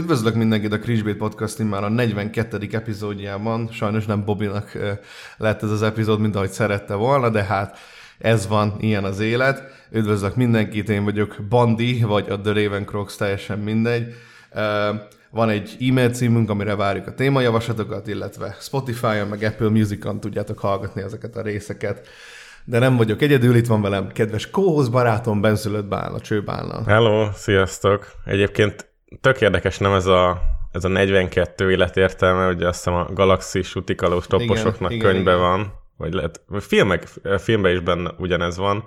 Üdvözlök mindenkit a Krisbét Podcast már a 42. epizódjában. Sajnos nem Bobinak lett ez az epizód, mint ahogy szerette volna, de hát ez van, ilyen az élet. Üdvözlök mindenkit, én vagyok Bandi, vagy a The Raven Crocs, teljesen mindegy. Van egy e-mail címünk, amire várjuk a témajavaslatokat, illetve Spotify-on, meg Apple Music-on tudjátok hallgatni ezeket a részeket. De nem vagyok egyedül, itt van velem kedves kóhoz barátom, benszülött Bálna, Csőbálna. Hello, sziasztok! Egyébként tök érdekes, nem ez a, ez a 42 életértelme, ugye azt hiszem a galaxis utikalós toposoknak igen, könyvben igen. van, vagy lehet, filmek, filmben is benne ugyanez van,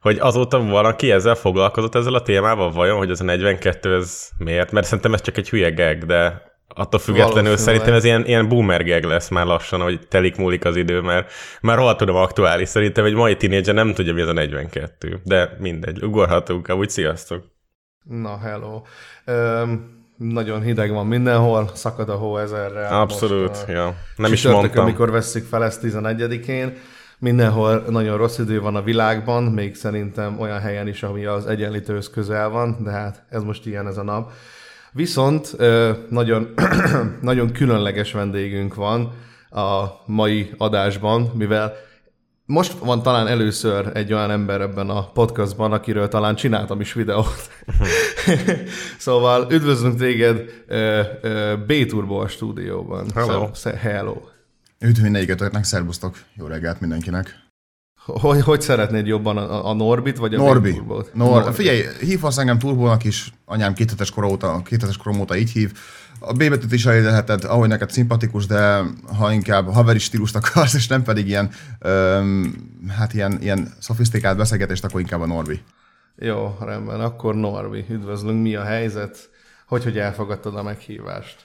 hogy azóta valaki ezzel foglalkozott ezzel a témával, vajon, hogy ez a 42, ez miért? Mert szerintem ez csak egy hülye gag, de attól függetlenül szerintem ez ilyen, ilyen boomer gag lesz már lassan, hogy telik múlik az idő, mert már hol tudom aktuális. Szerintem egy mai tínédzser nem tudja, mi ez a 42. De mindegy, ugorhatunk, amúgy sziasztok. Na, hello. Öm, nagyon hideg van mindenhol, szakad a hó ezerrel. Abszolút, Most, ja. Nem is mondtam. amikor vesszük fel ezt 11-én, mindenhol nagyon rossz idő van a világban, még szerintem olyan helyen is, ami az egyenlítőhöz közel van, de hát ez most ilyen ez a nap. Viszont nagyon, nagyon különleges vendégünk van a mai adásban, mivel most van talán először egy olyan ember ebben a podcastban, akiről talán csináltam is videót. szóval üdvözlünk téged B-Turbo a stúdióban. Hello. Hello. Üdv mindegyikötöknek, szervusztok, jó reggelt mindenkinek. Hogy, hogy szeretnéd jobban a, a Norbit, vagy a Norbi. Nor, figyelj, hívhatsz engem turbónak is, anyám kétetes kor óta, kétetes korom óta így hív. A B betűt is elérheted, ahogy neked szimpatikus, de ha inkább haveri stílust akarsz, és nem pedig ilyen, öm, hát ilyen, ilyen szofisztikált beszélgetést, akkor inkább a Norbi. Jó, rendben, akkor Norbi, üdvözlünk, mi a helyzet? Hogy, hogy elfogadtad a meghívást?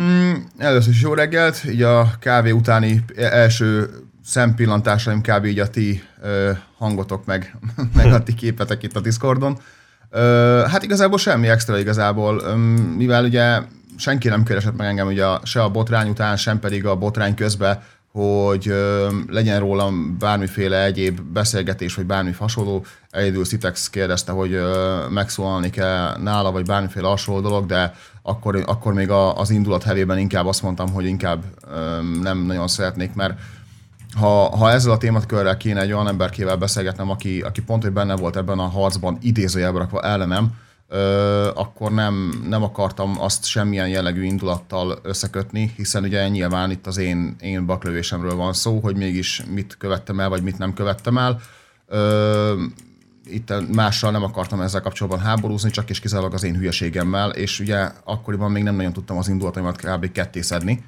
Mm, először is jó reggelt, így a kávé utáni első szempillantásaim kb. így a ti ö, hangotok meg, meg a ti képetek itt a Discordon. Ö, hát igazából semmi extra igazából, öm, mivel ugye senki nem keresett meg engem ugye se a botrány után, sem pedig a botrány közben, hogy ö, legyen rólam bármiféle egyéb beszélgetés, vagy bármi hasonló. Egyedül Citex kérdezte, hogy ö, megszólalni kell nála, vagy bármiféle hasonló dolog, de akkor, akkor még a, az indulat hevében inkább azt mondtam, hogy inkább ö, nem nagyon szeretnék, mert ha, ha ezzel a témakörrel kéne egy olyan emberkével beszélgetnem, aki, aki pont, hogy benne volt ebben a harcban idézőjelbe rakva ellenem, akkor nem, nem akartam azt semmilyen jellegű indulattal összekötni, hiszen ugye nyilván itt az én, én baklövésemről van szó, hogy mégis mit követtem el, vagy mit nem követtem el. Itt mással nem akartam ezzel kapcsolatban háborúzni, csak és kizárólag az én hülyeségemmel, és ugye akkoriban még nem nagyon tudtam az indulataimat kb. ketté szedni,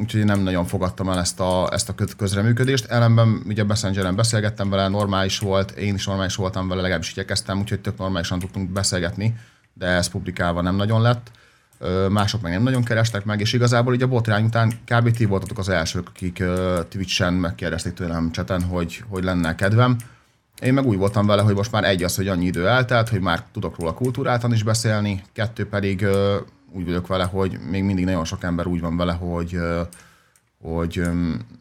úgyhogy nem nagyon fogadtam el ezt a, ezt a kö- közreműködést. Ellenben ugye Messengeren beszélgettem vele, normális volt, én is normális voltam vele, legalábbis igyekeztem, úgyhogy tök normálisan tudtunk beszélgetni, de ez publikálva nem nagyon lett. Mások meg nem nagyon kerestek meg, és igazából így a botrány után kb. ti voltatok az elsők, akik Twitch-en megkérdezték tőlem cseten, hogy, hogy lenne kedvem. Én meg úgy voltam vele, hogy most már egy az, hogy annyi idő eltelt, hogy már tudok róla kultúráltan is beszélni, kettő pedig úgy vagyok vele, hogy még mindig nagyon sok ember úgy van vele, hogy, hogy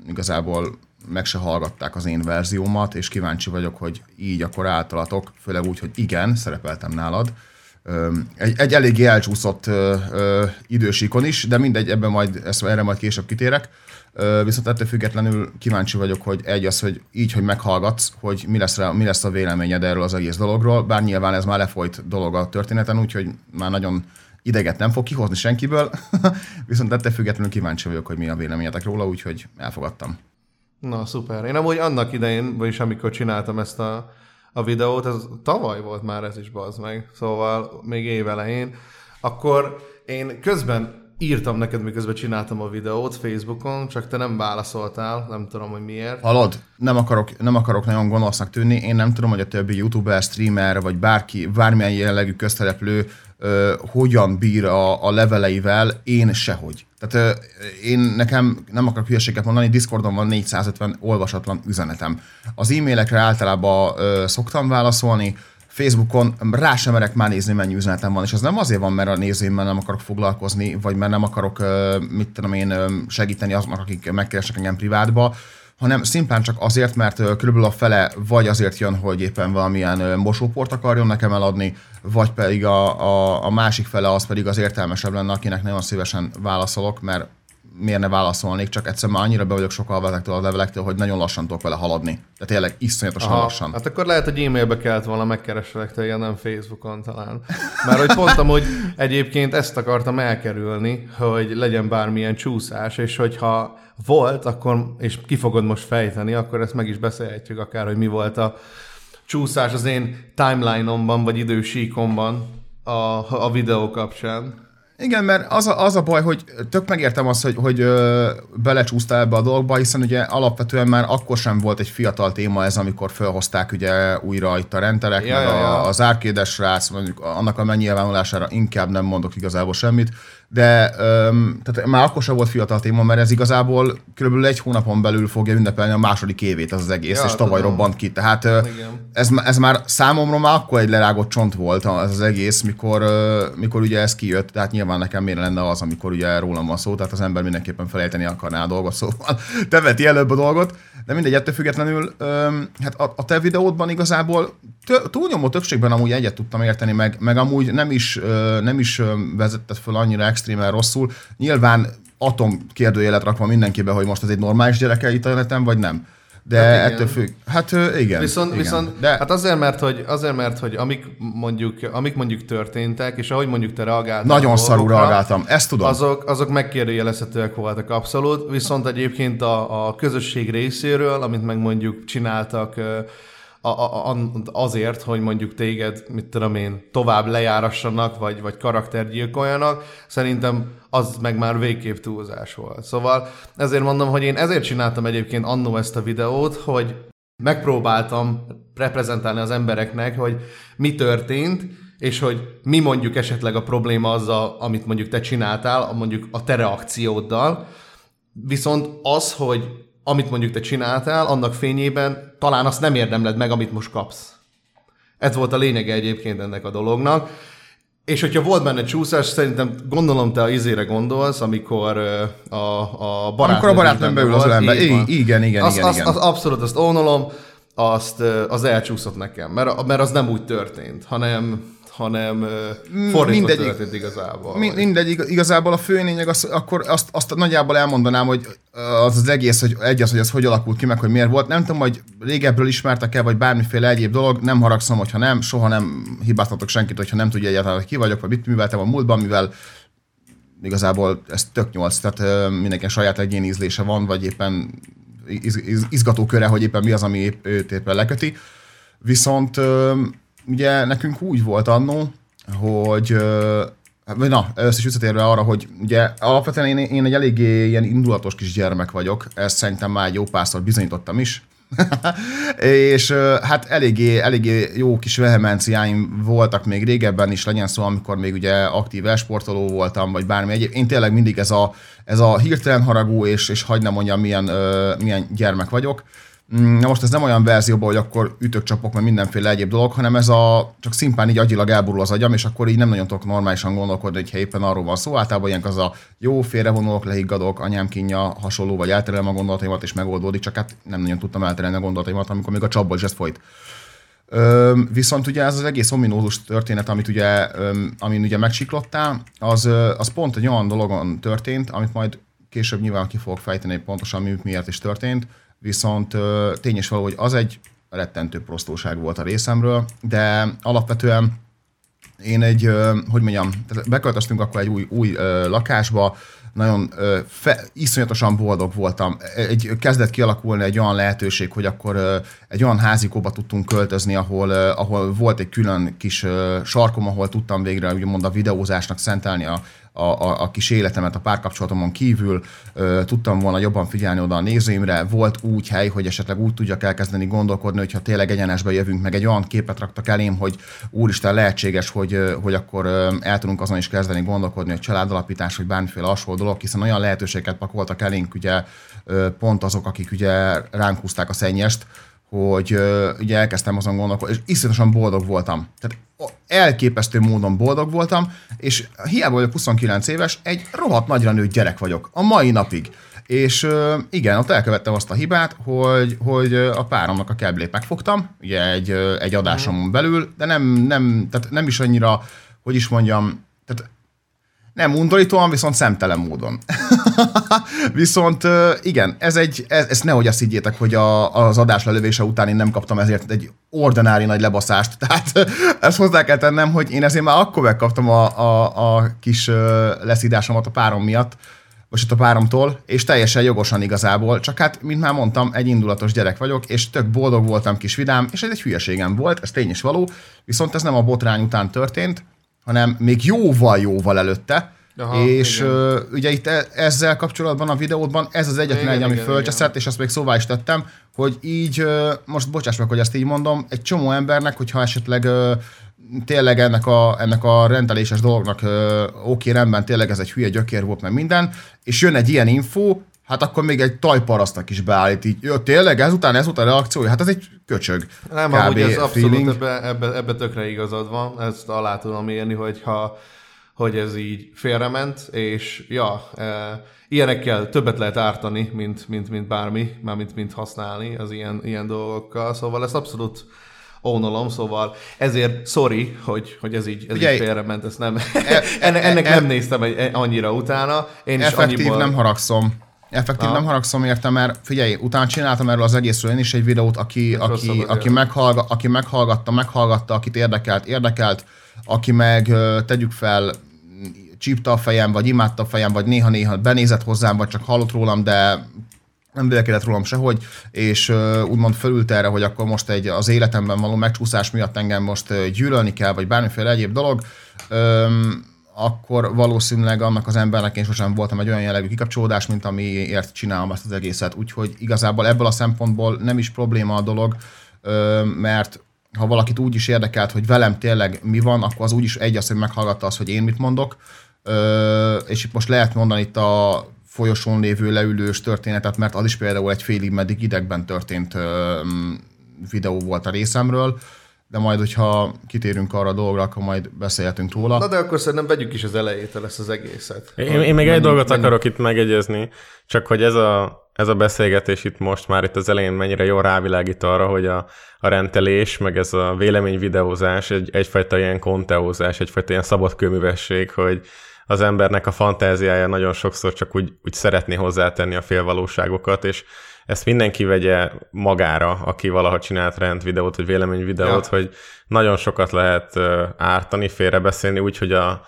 igazából meg se hallgatták az én verziómat, és kíváncsi vagyok, hogy így akkor általatok, főleg úgy, hogy igen, szerepeltem nálad, egy, egy eléggé elcsúszott idősíkon is, de mindegy, ebben majd, ezt, erre majd később kitérek. Viszont ettől függetlenül kíváncsi vagyok, hogy egy az, hogy így, hogy meghallgatsz, hogy mi lesz, rá, mi lesz a véleményed erről az egész dologról, bár nyilván ez már lefolyt dolog a történeten, úgyhogy már nagyon ideget nem fog kihozni senkiből, viszont ettől függetlenül kíváncsi vagyok, hogy mi a véleményetek róla, úgyhogy elfogadtam. Na, szuper. Én amúgy annak idején, vagyis amikor csináltam ezt a, a videót, ez tavaly volt már ez is, bazd meg, szóval még évelején, akkor én közben írtam neked, miközben csináltam a videót Facebookon, csak te nem válaszoltál, nem tudom, hogy miért. Hallod, nem akarok, nem akarok nagyon gonosznak tűnni, én nem tudom, hogy a többi youtuber, streamer, vagy bárki, bármilyen jellegű köztereplő ö, hogyan bír a, a leveleivel, én sehogy. Tehát ö, én nekem nem akarok hülyeséget mondani, Discordon van 450 olvasatlan üzenetem. Az e-mailekre általában ö, szoktam válaszolni, Facebookon rá sem merek már nézni, mennyi üzenetem van, és ez nem azért van, mert a nézőimmel nem akarok foglalkozni, vagy mert nem akarok, mit tudom én, segíteni azoknak, akik megkeresnek engem privátba, hanem szimplán csak azért, mert körülbelül a fele vagy azért jön, hogy éppen valamilyen mosóport akarjon nekem eladni, vagy pedig a, a, a másik fele az pedig az értelmesebb lenne, akinek nagyon szívesen válaszolok, mert miért ne válaszolnék, csak egyszerűen már annyira be vagyok sokkal ezektől a levelektől, hogy nagyon lassan tudok vele haladni. Tehát tényleg iszonyatosan Aha, lassan. Hát akkor lehet, hogy e-mailbe kellett volna megkeresselek téged, nem Facebookon talán. Mert hogy mondtam, hogy egyébként ezt akartam elkerülni, hogy legyen bármilyen csúszás, és hogyha volt, akkor, és ki fogod most fejteni, akkor ezt meg is beszélhetjük akár, hogy mi volt a csúszás az én timeline-omban, vagy idősíkomban a, a videó kapcsán. Igen, mert az a, az a baj, hogy tök megértem azt, hogy, hogy ö, belecsúsztál ebbe a dologba, hiszen ugye alapvetően már akkor sem volt egy fiatal téma ez, amikor felhozták ugye újra itt a renterek, ja, meg ja, ja. A, az árkédes rác, mondjuk annak a megnyilvánulására inkább nem mondok igazából semmit, de öm, tehát már akkor sem volt fiatal téma, mert ez igazából körülbelül egy hónapon belül fogja ünnepelni a második évét az, az egész, ja, és tavaly tudom. robbant ki. Tehát ez, ez már számomra már akkor egy lerágott csont volt az, az egész, mikor, mikor ugye ez kijött, tehát nyilván nekem miért lenne az, amikor ugye rólam van szó, tehát az ember mindenképpen felejteni akarná a dolgot, szóval te veti előbb a dolgot, de mindegy, ettől függetlenül, öm, hát a, a te videódban igazából túlnyomó többségben amúgy egyet tudtam érteni, meg, meg amúgy nem is, nem is vezetted föl annyira extrémel rosszul. Nyilván atom kérdőjelet rakva mindenkibe, hogy most ez egy normális gyereke itt a neten, vagy nem. De hát ettől függ. Hát igen. Viszont, igen. viszont De... hát azért, mert hogy, azért, mert hogy amik mondjuk, amik mondjuk történtek, és ahogy mondjuk te reagáltál. Nagyon szarul reagáltam, ezt tudom. Azok, azok megkérdőjelezhetőek voltak abszolút, viszont egyébként a, a közösség részéről, amit meg mondjuk csináltak a, a, azért, hogy mondjuk téged, mit tudom én, tovább lejárassanak, vagy, vagy karaktergyilkoljanak, szerintem az meg már végképp túlzás volt. Szóval ezért mondom, hogy én ezért csináltam egyébként annó ezt a videót, hogy megpróbáltam reprezentálni az embereknek, hogy mi történt, és hogy mi mondjuk esetleg a probléma azzal, amit mondjuk te csináltál, mondjuk a te reakcióddal, viszont az, hogy amit mondjuk te csináltál, annak fényében talán azt nem érdemled meg, amit most kapsz. Ez volt a lényege egyébként ennek a dolognak. És hogyha volt benne csúszás, szerintem gondolom te a izére gondolsz, amikor a, a barátnő... Amikor a barátnőm beül az ember. Igen, igen, igen. Az, igen, az, az, abszolút azt ónolom, azt, az elcsúszott nekem, mert, mert az nem úgy történt, hanem hanem mm, fordítva történt igazából. Mindegy, igazából a főnényeg, az, akkor azt, azt nagyjából elmondanám, hogy az az egész, hogy egy az, hogy az hogy alakult ki, meg hogy miért volt. Nem tudom, hogy régebbről ismertek-e, vagy bármiféle egyéb dolog, nem haragszom, hogyha nem, soha nem hibáztatok senkit, hogyha nem tudja egyáltalán, hogy ki vagyok, vagy mit műveltem a múltban, mivel igazából ez tök nyolc, tehát mindenki saját egyéni ízlése van, vagy éppen iz, iz, izgató köre, hogy éppen mi az, ami őt éppen leköti. Viszont ugye nekünk úgy volt annó, hogy vagy na, először is visszatérve arra, hogy ugye alapvetően én, én egy eléggé ilyen indulatos kis gyermek vagyok, ezt szerintem már egy jó párszor bizonyítottam is, és hát eléggé, eléggé jó kis vehemenciáim voltak még régebben is, legyen szó, amikor még ugye aktív esportoló voltam, vagy bármi egyéb. Én tényleg mindig ez a, ez a hirtelen haragú, és, és hagyd nem mondjam, milyen, milyen gyermek vagyok. Mm, na most ez nem olyan verzióban, hogy akkor ütök, csapok, meg mindenféle egyéb dolog, hanem ez a csak szimplán így agyilag elburul az agyam, és akkor így nem nagyon tudok normálisan gondolkodni, hogy éppen arról van szó. Általában ilyen az a jó, félrevonulok, lehiggadok, anyám kínja, hasonló, vagy elterelem a gondolataimat, és megoldódik, csak hát nem nagyon tudtam elterelni a gondolataimat, amikor még a csapból is ez folyt. Üm, viszont ugye ez az egész ominózus történet, amit ugye, üm, amin ugye megsiklottál, az, az pont egy olyan dologon történt, amit majd később nyilván ki fogok fejteni pontosan mi, miért is történt, viszont tény is való, hogy az egy rettentő prostóság volt a részemről, de alapvetően én egy, hogy mondjam, beköltöztünk akkor egy új, új lakásba, nagyon fe, iszonyatosan boldog voltam. Egy, kezdett kialakulni egy olyan lehetőség, hogy akkor egy olyan házikóba tudtunk költözni, ahol, ahol volt egy külön kis sarkom, ahol tudtam végre úgymond a videózásnak szentelni a, a, a, a kis életemet a párkapcsolatomon kívül, ö, tudtam volna jobban figyelni oda a nézőimre, volt úgy hely, hogy esetleg úgy tudjak elkezdeni gondolkodni, hogyha tényleg egyenesbe jövünk, meg egy olyan képet raktak elém, hogy úristen lehetséges, hogy, hogy akkor el tudunk azon is kezdeni gondolkodni, hogy családalapítás, vagy bármiféle hasonló dolog, hiszen olyan lehetőséget pakoltak elénk, ugye pont azok, akik ugye ránk húzták a szennyest, hogy ugye elkezdtem azon gondolkodni, és iszonyatosan boldog voltam. Tehát elképesztő módon boldog voltam, és hiába vagyok 29 éves, egy rohadt nagyra nőtt gyerek vagyok. A mai napig. És igen, ott elkövettem azt a hibát, hogy, hogy a páromnak a keblét megfogtam, ugye egy, egy adásomon belül, de nem, nem, tehát nem is annyira, hogy is mondjam, nem undorítóan, viszont szemtelen módon. viszont igen, ez egy, ez, ezt nehogy azt higgyétek, hogy a, az adás lelövése után én nem kaptam ezért egy ordinári nagy lebaszást. Tehát ezt hozzá kell tennem, hogy én ezért már akkor megkaptam a, a, a kis leszídásomat a párom miatt, most itt a páromtól, és teljesen jogosan igazából, csak hát, mint már mondtam, egy indulatos gyerek vagyok, és tök boldog voltam, kis vidám, és ez egy hülyeségem volt, ez tény is való, viszont ez nem a botrány után történt, hanem még jóval-jóval előtte, Aha, és uh, ugye itt e- ezzel kapcsolatban a videódban ez az egyetlen igen, egy, ami fölcseszett, és azt még szóvá is tettem, hogy így, most bocsáss meg, hogy ezt így mondom, egy csomó embernek, hogyha esetleg tényleg ennek a, ennek a rendeléses dolognak uh, oké, rendben, tényleg ez egy hülye gyökér volt, meg minden, és jön egy ilyen info, hát akkor még egy tajparasztnak is beállít így. Jó, tényleg ezután, ezután reakciója, hát ez egy köcsög. Nem, kb. amúgy ez abszolút ebbe, ebbe, ebbe tökre igazad van, ezt alá tudom érni, hogyha hogy ez így félrement, és ja, e, ilyenekkel többet lehet ártani, mint, mint, mint bármi, mármint mint használni az ilyen, ilyen dolgokkal, szóval ez abszolút ónolom, szóval ezért sorry, hogy, hogy ez így, ez Ugye, így félrement, ezt nem, e, ennek, ennek e, nem néztem egy, annyira utána. Én is effektív annyiból... nem haragszom. Effektív ha. nem haragszom érte, mert figyelj, utána csináltam erről az egészről én is egy videót, aki, aki, aki, meghallga, aki meghallgatta, meghallgatta, akit érdekelt, érdekelt, aki meg tegyük fel, csípta a fejem, vagy imádta a fejem, vagy néha-néha benézett hozzám, vagy csak hallott rólam, de nem vélekedett rólam sehogy, és uh, úgymond fölült erre, hogy akkor most egy az életemben való megcsúszás miatt engem most uh, gyűlölni kell, vagy bármiféle egyéb dolog, um, akkor valószínűleg annak az embernek én sosem voltam egy olyan jellegű kikapcsolódás, mint amiért csinálom ezt az egészet. Úgyhogy igazából ebből a szempontból nem is probléma a dolog, mert ha valakit úgy is érdekelt, hogy velem tényleg mi van, akkor az úgy is egy az, hogy meghallgatta azt, hogy én mit mondok, és itt most lehet mondani itt a folyosón lévő leülős történetet, mert az is például egy félig meddig idegben történt videó volt a részemről, de majd, hogyha kitérünk arra a dologra, akkor majd beszélhetünk róla. Na de akkor szerintem vegyük is az elejétől ezt az egészet. Én, én még egy dolgot menjünk. akarok itt megegyezni, csak hogy ez a, ez a beszélgetés itt most már itt az elején mennyire jól rávilágít arra, hogy a, a rendelés, meg ez a véleményvideózás egy, egyfajta ilyen konteózás, egyfajta ilyen szabadkőművesség, hogy az embernek a fantáziája nagyon sokszor csak úgy, úgy szeretné hozzátenni a félvalóságokat, és ezt mindenki vegye magára, aki valaha csinált rend videót, vagy véleményvideót, ja. hogy nagyon sokat lehet ártani, félrebeszélni, úgyhogy a,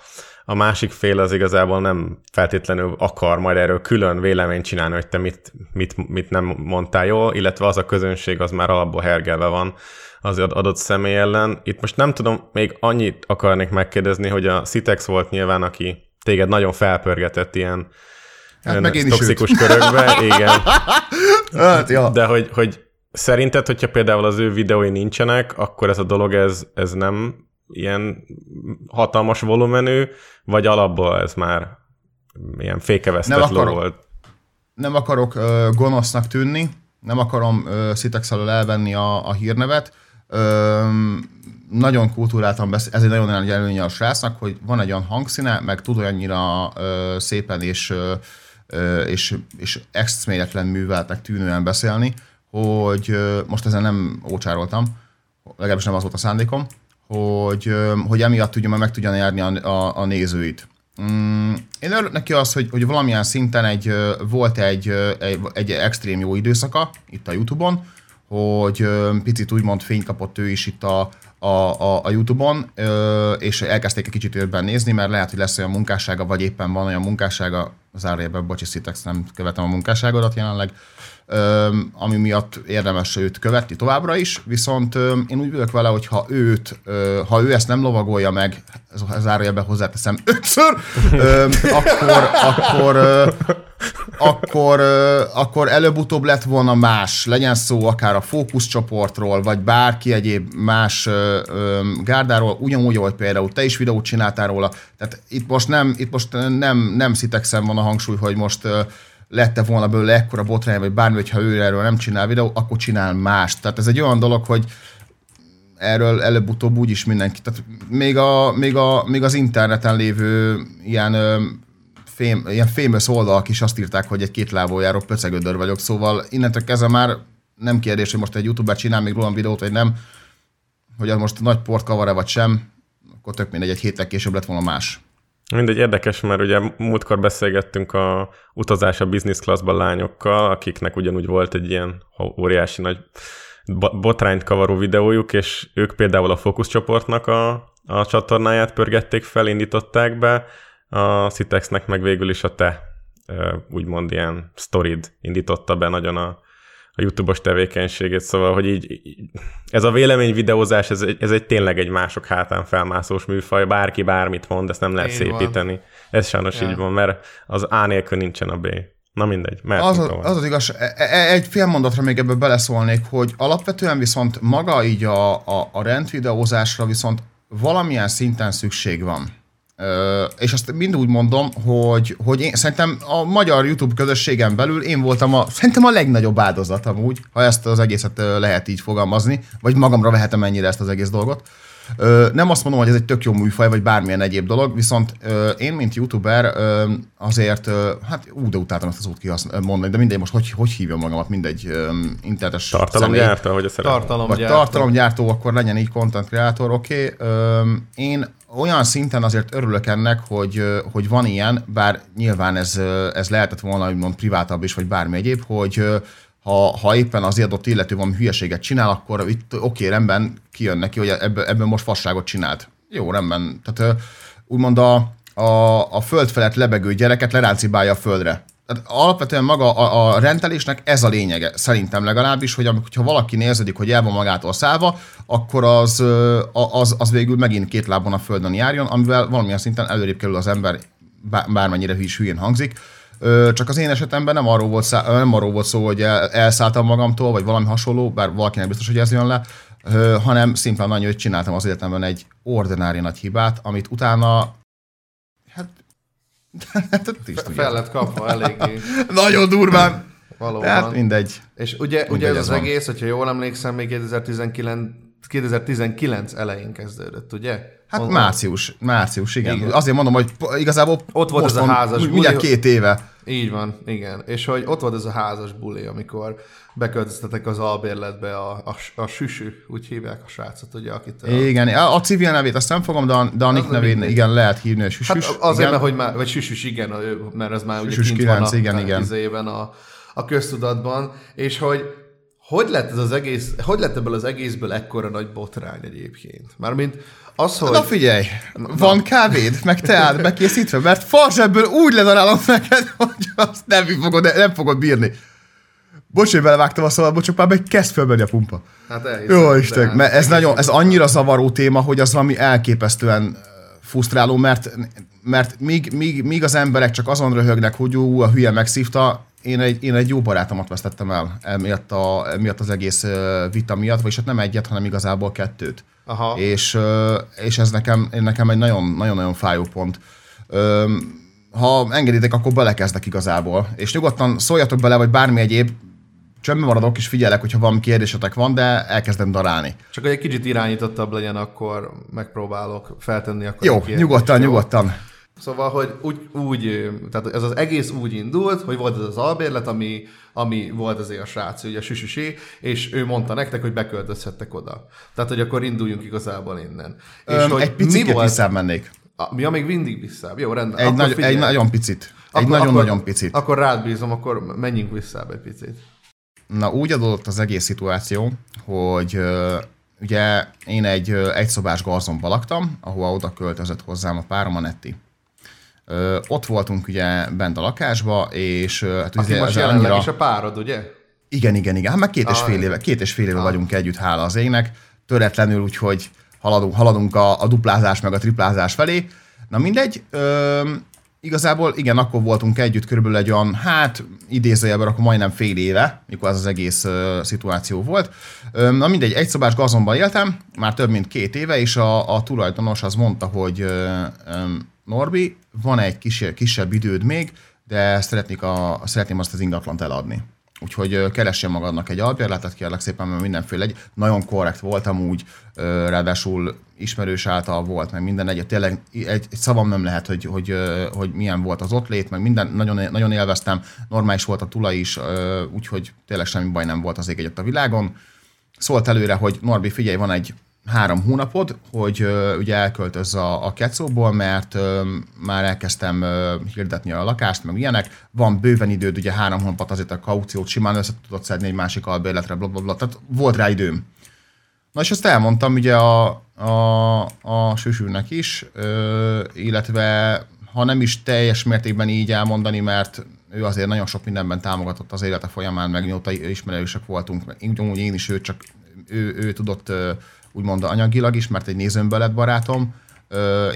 a másik fél az igazából nem feltétlenül akar majd erről külön véleményt csinálni, hogy te mit, mit, mit nem mondtál jól, illetve az a közönség az már alapból hergelve van az adott személy ellen. Itt most nem tudom, még annyit akarnék megkérdezni, hogy a Citex volt nyilván, aki téged nagyon felpörgetett ilyen hát meg én toxikus is körökbe, igen. hát, ja. De hogy, hogy szerinted, hogyha például az ő videói nincsenek, akkor ez a dolog, ez, ez nem ilyen hatalmas volumenű, vagy alapból ez már ilyen nem akarok, volt? Nem akarok ö, gonosznak tűnni, nem akarom Citex elől elvenni a, a hírnevet, Ö, nagyon kultúráltan beszél, ez egy nagyon nagy előnye a srácnak, hogy van egy olyan hangszíne, meg tud olyannyira ö, szépen és, ö, és, és eszméletlen műveltnek tűnően beszélni, hogy most ezen nem ócsároltam, legalábbis nem az volt a szándékom, hogy, hogy emiatt tudja, meg tudja nyerni a, a, a nézőit. Mm, én örülök neki az, hogy, hogy valamilyen szinten egy, volt egy, egy, egy extrém jó időszaka itt a Youtube-on, hogy picit úgymond fény kapott ő is itt a, a, a, a YouTube-on, és elkezdték egy kicsit őrben nézni, mert lehet, hogy lesz olyan munkássága, vagy éppen van olyan munkássága, zárójelben, bocsi Szitex, nem követem a munkásságodat jelenleg, ami miatt érdemes őt követni továbbra is, viszont én úgy vagyok vele, hogy ha őt, ha ő ezt nem lovagolja meg, ez zárójelben hozzáteszem ötször, akkor, akkor, akkor, akkor előbb-utóbb lett volna más, legyen szó akár a fókuszcsoportról, vagy bárki egyéb más gárdáról, ugyanúgy, ahogy például te is videót csináltál róla. Tehát itt most nem, itt most nem, nem szitexem van a hangsúly, hogy most lette volna belőle ekkora botrány, vagy bármi, hogyha ő erről nem csinál videót, akkor csinál mást. Tehát ez egy olyan dolog, hogy erről előbb-utóbb úgyis mindenki, tehát még, a, még, a, még az interneten lévő ilyen ö, fém, ilyen famous oldalak is azt írták, hogy egy két lábon járó pöcegödör vagyok, szóval innentől kezdve már nem kérdés, hogy most egy youtuber csinál még rólam videót, vagy nem, hogy az most nagy port kavar vagy sem, akkor tök mindegy, egy héttel később lett volna más. Mindegy, érdekes, mert ugye múltkor beszélgettünk a utazás a business classban lányokkal, akiknek ugyanúgy volt egy ilyen óriási nagy bo- botrányt kavaró videójuk, és ők például a Focus csoportnak a, a csatornáját pörgették fel, indították be, a Citexnek meg végül is a te úgymond ilyen sztorid indította be nagyon a, a YouTube-os tevékenységét, szóval, hogy így, így ez a vélemény videózás, ez, egy- ez egy tényleg egy mások hátán felmászós műfaj, bárki bármit mond, ezt nem lehet van. szépíteni. Ez sajnos Ja. így van, mert az A nélkül nincsen a B. Na mindegy, Az, mehetünk az, az az igaz, e- e- egy fél mondatra még ebből beleszólnék, hogy alapvetően viszont maga így a, a, a rendvideózásra viszont valamilyen szinten szükség van. És azt mind úgy mondom, hogy, hogy én szerintem a magyar YouTube közösségen belül én voltam a, szerintem a legnagyobb áldozat amúgy, ha ezt az egészet lehet így fogalmazni, vagy magamra vehetem ennyire ezt az egész dolgot. Nem azt mondom, hogy ez egy tök jó műfaj, vagy bármilyen egyéb dolog, viszont én, mint youtuber, azért, hát ú, de utáltam ezt az út kihasználni, mondani, de mindegy, most hogy, hogy hívjam magamat, mindegy internetes személy. Tartalomgyártó, hogy a szeretem. Vagy Tartalomgyártó. tartalomgyártó, akkor legyen így content creator, oké. Okay. Én olyan szinten azért örülök ennek, hogy, hogy van ilyen, bár nyilván ez, ez lehetett volna úgymond privátabb is, vagy bármi egyéb, hogy ha, ha éppen az adott illető valami hülyeséget csinál, akkor itt oké, rendben kijön neki, hogy ebből, ebből most fasságot csinált. Jó, rendben. Tehát úgymond a, a, a föld felett lebegő gyereket leráncibálja a földre. Tehát alapvetően maga a, a rendelésnek ez a lényege, szerintem legalábbis, hogy ha valaki néződik, hogy el van magától szállva, akkor az, az, az végül megint két lábon a földön járjon, amivel valamilyen szinten előrébb kerül az ember, bá- bármennyire is hülyén hangzik. Csak az én esetemben nem arról volt, szá- nem arról volt szó, hogy el, elszálltam magamtól, vagy valami hasonló, bár valakinek biztos, hogy ez jön le, hanem szimplán annyi, hogy csináltam az életemben egy ordinári nagy hibát, amit utána hát, hát Fel lett kapva eléggé. Nagyon durván. Valóban. Tehát mindegy. És ugye, ugye Mindegy, ez ez az van. egész, hogyha jól emlékszem, még 2019, 2019 elején kezdődött, ugye? Hát Onnan- március, március, igen. Igen. Azért mondom, hogy igazából Ott volt ez a házas úgy Mindjárt buli. két éve. Így van, igen. És hogy ott volt ez a házas buli, amikor beköltöztetek az albérletbe a, a, a süsű, úgy hívják a srácot, ugye, akit... A, Igen, a, a civil nevét azt nem fogom, de a, de a nick nevét igen lehet hívni, hogy Hát süsüs. azért, igen. mert hogy már, vagy süsüs, igen, mert ez már ugye Süsüs kint 9, van a, igen, igen. a, a köztudatban, és hogy hogy lett ez az egész, hogy lett ebből az egészből ekkora nagy botrány egyébként? Mármint az, hogy... Na figyelj, van kávéd, meg teád bekészítve, mert farsebből úgy ledarálom neked, hogy azt nem fogod, nem fogod bírni. Bocs, hogy belevágtam a bocs, csak már kezd fölmenni a pumpa. Hát elhiszem, Jó Isten, hát mert ez, nagyon, ez annyira zavaró téma, hogy az valami elképesztően frusztráló, mert, mert míg, míg, míg az emberek csak azon röhögnek, hogy ú, a hülye megszívta, én egy, én egy jó barátomat vesztettem el emiatt, a, emiatt az egész vita miatt, vagyis hát nem egyet, hanem igazából kettőt. Aha. És, és ez nekem, nekem egy nagyon- nagyon-nagyon fájó pont. Ha engeditek, akkor belekezdek igazából. És nyugodtan szóljatok bele, vagy bármi egyéb, csömbbe maradok és figyelek, hogyha valami kérdésetek van, de elkezdem darálni. Csak hogy egy kicsit irányítottabb legyen, akkor megpróbálok feltenni akkor Jó, a kérdést, nyugodtan, jó? nyugodtan. Szóval, hogy úgy, úgy, tehát ez az egész úgy indult, hogy volt ez az albérlet, ami, ami volt azért a srác, ugye a süsüsé, és ő mondta nektek, hogy beköltözhettek oda. Tehát, hogy akkor induljunk igazából innen. és Öm, hogy egy picit mi volt? visszább mennék. A, mi a még mindig visszább. Jó, rendben. Egy, Akkor nagy, figyelj. egy nagyon picit. Egy Akkor- nagyon-nagyon akkor- picit. Akkor rád bízom, akkor menjünk visszább egy picit. Na, úgy adódott az egész szituáció, hogy ugye én egy egyszobás garzonban laktam, ahova oda költözött hozzám a párom, a Netti. Ö, ott voltunk ugye bent a lakásba, és hát Aki ugye most jelenleg annyira- is a párod, ugye? igen, igen, igen. Hát már két és Ah, fél éve, két és fél éve vagyunk együtt, hála az égnek. Töretlenül, úgyhogy haladunk, haladunk a, a duplázás meg a triplázás felé. Na mindegy, ö, igazából igen, akkor voltunk együtt körülbelül egy olyan, hát idézőjelben akkor majdnem fél éve, mikor az az egész ö, szituáció volt. Ö, na mindegy, egy szobás gazonban éltem, már több mint két éve, és a, a tulajdonos az mondta, hogy ö, ö, Norbi, van egy kis, kisebb időd még, de szeretnék a, szeretném azt az ingatlant eladni. Úgyhogy keressél magadnak egy albérletet, kérlek szépen, mert mindenféle egy. Nagyon korrekt voltam úgy, ráadásul ismerős által volt, meg minden egy, tényleg egy, egy szavam nem lehet, hogy, hogy, hogy milyen volt az ott lét, meg minden, nagyon, nagyon élveztem, normális volt a tulaj is, úgyhogy tényleg semmi baj nem volt az ég egyet a világon. Szólt előre, hogy Norbi, figyelj, van egy három hónapod, hogy ö, ugye elköltözz a, a Kecóból, mert ö, már elkezdtem ö, hirdetni a lakást, meg ilyenek. Van bőven időd, ugye három hónapot azért a kauciót simán össze tudod szedni egy másik albérletre, bla, bla, bla. Tehát volt rá időm. Na és ezt elmondtam ugye a, a, a süsűnek is, ö, illetve ha nem is teljes mértékben így elmondani, mert ő azért nagyon sok mindenben támogatott az élete folyamán, meg mióta ismerősök voltunk, meg ugyanúgy én is, ő csak ő, ő tudott úgymond anyagilag is, mert egy nézőmből lett barátom,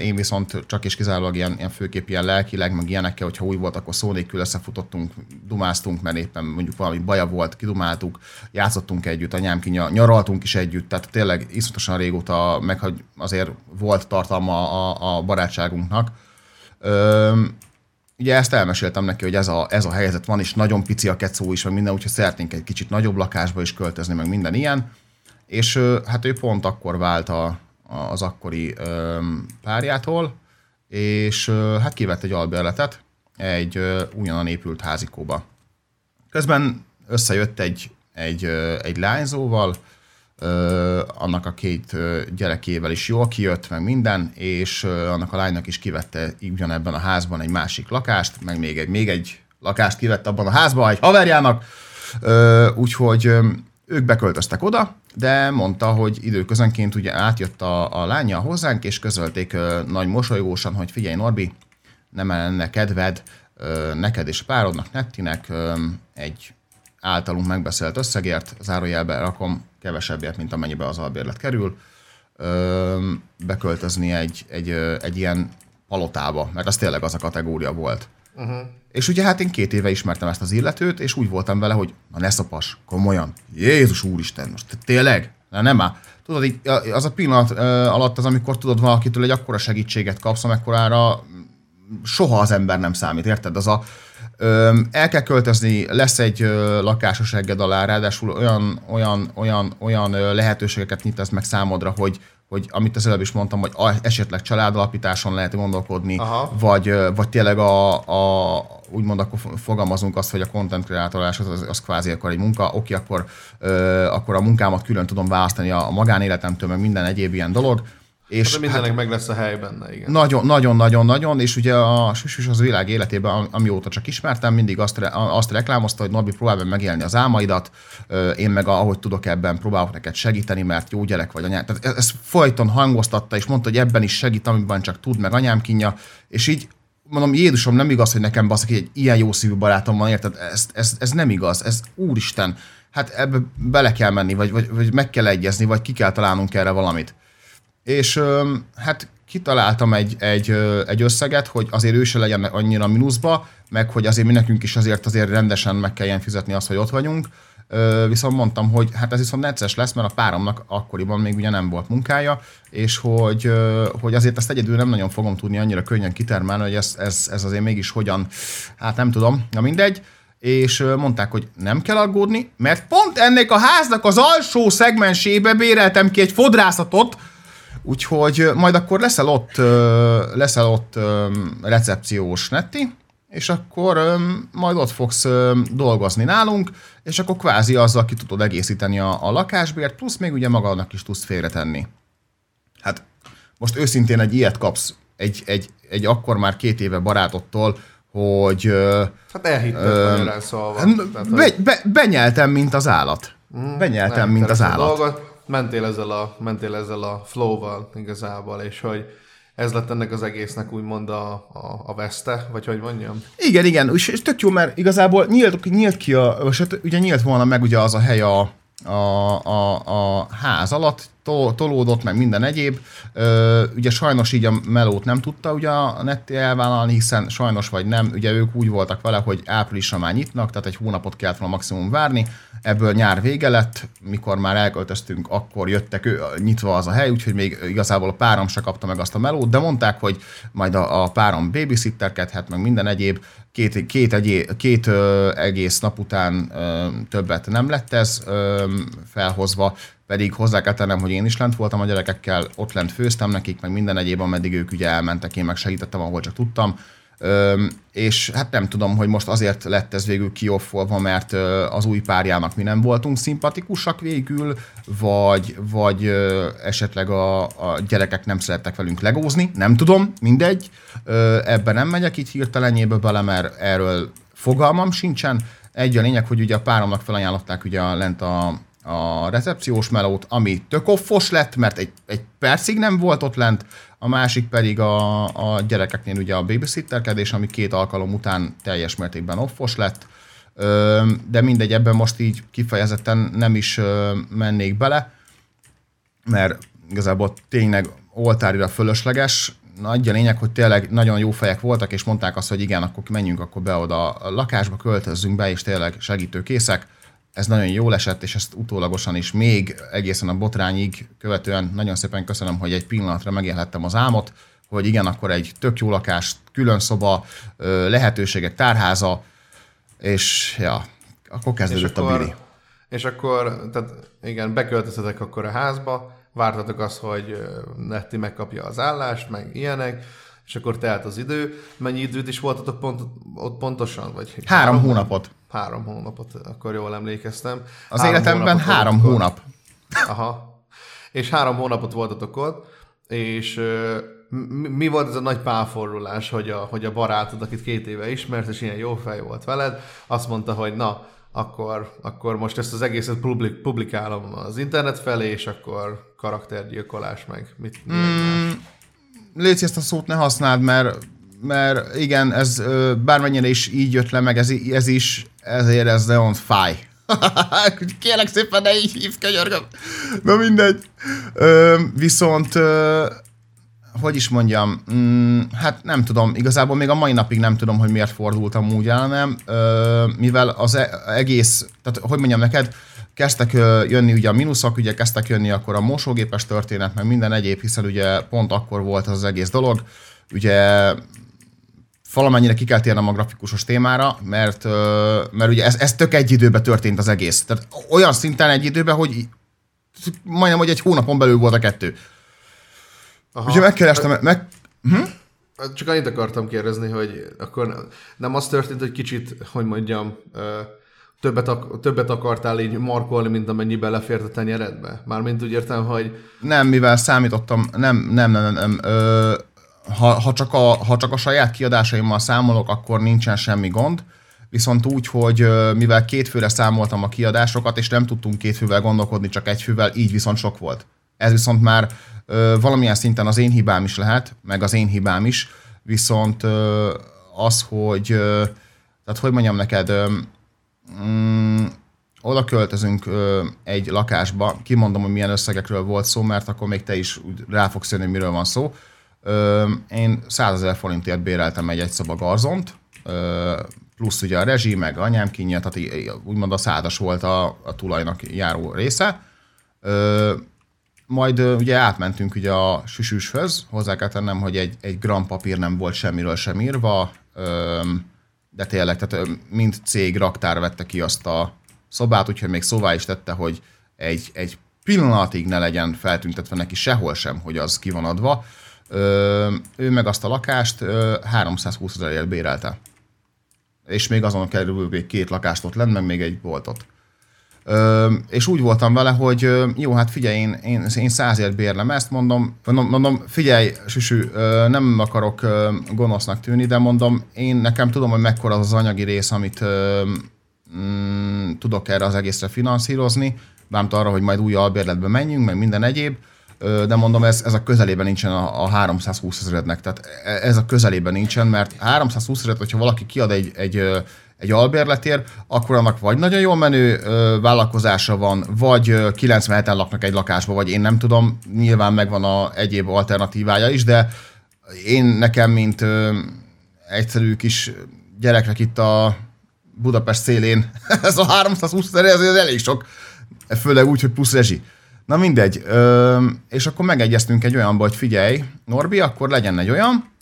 én viszont csak és kizárólag ilyen, ilyen főkép ilyen lelkileg, meg ilyenekkel, hogyha új volt, akkor szó nélkül összefutottunk, dumáztunk, mert éppen mondjuk valami baja volt, kidumáltuk, játszottunk együtt, anyám ki nyaraltunk is együtt, tehát tényleg iszonyatosan régóta, meg hogy azért volt tartalma a, a barátságunknak. Ö, ugye ezt elmeséltem neki, hogy ez a, ez a helyzet van, és nagyon pici a kecó is, meg minden, úgyhogy szeretnénk egy kicsit nagyobb lakásba is költözni, meg minden ilyen. És hát ő pont akkor vált a, az akkori párjától, és hát kivett egy albérletet egy újonnan épült házikóba. Közben összejött egy, egy, egy lányzóval, annak a két gyerekével is jól kijött, meg minden, és annak a lánynak is kivette ugyanebben a házban egy másik lakást, meg még egy, még egy lakást kivett abban a házban egy haverjának, úgyhogy ők beköltöztek oda, de mondta, hogy időközönként ugye átjött a, a lánya hozzánk, és közölték ö, nagy mosolygósan, hogy figyelj Norbi, nem lenne kedved ö, neked és párodnak, Nettinek ö, egy általunk megbeszélt összegért, zárójelbe rakom kevesebbért, mint amennyibe az albérlet kerül, ö, beköltözni egy, egy, egy ilyen palotába, mert az tényleg az a kategória volt. Uh-huh. És ugye hát én két éve ismertem ezt az illetőt, és úgy voltam vele, hogy na ne szapas, komolyan, Jézus úristen, most te- tényleg? Na nem már. Tudod, így, az a pillanat alatt az, amikor tudod valakitől egy akkora segítséget kapsz, amekkorára soha az ember nem számít, érted? Az a, ö, el kell költözni, lesz egy ö, lakásos egged alá, ráadásul olyan, olyan, olyan, olyan lehetőségeket nyit ez meg számodra, hogy, hogy amit az előbb is mondtam, hogy esetleg családalapításon lehet gondolkodni, Aha. vagy, vagy tényleg a, a, úgymond akkor fogalmazunk azt, hogy a content kreatolás az, az, az kvázi akkor egy munka, oké, akkor, ö, akkor a munkámat külön tudom választani a, a magánéletemtől, meg minden egyéb ilyen dolog. És De mindennek meg lesz a hely benne, igen. nagyon, nagyon, nagyon, nagyon, és ugye a Süsüs az világ életében, am- amióta csak ismertem, mindig azt, re, azt reklámozta, hogy Norbi, próbálj meg megélni az álmaidat, én meg ahogy tudok ebben próbálok neked segíteni, mert jó gyerek vagy anyám. Tehát ezt folyton hangoztatta, és mondta, hogy ebben is segít, amiben csak tud, meg anyám kínja, és így mondom, Jézusom, nem igaz, hogy nekem baszak, egy ilyen jó szívű barátom van, érted? Ez, ez, ez nem igaz, ez úristen, hát ebbe bele kell menni, vagy, vagy, vagy meg kell egyezni, vagy ki kell találnunk erre valamit. És hát kitaláltam egy, egy, egy összeget, hogy azért ő se legyen annyira mínuszba, meg hogy azért mi nekünk is azért azért rendesen meg kelljen fizetni azt, hogy ott vagyunk. Viszont mondtam, hogy hát ez viszont necces lesz, mert a páromnak akkoriban még ugye nem volt munkája, és hogy, hogy azért ezt egyedül nem nagyon fogom tudni annyira könnyen kitermelni, hogy ez, ez, ez azért mégis hogyan, hát nem tudom, na mindegy és mondták, hogy nem kell aggódni, mert pont ennek a háznak az alsó szegmensébe béreltem ki egy fodrászatot, úgyhogy ö, majd akkor leszel ott, ö, leszel ott ö, recepciós netti, és akkor ö, majd ott fogsz ö, dolgozni nálunk, és akkor kvázi azzal ki tudod egészíteni a, a lakásbért, plusz még ugye magadnak is tudsz félretenni. Hát most őszintén egy ilyet kapsz egy, egy, egy akkor már két éve barátottól, hogy ö, Hát elhitted magyarán szólva. Hát, be, be, benyeltem, mint az állat. Benyeltem, nem, mint az állat. Dolgot, mentél ezzel a, mentél ezzel a flow-val igazából, és hogy ez lett ennek az egésznek úgymond a, a, a veszte, vagy hogy mondjam? Igen, igen, és, és tök jó, mert igazából nyílt, nyílt ki a, most hát ugye nyílt volna meg ugye az a hely a, a, a, a ház alatt, tol, tolódott, meg minden egyéb. Ugye sajnos így a melót nem tudta ugye a Netti elvállalni, hiszen sajnos vagy nem, ugye ők úgy voltak vele, hogy áprilisra már nyitnak, tehát egy hónapot kellett volna maximum várni, ebből nyár vége lett, mikor már elköltöztünk, akkor jöttek ő, nyitva az a hely, úgyhogy még igazából a párom se kapta meg azt a melót, de mondták, hogy majd a, a párom babysitterkedhet, meg minden egyéb, két, két, egyé, két ö, egész nap után ö, többet nem lett ez ö, felhozva, pedig hozzá kell tennem, hogy én is lent voltam a gyerekekkel, ott lent főztem nekik, meg minden egyéb, ameddig ők ugye elmentek, én meg segítettem, ahol csak tudtam. Öm, és hát nem tudom, hogy most azért lett ez végül kioffolva, mert ö, az új párjának mi nem voltunk szimpatikusak végül, vagy, vagy ö, esetleg a, a gyerekek nem szerettek velünk legózni, nem tudom, mindegy. Ö, ebben nem megyek itt hirtelenjébe bele, mert erről fogalmam sincsen. Egy a lényeg, hogy ugye a páromnak felajánlották ugye lent a, a recepciós melót, ami tök offos lett, mert egy, egy percig nem volt ott lent, a másik pedig a, a gyerekeknél ugye a babysitterkedés, ami két alkalom után teljes mértékben offos lett, de mindegy, ebben most így kifejezetten nem is mennék bele, mert igazából tényleg oltárira fölösleges, nagy a lényeg, hogy tényleg nagyon jó fejek voltak, és mondták azt, hogy igen, akkor menjünk akkor be oda a lakásba, költözzünk be, és tényleg segítőkészek ez nagyon jól esett, és ezt utólagosan is még egészen a botrányig követően nagyon szépen köszönöm, hogy egy pillanatra megélhettem az álmot, hogy igen, akkor egy tök jó lakás, külön szoba, lehetőségek, tárháza, és ja, akkor kezdődött akkor, a biri. És akkor, tehát igen, beköltöztetek akkor a házba, vártatok azt, hogy Netti megkapja az állást, meg ilyenek, és akkor telt az idő. Mennyi időt is voltatok pont, ott pontosan? Vagy három, három hónapot. Három hónapot, akkor jól emlékeztem. Az három életemben három hónap. Aha. És három hónapot voltatok ott, és mi, volt ez a nagy pálforrulás, hogy a, hogy a barátod, akit két éve ismert, és ilyen jó fej volt veled, azt mondta, hogy na, akkor, akkor most ezt az egészet publik, publikálom az internet felé, és akkor karaktergyilkolás meg mit, mm, Légy ezt a szót ne használd, mert, mert igen, ez bármennyire is így jött le, meg ez, ez is, ezért ez nagyon fáj. Kérlek szépen, ne így hívj, könyörgöm. Na mindegy. Ö, viszont, ö, hogy is mondjam, mm, hát nem tudom, igazából még a mai napig nem tudom, hogy miért fordultam úgy el, nem, ö, mivel az e- egész, tehát hogy mondjam neked, kezdtek jönni ugye a mínuszok, ugye kezdtek jönni akkor a mosógépes történet, meg minden egyéb, hiszen ugye pont akkor volt az, az egész dolog. Ugye valamennyire ki kell térnem a grafikusos témára, mert, mert ugye ez, ez tök egy időben történt az egész. Tehát olyan szinten egy időben, hogy majdnem, hogy egy hónapon belül volt a kettő. Aha. Ugye megkerestem, meg... Hm? Csak annyit akartam kérdezni, hogy akkor nem az történt, hogy kicsit, hogy mondjam, többet, ak- többet akartál így markolni, mint amennyi belefért a tenyeredbe? Mármint úgy értem, hogy... Nem, mivel számítottam, nem, nem, nem, nem, nem. Ö, ha, ha, csak a, ha csak a saját kiadásaimmal számolok, akkor nincsen semmi gond, viszont úgy, hogy mivel két főre számoltam a kiadásokat, és nem tudtunk két fővel gondolkodni, csak egy fővel, így viszont sok volt. Ez viszont már ö, valamilyen szinten az én hibám is lehet, meg az én hibám is, viszont ö, az, hogy, ö, tehát hogy mondjam neked, ö, mm, oda költözünk ö, egy lakásba, kimondom, hogy milyen összegekről volt szó, mert akkor még te is rá fogsz jönni, miről van szó. Én 100 ezer forintért béreltem egy egyszoba garzont, plusz ugye a rezsi, meg anyám kínja, tehát úgymond a szádas volt a, a tulajnak járó része. Majd ugye átmentünk ugye a süsűshöz, hozzá kell tennem, hogy egy, egy gram papír nem volt semmiről sem írva, de tényleg, tehát mind cég raktár vette ki azt a szobát, úgyhogy még szóvá is tette, hogy egy, egy pillanatig ne legyen feltüntetve neki sehol sem, hogy az ki adva. Ő meg azt a lakást ö, 320 ezerért bérelte. És még azon kerül még két lakást ott lenne, meg még egy boltot. Ö, és úgy voltam vele, hogy jó, hát figyelj, én, én, én százért bérlem ezt, mondom, mondom, mondom figyelj, Süsű, nem akarok gonosznak tűnni, de mondom, én nekem tudom, hogy mekkora az az anyagi rész, amit mm, tudok erre az egészre finanszírozni, bámt arra, hogy majd új albérletbe menjünk, meg minden egyéb. De mondom, ez, ez a közelében nincsen a, a 320 ezerednek. Tehát e- ez a közelében nincsen, mert 320 ezeret, hogyha valaki kiad egy, egy, egy albérletért, akkor annak vagy nagyon jól menő ö, vállalkozása van, vagy ö, 97-en laknak egy lakásba, vagy én nem tudom, nyilván megvan a egyéb alternatívája is, de én nekem, mint ö, egyszerű kis gyereknek itt a Budapest szélén, ez a 320 ezer, ez, ez elég sok, főleg úgy, hogy plusz rezsi. Na mindegy, ö, és akkor megegyeztünk egy olyanba, hogy figyelj, Norbi, akkor legyen egy olyan,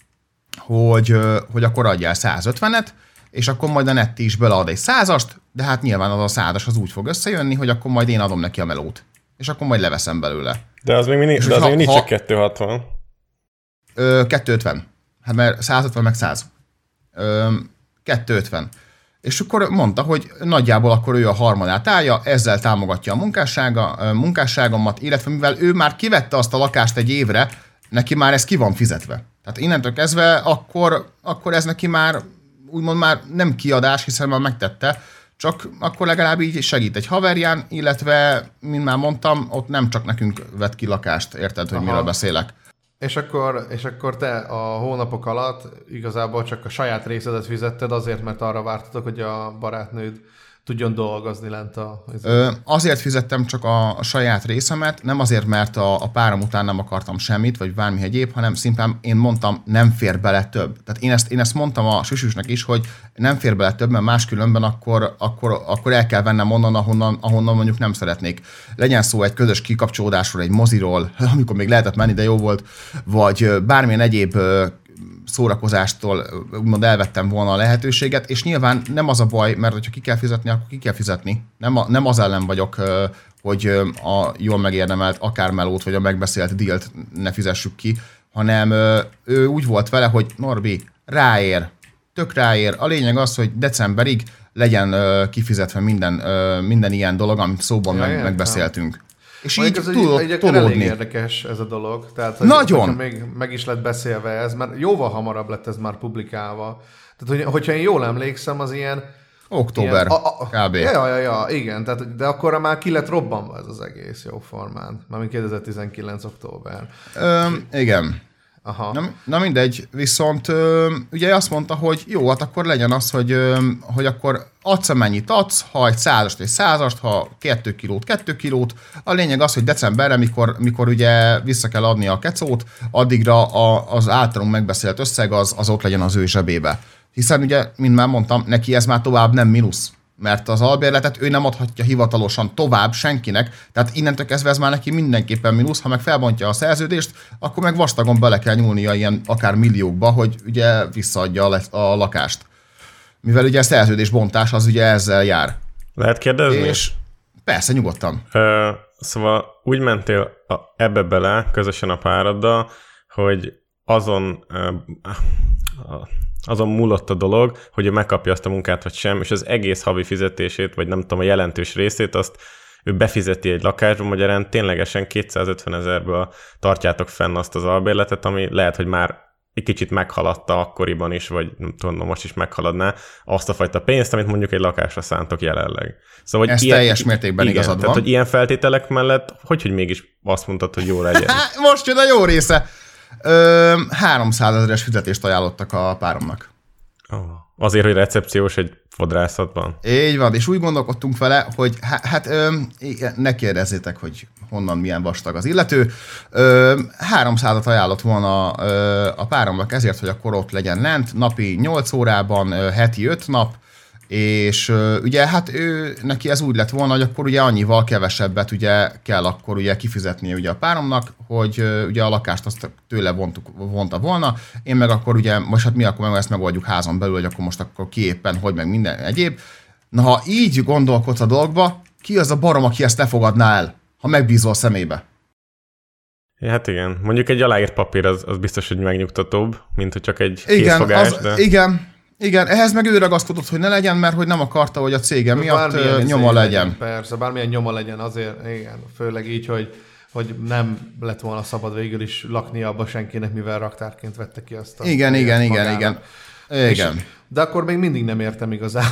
hogy, hogy akkor adjál 150-et, és akkor majd a Netti is belead egy százast, de hát nyilván az a százas az úgy fog összejönni, hogy akkor majd én adom neki a melót. És akkor majd leveszem belőle. De az még mindig, de az hogyha- még nincs ha- csak 260. Ö, 250. Hát mert 150 meg 100. Ö, 250. És akkor mondta, hogy nagyjából akkor ő a harmadát állja, ezzel támogatja a munkássága, munkásságomat, illetve mivel ő már kivette azt a lakást egy évre, neki már ez ki van fizetve. Tehát innentől kezdve akkor, akkor ez neki már úgymond már nem kiadás, hiszen már megtette, csak akkor legalább így segít egy haverján, illetve, mint már mondtam, ott nem csak nekünk vett ki lakást, érted, hogy Aha. miről beszélek. És akkor, és akkor te a hónapok alatt igazából csak a saját részedet fizetted azért, mert arra vártatok, hogy a barátnőd tudjon dolgozni lent a... Ö, azért fizettem csak a, saját részemet, nem azért, mert a, a párom után nem akartam semmit, vagy bármi egyéb, hanem szimplán én mondtam, nem fér bele több. Tehát én ezt, én ezt mondtam a süsüsnek is, hogy nem fér bele több, mert máskülönben akkor, akkor, akkor el kell vennem onnan, ahonnan, ahonnan mondjuk nem szeretnék. Legyen szó egy közös kikapcsolódásról, egy moziról, amikor még lehetett menni, de jó volt, vagy bármilyen egyéb szórakozástól úgymond elvettem volna a lehetőséget, és nyilván nem az a baj, mert hogyha ki kell fizetni, akkor ki kell fizetni. Nem, a, nem az ellen vagyok, hogy a jól megérdemelt akár melót, vagy a megbeszélt dílt ne fizessük ki, hanem ő úgy volt vele, hogy Norbi, ráér, tök ráér. A lényeg az, hogy decemberig legyen kifizetve minden, minden ilyen dolog, amit szóban Ja, meg, megbeszéltünk. És Mondjuk így ez tudott egy, egy elég tolódni. érdekes ez a dolog. Tehát, hogy, Nagyon! Még meg is lett beszélve ez, mert jóval hamarabb lett ez már publikálva. Tehát, hogy, hogyha én jól emlékszem, az ilyen... Október, ilyen, a, a, kb. Ja, ja, ja, igen, tehát, de akkor már ki lett robbanva ez az egész jó formán. Mármint 2019. október. Ö, igen. Aha. Na, na mindegy, viszont ö, ugye azt mondta, hogy jó, hát akkor legyen az, hogy, ö, hogy akkor adsz amennyit adsz, ha egy százast, egy százast, ha kettő kilót, kettő kilót. A lényeg az, hogy decemberre, mikor, mikor ugye vissza kell adni a kecót, addigra a, az általunk megbeszélt összeg az, az ott legyen az ő zsebébe. Hiszen ugye, mint már mondtam, neki ez már tovább nem mínusz mert az albérletet ő nem adhatja hivatalosan tovább senkinek, tehát innentől kezdve ez már neki mindenképpen mínusz, ha meg felbontja a szerződést, akkor meg vastagon bele kell nyúlnia ilyen akár milliókba, hogy ugye visszaadja a, le- a lakást. Mivel ugye a szerződésbontás az ugye ezzel jár. Lehet kérdezni? És persze, nyugodtan. Ö, szóval úgy mentél a, ebbe bele közösen a páraddal, hogy azon ö, a- azon múlott a dolog, hogy ő megkapja azt a munkát, vagy sem, és az egész havi fizetését, vagy nem tudom, a jelentős részét, azt ő befizeti egy lakásba, magyarán ténylegesen 250 ezerből tartjátok fenn azt az albérletet, ami lehet, hogy már egy kicsit meghaladta akkoriban is, vagy nem tudom, most is meghaladná azt a fajta pénzt, amit mondjuk egy lakásra szántok jelenleg. Szóval, hogy Ez teljes mértékben igen, igazad tehát, van. hogy ilyen feltételek mellett, hogy, hogy mégis azt mondtad, hogy jó legyen. Most jön a jó része. Ö, 300 ezeres fizetést ajánlottak a páromnak. Oh. Azért, hogy recepciós egy fodrászatban. Így van, és úgy gondolkodtunk vele, hogy hát, ö, ne kérdezzétek, hogy honnan milyen vastag az illető. Ö, 300-at ajánlott volna ö, a páromnak ezért, hogy akkor ott legyen lent, napi 8 órában, heti 5 nap, és ugye hát ő, neki ez úgy lett volna, hogy akkor ugye annyival kevesebbet ugye kell akkor ugye kifizetnie ugye a páromnak, hogy ugye a lakást azt tőle vontuk, vonta volna, én meg akkor ugye, most hát mi akkor meg ezt megoldjuk házon belül, hogy akkor most akkor ki éppen, hogy meg minden egyéb. Na ha így gondolkodsz a dolgba, ki az a barom, aki ezt ne fogadná el, ha megbízol a szemébe? Ja, hát igen. Mondjuk egy aláírt papír az, az biztos, hogy megnyugtatóbb, mint hogy csak egy Igen, készfogás, az, de... igen, igen, ehhez meg ő ragaszkodott, hogy ne legyen, mert hogy nem akarta, hogy a cége miatt Bármilyen nyoma legyen. Persze, bármilyen nyoma legyen azért, igen, főleg így, hogy, hogy nem lett volna szabad végül is lakni abba senkinek, mivel raktárként vette ki azt a Igen, igen, igen, igen. Igen. És, de akkor még mindig nem értem igazából.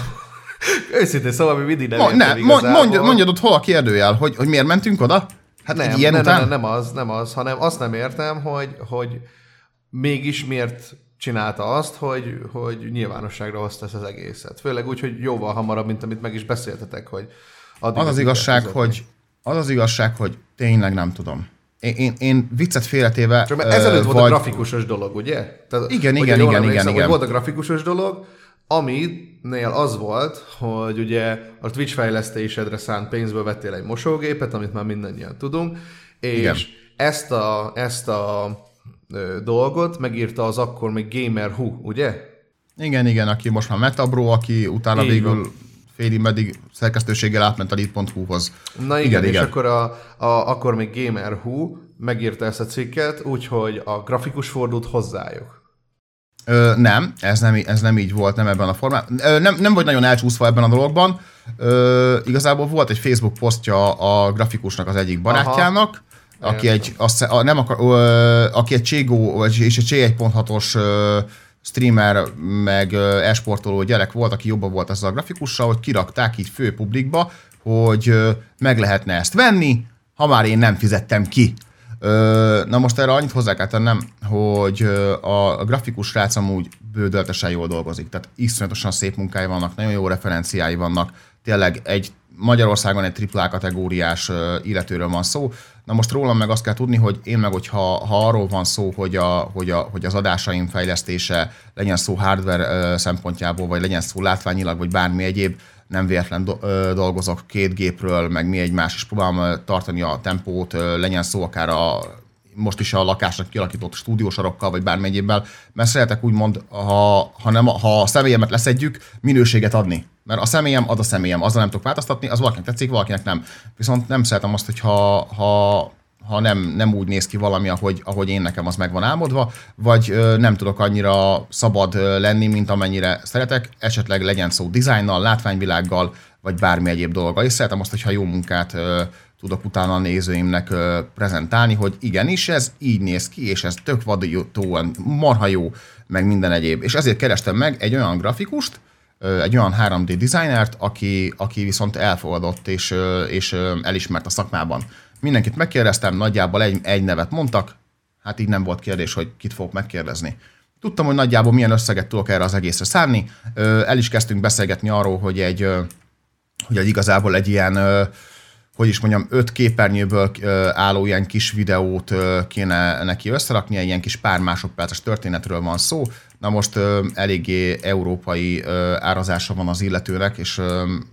Őszintén szóval még mindig nem Mo- értem ne, igazából. mondj, mondjad ott hol a kérdőjel, hogy, hogy miért mentünk oda? Hát nem, ilyen nem, után? nem, nem az, nem az, hanem azt nem értem, hogy, hogy mégis miért csinálta azt, hogy, hogy nyilvánosságra hozta ezt az egészet. Főleg úgy, hogy jóval hamarabb, mint amit meg is beszéltetek, hogy addig Az az igazság, hogy az az igazság, hogy tényleg nem tudom. Én, én, én viccet félretéve... Csak mert ezelőtt volt a grafikusos dolog, ugye? Tehát, Igen, igen, igen, igen, hogy igen. Volt a grafikusos dolog, aminél az volt, hogy ugye a Twitch fejlesztésedre szánt pénzből vettél egy mosógépet, amit már mindannyian tudunk, és Igen. ezt a, ezt a dolgot megírta az akkor még Gamer Who, ugye? Igen, igen, aki most már Metabro, aki utána Így végül van. félig meddig szerkesztőséggel átment a lead.hu-hoz. Na igen, igen, és akkor a, a, akkor még Gamer Who megírta ezt a cikket, úgyhogy a grafikus fordult hozzájuk. Ö, nem, ez nem, ez nem így volt, nem ebben a formában. Nem, nem vagy nagyon elcsúszva ebben a dologban. Ö, igazából volt egy Facebook posztja a grafikusnak az egyik barátjának, Aha. Aki egy, azt, a, nem akar, ö, aki egy Cségó, és egy C1.6-os ö, streamer, meg esportoló gyerek volt, aki jobban volt ezzel a grafikussal, hogy kirakták így fő publikba, hogy meg lehetne ezt venni, ha már én nem fizettem ki. Na most erre annyit hozzá kell tennem, hogy a, grafikus srác amúgy bődöltesen jól dolgozik, tehát iszonyatosan szép munkái vannak, nagyon jó referenciái vannak, tényleg egy Magyarországon egy AAA kategóriás illetőről van szó. Na most rólam meg azt kell tudni, hogy én meg, hogyha ha arról van szó, hogy, a, hogy, a, hogy az adásaim fejlesztése legyen szó hardware szempontjából, vagy legyen szó látványilag, vagy bármi egyéb, nem véletlen do- ö, dolgozok két gépről, meg mi egymás, és próbálom tartani a tempót, ö, legyen szó akár a most is a lakásnak kialakított stúdiósarokkal, vagy bármi egyébbel, mert szeretek úgymond, ha, ha, nem, ha a személyemet leszedjük, minőséget adni. Mert a személyem ad a személyem, azzal nem tudok változtatni, az valakinek tetszik, valakinek nem. Viszont nem szeretem azt, hogy ha, ha ha nem, nem úgy néz ki valami, ahogy, ahogy én nekem az meg van álmodva, vagy ö, nem tudok annyira szabad ö, lenni, mint amennyire szeretek, esetleg legyen szó dizájnnal, látványvilággal, vagy bármi egyéb dolga. És szeretem azt, hogyha jó munkát ö, tudok utána a nézőimnek ö, prezentálni, hogy igenis, ez így néz ki, és ez tök vadítóan, marha jó, meg minden egyéb. És ezért kerestem meg egy olyan grafikust, ö, egy olyan 3D designert, aki, aki viszont elfogadott és, ö, és ö, elismert a szakmában. Mindenkit megkérdeztem, nagyjából egy, egy nevet mondtak, hát így nem volt kérdés, hogy kit fogok megkérdezni. Tudtam, hogy nagyjából milyen összeget tudok erre az egészre szánni. El is kezdtünk beszélgetni arról, hogy egy, hogy egy igazából egy ilyen, hogy is mondjam, öt képernyőből álló ilyen kis videót kéne neki összerakni, egy ilyen kis pár másodperces történetről van szó. Na most eléggé európai árazása van az illetőnek, és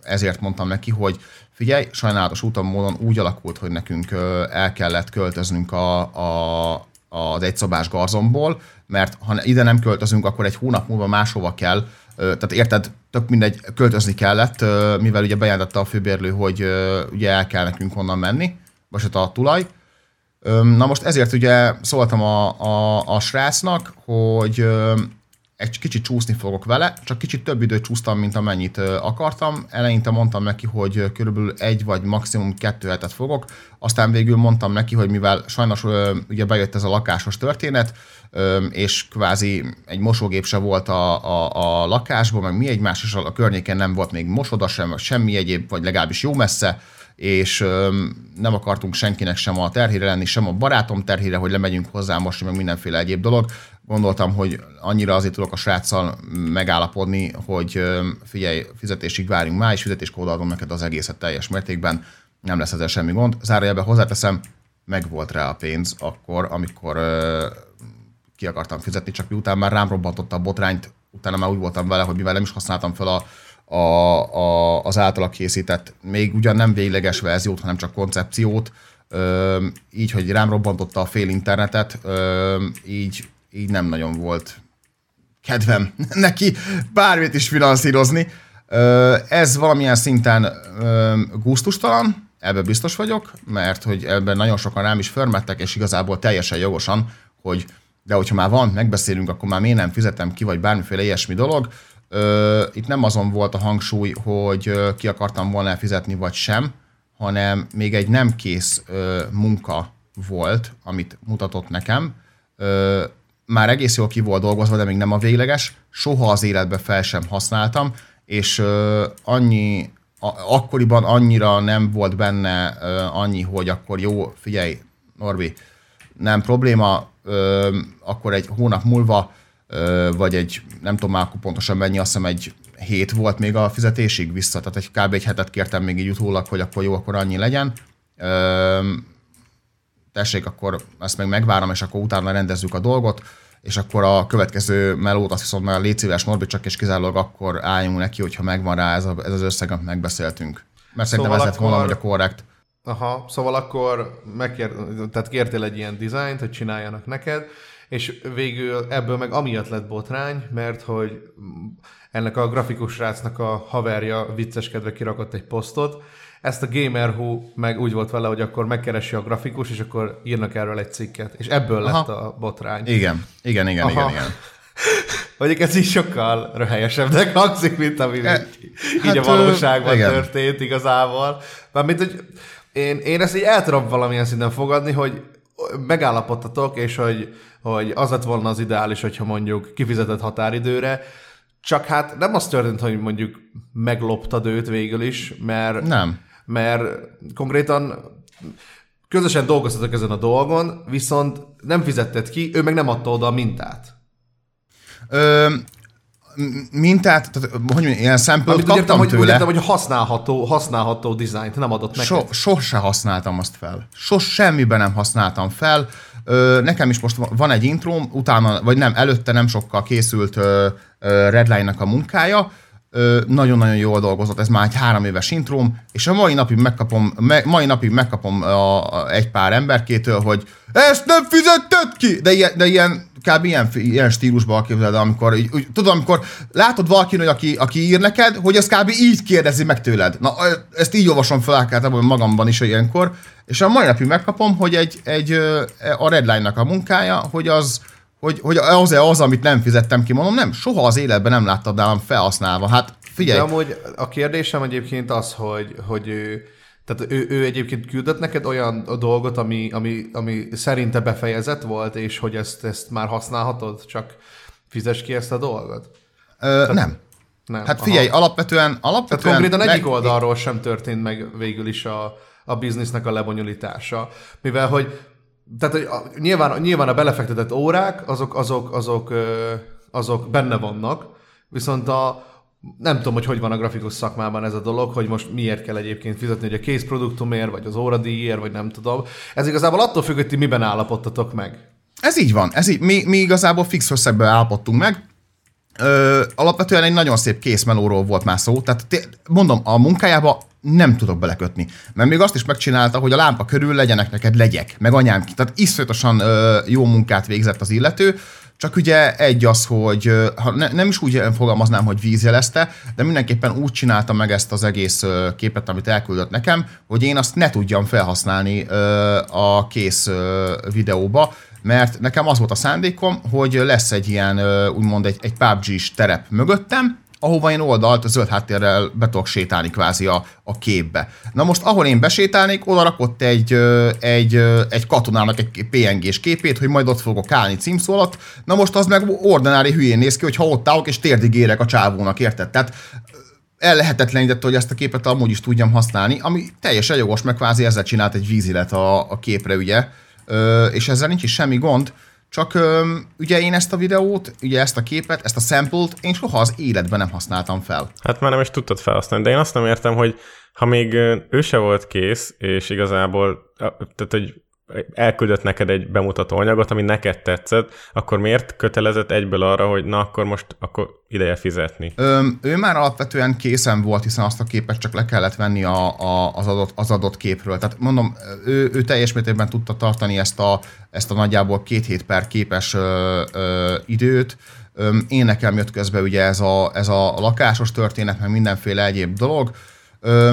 ezért mondtam neki, hogy figyelj, sajnálatos úton módon úgy alakult, hogy nekünk el kellett költöznünk a, a, az egyszobás garzomból, mert ha ide nem költözünk, akkor egy hónap múlva máshova kell, tehát érted, tök mindegy, költözni kellett, mivel ugye bejelentette a főbérlő, hogy ugye el kell nekünk onnan menni, vagy a tulaj. Na most ezért ugye szóltam a, a, a srácnak, hogy egy kicsit csúszni fogok vele, csak kicsit több időt csúsztam, mint amennyit akartam. Eleinte mondtam neki, hogy körülbelül egy vagy maximum kettő hetet fogok, aztán végül mondtam neki, hogy mivel sajnos ugye bejött ez a lakásos történet, és kvázi egy mosógép se volt a, a, a lakásban, meg mi egymás, és a, környéken nem volt még mosoda sem, semmi egyéb, vagy legalábbis jó messze, és nem akartunk senkinek sem a terhére lenni, sem a barátom terhére, hogy lemegyünk hozzá most, meg mindenféle egyéb dolog. Gondoltam, hogy annyira azért tudok a sráccal megállapodni, hogy figyelj, fizetésig várjunk már, és fizetéskód adom neked az egészet teljes mértékben, nem lesz ezzel semmi gond. Zárójelben hozzáteszem, meg volt rá a pénz akkor, amikor ki akartam fizetni, csak miután már rám robbantotta a botrányt, utána már úgy voltam vele, hogy mivel nem is használtam fel a, a, a, az általa készített, még ugyan nem végleges verziót, hanem csak koncepciót, ö, így, hogy rám robbantotta a fél internetet, ö, így, így nem nagyon volt kedvem neki bármit is finanszírozni. Ö, Ez valamilyen szinten ö, gusztustalan, ebben biztos vagyok, mert hogy ebben nagyon sokan rám is förmettek, és igazából teljesen jogosan, hogy de hogyha már van, megbeszélünk, akkor már miért nem fizetem ki, vagy bármiféle ilyesmi dolog. Ö, Itt nem azon volt a hangsúly, hogy ki akartam volna fizetni, vagy sem, hanem még egy nem kész ö, munka volt, amit mutatott nekem. Ö, már egész jól ki volt dolgozva, de még nem a végleges. Soha az életben fel sem használtam, és ö, annyi, a, akkoriban annyira nem volt benne ö, annyi, hogy akkor jó, figyelj, Norbi, nem probléma, ö, akkor egy hónap múlva, ö, vagy egy, nem tudom már pontosan mennyi, azt hiszem egy hét volt még a fizetésig vissza, tehát egy kb. egy hetet kértem még így utólag, hogy akkor jó, akkor annyi legyen. Ö, tessék, akkor ezt meg megvárom, és akkor utána rendezzük a dolgot, és akkor a következő melót azt viszont már légy szíves, Norbi, csak és kizárólag akkor álljunk neki, hogyha megvan rá ez, a, ez az összeg, amit megbeszéltünk. Mert szerintem Szóval ez lett volna, hogy a korrekt. Aha, szóval akkor megkér, tehát kértél egy ilyen dizájnt, hogy csináljanak neked, és végül ebből meg amiatt lett botrány, mert hogy ennek a grafikus srácnak a haverja vicceskedve kirakott egy posztot, ezt a Gamer.hu meg úgy volt vele, hogy akkor megkeresi a grafikus, és akkor írnak erről egy cikket. És ebből lett Aha. a botrány. Igen, igen, igen, igen, Aha. igen. Mondjuk ez így sokkal röhelyesebbnek hangzik, mint ami e, így hát, a valóságban ö, igen. történt igazából. Mármint, hogy én, én ezt így el tudom valamilyen szinten fogadni, hogy megállapodtatok, és hogy, hogy az lett volna az ideális, hogyha mondjuk kifizetett határidőre, csak hát nem az történt, hogy mondjuk megloptad őt végül is, mert, Nem. mert konkrétan közösen dolgoztatok ezen a dolgon, viszont nem fizetted ki, ő meg nem adta oda a mintát. Ö, mintát, tehát, hogy mondjam, ilyen értem, kaptam hogy, úgy tőle. értem, hogy használható, használható dizájnt nem adott neked. So, sose használtam azt fel. Sos semmiben nem használtam fel. Ö, nekem is most van egy intróm, utána, vagy nem, előtte nem sokkal készült ö, ö, Redline-nak a munkája, nagyon-nagyon jól dolgozott, ez már egy három éves intróm, és a mai napig megkapom, me, mai napig megkapom a, a, egy pár emberkétől, hogy ezt nem fizetted ki! De ilyen, de ilyen kb. ilyen, ilyen stílusban képzeled, amikor, így, úgy, tudod, amikor látod valakin, hogy aki, aki ír neked, hogy ez kb. így kérdezi meg tőled. Na, ezt így olvasom fel általában magamban is ilyenkor, és a mai napig megkapom, hogy egy, egy a Redline-nak a munkája, hogy az, hogy, hogy az-e az, amit nem fizettem ki, mondom, nem, soha az életben nem láttad nálam felhasználva. Hát figyelj, De amúgy a kérdésem egyébként az, hogy, hogy ő, tehát ő, ő egyébként küldött neked olyan dolgot, ami, ami, ami szerinte befejezett volt, és hogy ezt, ezt már használhatod, csak fizes ki ezt a dolgot? ö, nem. Nem. Hát figyelj, Aha. alapvetően, Tehát alapvetően... konkrétan meg- egyik oldalról sem történt meg végül is a, a biznisznek a lebonyolítása. Mivel, hogy tehát, hogy a, nyilván, nyilván a belefektetett órák, azok, azok, azok, azok benne vannak, viszont a, nem tudom, hogy hogy van a grafikus szakmában ez a dolog, hogy most miért kell egyébként fizetni, hogy a készproduktumért, vagy az óradíjért, vagy nem tudom. Ez igazából attól függ, hogy ti miben állapodtatok meg. Ez így van. Ez így, mi, mi igazából fix összegben állapodtunk meg. Ö, alapvetően egy nagyon szép készmelóról volt már szó, tehát mondom, a munkájába nem tudok belekötni. Mert még azt is megcsinálta, hogy a lámpa körül legyenek neked legyek, meg anyám ki. Tehát iszonyatosan ö, jó munkát végzett az illető, csak ugye egy az, hogy ha ne, nem is úgy fogalmaznám, hogy vízjelezte, de mindenképpen úgy csinálta meg ezt az egész képet, amit elküldött nekem, hogy én azt ne tudjam felhasználni a kész videóba, mert nekem az volt a szándékom, hogy lesz egy ilyen, úgymond egy, egy PUBG-s terep mögöttem, ahova én oldalt zöld háttérrel be tudok sétálni kvázi a, a képbe. Na most, ahol én besétálnék, oda rakott egy, egy, egy katonának egy PNG-s képét, hogy majd ott fogok állni címszó alatt. Na most az meg ordinári hülyén néz ki, hogyha ott állok és térdig érek a csávónak, érted? Tehát ellehetetlenítette, hogy ezt a képet amúgy is tudjam használni, ami teljesen jogos, meg kvázi ezzel csinált egy vízilet a, a képre, ugye, Ö, és ezzel nincs is semmi gond, csak ö, ugye én ezt a videót, ugye ezt a képet, ezt a sample-t én soha az életben nem használtam fel. Hát már nem is tudtad felhasználni, de én azt nem értem, hogy ha még ő se volt kész, és igazából, tehát hogy elküldött neked egy bemutató anyagot, ami neked tetszett, akkor miért kötelezett egyből arra, hogy na akkor most akkor ideje fizetni? Ö, ő már alapvetően készen volt, hiszen azt a képet csak le kellett venni a, a, az, adott, az adott képről. Tehát mondom, ő, ő teljes mértékben tudta tartani ezt a, ezt a nagyjából két hét per képes ö, ö, időt. Ö, én nekem jött közbe ugye ez a, ez a lakásos történet, meg mindenféle egyéb dolog. Ö,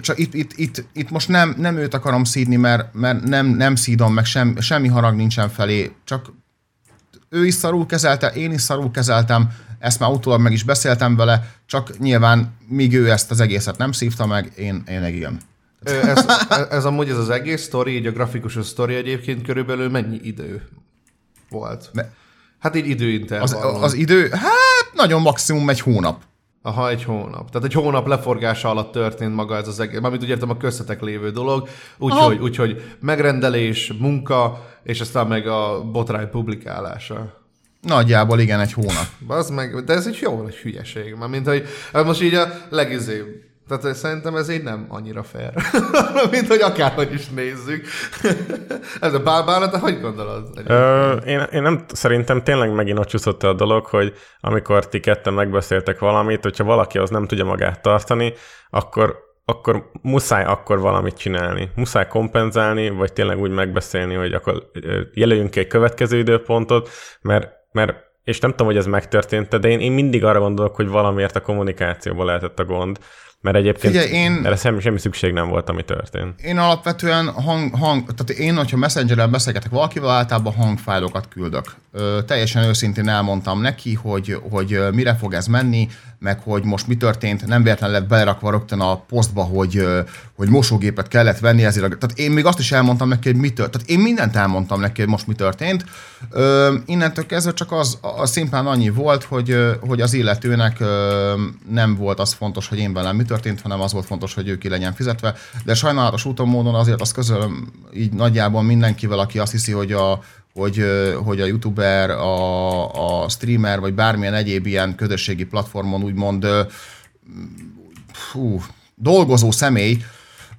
csak itt, itt, itt, itt most nem, nem őt akarom szídni, mert, mert nem, nem szídom, meg sem, semmi harag nincsen felé, csak ő is szarul kezelte, én is szarul kezeltem, ezt már utólag meg is beszéltem vele, csak nyilván míg ő ezt az egészet nem szívta meg, én, én meg igen. Ez, ez amúgy ez az egész sztori, így a grafikus sztori egyébként körülbelül mennyi idő volt? Hát így időintervall. Az, az idő, hát nagyon maximum egy hónap. Aha, egy hónap. Tehát egy hónap leforgása alatt történt maga ez az egész. Mármint úgy értem a köztetek lévő dolog. Úgyhogy úgy, hogy megrendelés, munka, és aztán meg a botrány publikálása. Nagyjából igen, egy hónap. Az meg, de ez egy jó nagy hülyeség. Mármint, hogy hát most így a legizébb. Tehát szerintem ez így nem annyira fair. Mint hogy akárhogy is nézzük. ez a bálbálat, te hogy gondolod? Ö, én, én nem, szerintem tényleg megint ott csúszott a dolog, hogy amikor ti ketten megbeszéltek valamit, hogyha valaki az nem tudja magát tartani, akkor akkor muszáj akkor valamit csinálni. Muszáj kompenzálni, vagy tényleg úgy megbeszélni, hogy akkor jelöljünk egy következő időpontot, mert, mert és nem tudom, hogy ez megtörtént, de én, én mindig arra gondolok, hogy valamiért a kommunikációban lehetett a gond, mert egyébként Figyelj, én- erre semmi, semmi szükség nem volt, ami történt. Én alapvetően hang, hang tehát én, hogyha Messengeren beszélgetek valakivel, általában hangfájlokat küldök. Ö, teljesen őszintén elmondtam neki, hogy, hogy mire fog ez menni, meg hogy most mi történt, nem véletlenül lett belerakva rögtön a posztba, hogy, hogy mosógépet kellett venni ezért. Tehát én még azt is elmondtam neki, hogy mi történt. Tehát én mindent elmondtam neki, hogy most mi történt. Ö, innentől kezdve csak az, az szimplán annyi volt, hogy, hogy az illetőnek nem volt az fontos, hogy én velem mi történt, hanem az volt fontos, hogy ő ki legyen fizetve. De sajnálatos úton módon azért azt közölöm így nagyjából mindenkivel, aki azt hiszi, hogy a, hogy, hogy a youtuber, a, a streamer, vagy bármilyen egyéb ilyen közösségi platformon úgymond fú, dolgozó személy,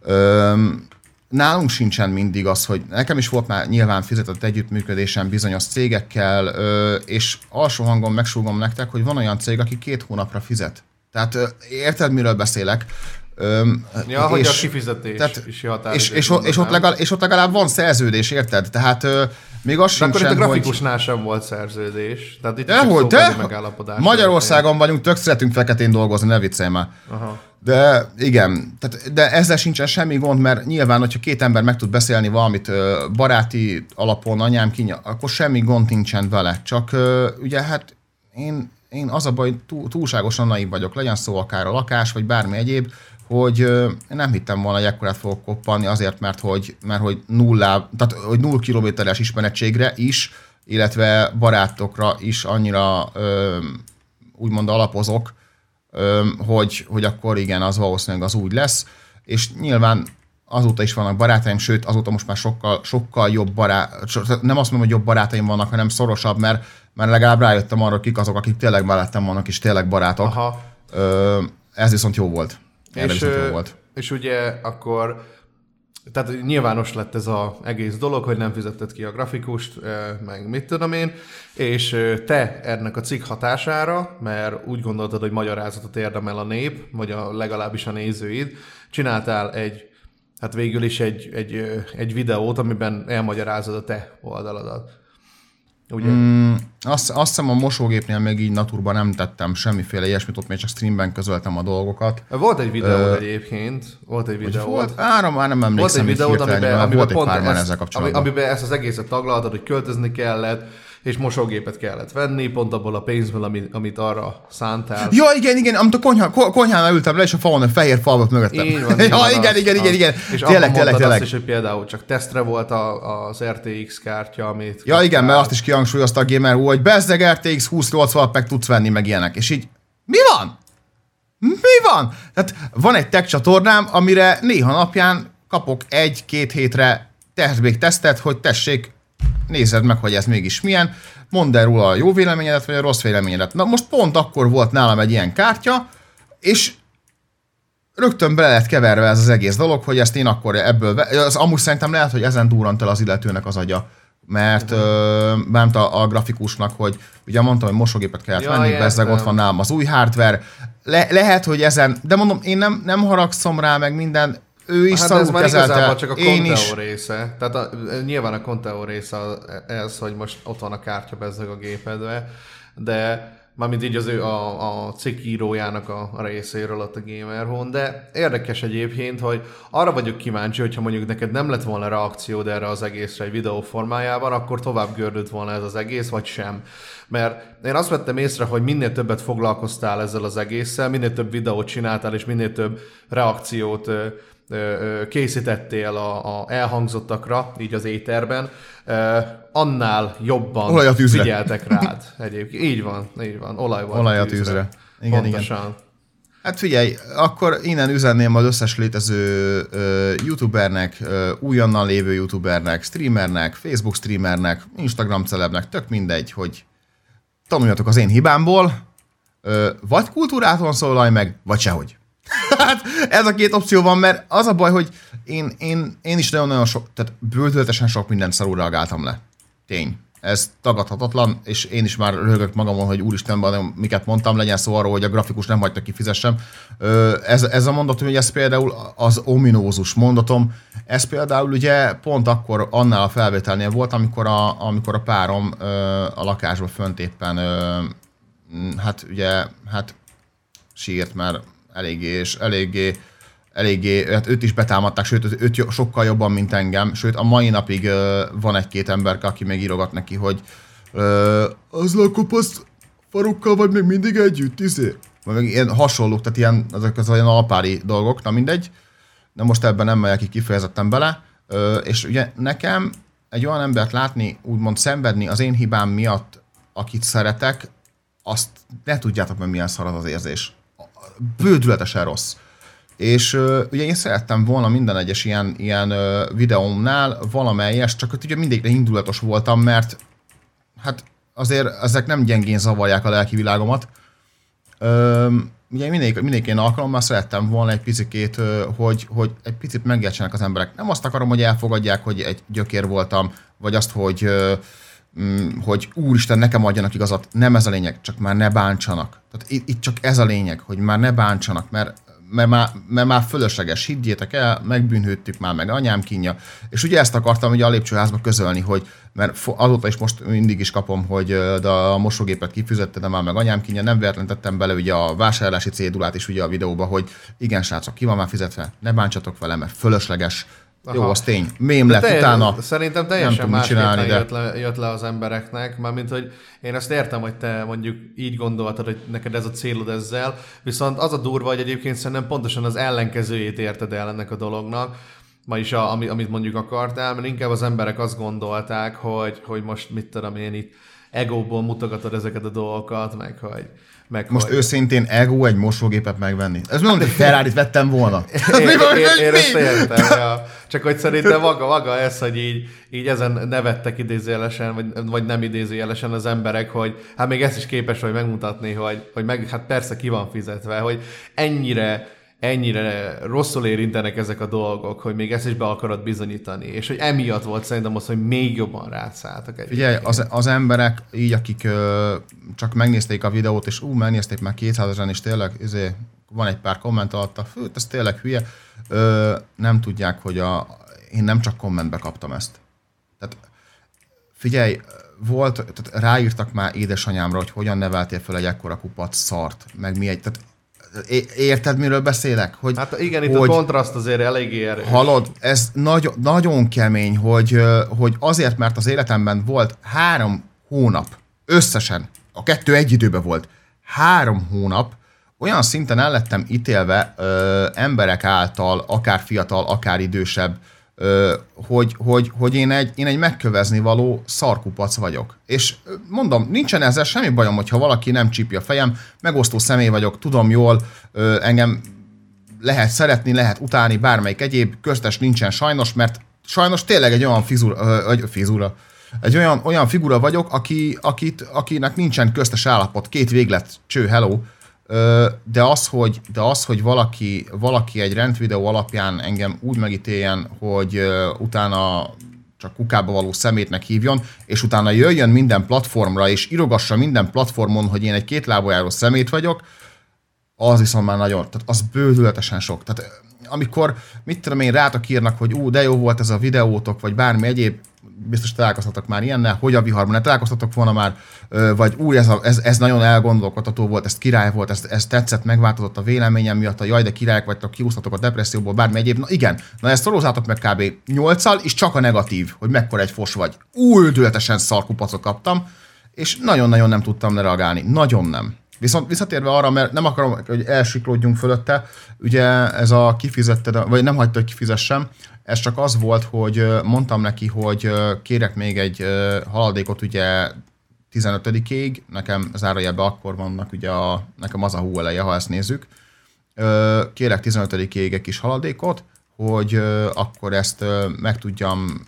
öm, nálunk sincsen mindig az, hogy nekem is volt már nyilván fizetett együttműködésem bizonyos cégekkel, és alsó hangon megsúgom nektek, hogy van olyan cég, aki két hónapra fizet. Tehát érted, miről beszélek? Öm, Ja, hogy a kifizetés is határidőt és, és, ott- és, ott mondanám. legalább, és ott legalább van szerződés, érted? Tehát ö, még az De akkor itt a sincsen, hogy... grafikusnál sem volt szerződés. Tehát itt de? szóbeli megállapodás. Magyarországon vagyunk, tök szeretünk feketén dolgozni, ne viccelj már. Aha. De igen, tehát, de ezzel sincsen semmi gond, mert nyilván, hogyha két ember meg tud beszélni valamit baráti alapon, anyám kinya, akkor semmi gond nincsen vele. Csak ugye hát én, én az a baj, túl, túlságosan naív vagyok, legyen szó akár a lakás, vagy bármi egyéb, hogy ö, nem hittem volna, hogy ekkorát fogok koppanni azért, mert hogy, mert hogy nullá, tehát hogy null kilométeres ismerettségre is, illetve barátokra is annyira ö, úgymond alapozok, öm, hogy, hogy akkor igen, az valószínűleg az úgy lesz, és nyilván azóta is vannak barátaim, sőt, azóta most már sokkal, sokkal jobb barát, nem azt mondom, hogy jobb barátaim vannak, hanem szorosabb, mert, mert legalább rájöttem arra, kik azok, akik tényleg mellettem vannak, és tényleg barátok. Aha. Ö, ez viszont jó volt. Erre És, viszont jó volt. és ugye akkor, tehát nyilvános lett ez az egész dolog, hogy nem fizetted ki a grafikust, meg mit tudom én, és te ennek a cikk hatására, mert úgy gondoltad, hogy magyarázatot érdemel a nép, vagy a, legalábbis a nézőid, csináltál egy, hát végül is egy, egy, ö, egy videót, amiben elmagyarázod a te oldaladat. Ugye? Mm. Azt, azt hiszem a mosógépnél még így naturban nem tettem semmiféle ilyesmit, ott még csak streamben közöltem a dolgokat. Volt egy videó egyébként, volt egy videó. volt? Ára már nem Volt emlékszem. egy így videót, hirtelen, amiben, amiben volt egy pont pár ezt, ezzel kapcsolatban. amiben ezt az egészet taglaltad, hogy költözni kellett, és mosógépet kellett venni, pont abból a pénzből, amit, amit arra szántál. Ja, igen, igen, amit a konyha, ko- konyhánál ültem le, és a falon egy fehér falvat mögöttem. Így van, ja, van, igen, az- igen, igen, az. igen. És Tényleg, tényleg, tényleg. azt is, hogy például csak tesztre volt a, az RTX kártya, amit... Ja, igen, mert azt is kihangsúlyozta a Gamer hogy bezzeg RTX 2080 meg tudsz venni, meg ilyenek. És így, mi van? Mi van? Tehát van egy tech csatornám, amire néha napján kapok egy-két hétre testbék tesztet, hogy tessék, nézed meg, hogy ez mégis milyen, mondd el róla a jó véleményedet, vagy a rossz véleményedet. Na most pont akkor volt nálam egy ilyen kártya, és rögtön bele lett keverve ez az egész dolog, hogy ezt én akkor ebből, az amúgy szerintem lehet, hogy ezen durrant el az illetőnek az agya. Mert ö, bánt a, a grafikusnak, hogy ugye mondtam, hogy mosógépet kellett Ja, venni, bezzeg ott van nálam az új hardware. Le, lehet, hogy ezen, de mondom, én nem, nem haragszom rá, meg minden, ő is Hát ez már kezelte, csak a Conteo is. része. Tehát a, nyilván a Conteo része ez, hogy most ott van a kártya bezzeg a gépedbe, de mármint így az ő a, a cikk írójának a, a részéről ott a Gamer Home, de érdekes egyébként, hogy arra vagyok kíváncsi, hogyha mondjuk neked nem lett volna reakciód erre az egészre egy videó formájában, akkor tovább gördült volna ez az egész, vagy sem. Mert én azt vettem észre, hogy minél többet foglalkoztál ezzel az egésszel, minél több videót csináltál, és minél több reakciót ö, készítettél a, a elhangzottakra, így az éterben, annál jobban Olaj a tűzre. figyeltek rád egyébként. Így van, így van, olaj van Olaj a tűzre. Igen, Pontosan. Hát figyelj, akkor innen üzenném az összes létező ö, youtubernek, ö, újonnan lévő youtubernek, streamernek, Facebook streamernek, Instagram celebnek, tök mindegy, hogy tanuljatok az én hibámból, ö, vagy kultúrátlan szólalj meg, vagy sehogy. Hát ez a két opció van, mert az a baj, hogy én, én, én is nagyon-nagyon sok, tehát bődöltesen sok mindent szarul reagáltam le. Tény. Ez tagadhatatlan, és én is már röhögök magamon, hogy úristen, miket mondtam, legyen szó arról, hogy a grafikus nem hagyta kifizessem. Ez, ez a mondatom, hogy ez például az ominózus mondatom, ez például ugye pont akkor annál a felvételnél volt, amikor a, amikor a párom a lakásban fönt éppen, hát ugye, hát sírt, mert eléggé, és eléggé, eléggé, hát őt is betámadták, sőt, őt- őt sokkal jobban, mint engem, sőt, a mai napig van egy-két ember, aki még írogat neki, hogy az a kopasz farukkal vagy még mindig együtt, izé? Vagy meg ilyen hasonlók, tehát ilyen, ezek az olyan alpári dolgok, na mindegy, de most ebben nem megyek ki kifejezetten bele, ö, és ugye nekem egy olyan embert látni, úgymond szenvedni az én hibám miatt, akit szeretek, azt ne tudjátok meg milyen szar az az érzés. Bődületesen rossz. És ö, ugye én szerettem volna minden egyes ilyen, ilyen ö, videómnál valamelyes, csak ott ugye mindig indulatos voltam, mert hát azért ezek nem gyengén zavarják a lelki világomat. Ö, ugye mindig, mindig én alkalommal szerettem volna egy picikét, hogy, hogy egy picit megértsenek az emberek. Nem azt akarom, hogy elfogadják, hogy egy gyökér voltam, vagy azt, hogy hogy úristen, nekem adjanak igazat. Nem ez a lényeg, csak már ne bántsanak. Tehát itt, itt csak ez a lényeg, hogy már ne bántsanak, mert mert már, mert már fölösleges, higgyétek el, megbűnhődtük már meg anyám kínja. És ugye ezt akartam ugye a lépcsőházba közölni, hogy mert azóta is most mindig is kapom, hogy de a mosógépet kifizette, de már meg anyám kínja, nem véletlen tettem bele ugye a vásárlási cédulát is ugye a videóba, hogy igen srácok, ki van már fizetve, ne bántsatok vele, mert fölösleges. Aha. Jó, az tény. Mém lett teljes- utána. Szerintem teljesen másképpen csinálni, de- jött, le, jött le az embereknek, mármint, hogy én ezt értem, hogy te mondjuk így gondoltad, hogy neked ez a célod ezzel, viszont az a durva, hogy egyébként szerintem pontosan az ellenkezőjét érted el ennek a dolognak, ma is, a, ami, amit mondjuk akartál, mert inkább az emberek azt gondolták, hogy, hogy most mit tudom én itt egóból mutogatod ezeket a dolgokat, meg hogy... Meg Most hogy... őszintén ego egy mosógépet megvenni. Ez nem, hogy ferrari vettem volna. Én, én, én, én ezt értem, ja. Csak hogy szerintem maga, maga ez, hogy így, így ezen nevettek idézőjelesen, vagy, vagy nem idézőjelesen az emberek, hogy hát még ezt is képes vagy megmutatni, hogy, hogy meg, hát persze ki van fizetve, hogy ennyire ennyire rosszul érintenek ezek a dolgok, hogy még ezt is be akarod bizonyítani, és hogy emiatt volt szerintem az, hogy még jobban rátszálltak egy. Figyelj, az, az emberek így, akik ö, csak megnézték a videót, és ú, megnézték már 200 ezeren, és tényleg izé, van egy pár komment alatta, fő, ez tényleg hülye, ö, nem tudják, hogy a, én nem csak kommentbe kaptam ezt. Tehát figyelj, volt, tehát ráírtak már édesanyámra, hogy hogyan neveltél fel egy ekkora kupac szart, meg mi egy, tehát érted, miről beszélek? Hogy, Hát igen, itt a kontraszt azért eléggé erős. Hallod, ez nagy, nagyon kemény, hogy, hogy azért, mert az életemben volt három hónap, összesen, a kettő egy időben volt, három hónap, olyan szinten el lettem ítélve ö, emberek által, akár fiatal, akár idősebb, hogy, hogy, hogy én, egy, én egy megkövezni való szarkupac vagyok. És mondom, nincsen ezzel semmi bajom, hogyha valaki nem csípja a fejem, megosztó személy vagyok, tudom jól, engem lehet szeretni, lehet utálni, bármelyik egyéb, köztes nincsen sajnos, mert sajnos tényleg egy olyan fizura, egy fizura egy olyan, olyan figura vagyok, aki, akit, akinek nincsen köztes állapot, két véglet, cső, hello, de az, hogy, de az, hogy valaki, valaki egy rendvideó alapján engem úgy megítéljen, hogy utána csak kukába való szemétnek hívjon, és utána jöjjön minden platformra, és irogassa minden platformon, hogy én egy két lábajáró szemét vagyok, az viszont már nagyon, tehát az bődületesen sok. Tehát amikor, mit tudom én, rátok írnak, hogy ú, de jó volt ez a videótok, vagy bármi egyéb, biztos találkoztatok már ilyennel, hogy a viharban ne találkoztatok volna már, vagy új, ez, ez, ez nagyon elgondolkodható volt, ez király volt, ez, ez tetszett, megváltozott a véleményem miatt, a jaj, de királyok vagytok, kiúsztatok a depresszióból, bármi egyéb. Na igen, na ezt szorozzátok meg kb. 8 és csak a negatív, hogy mekkora egy fos vagy. Újdületesen szarkupacot kaptam, és nagyon-nagyon nem tudtam reagálni. Nagyon nem. Viszont visszatérve arra, mert nem akarom, hogy elsiklódjunk fölötte, ugye ez a kifizetted, vagy nem hagyta, hogy kifizessem, ez csak az volt, hogy mondtam neki, hogy kérek még egy haladékot ugye 15-ig, nekem zárójelben akkor vannak ugye a, nekem az a hú eleje, ha ezt nézzük, kérek 15-ig egy kis haladékot, hogy akkor ezt meg tudjam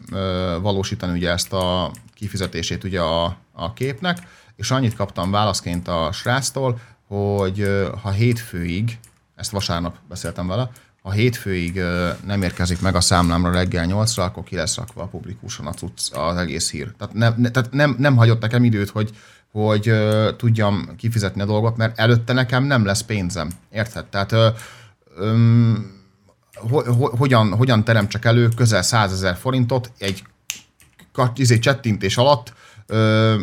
valósítani ugye ezt a kifizetését ugye a, a képnek, és annyit kaptam válaszként a sráctól, hogy ha hétfőig, ezt vasárnap beszéltem vele, ha hétfőig nem érkezik meg a számlámra reggel 8-ra, akkor ki lesz rakva a a cucc, az egész hír. Tehát, nem, ne, tehát nem, nem hagyott nekem időt, hogy, hogy ö, tudjam kifizetni a dolgot, mert előtte nekem nem lesz pénzem. Érted? Tehát ö, öm, ho, ho, hogyan, hogyan teremtsek elő közel 100 ezer forintot egy kat- izé, csettintés alatt, ö,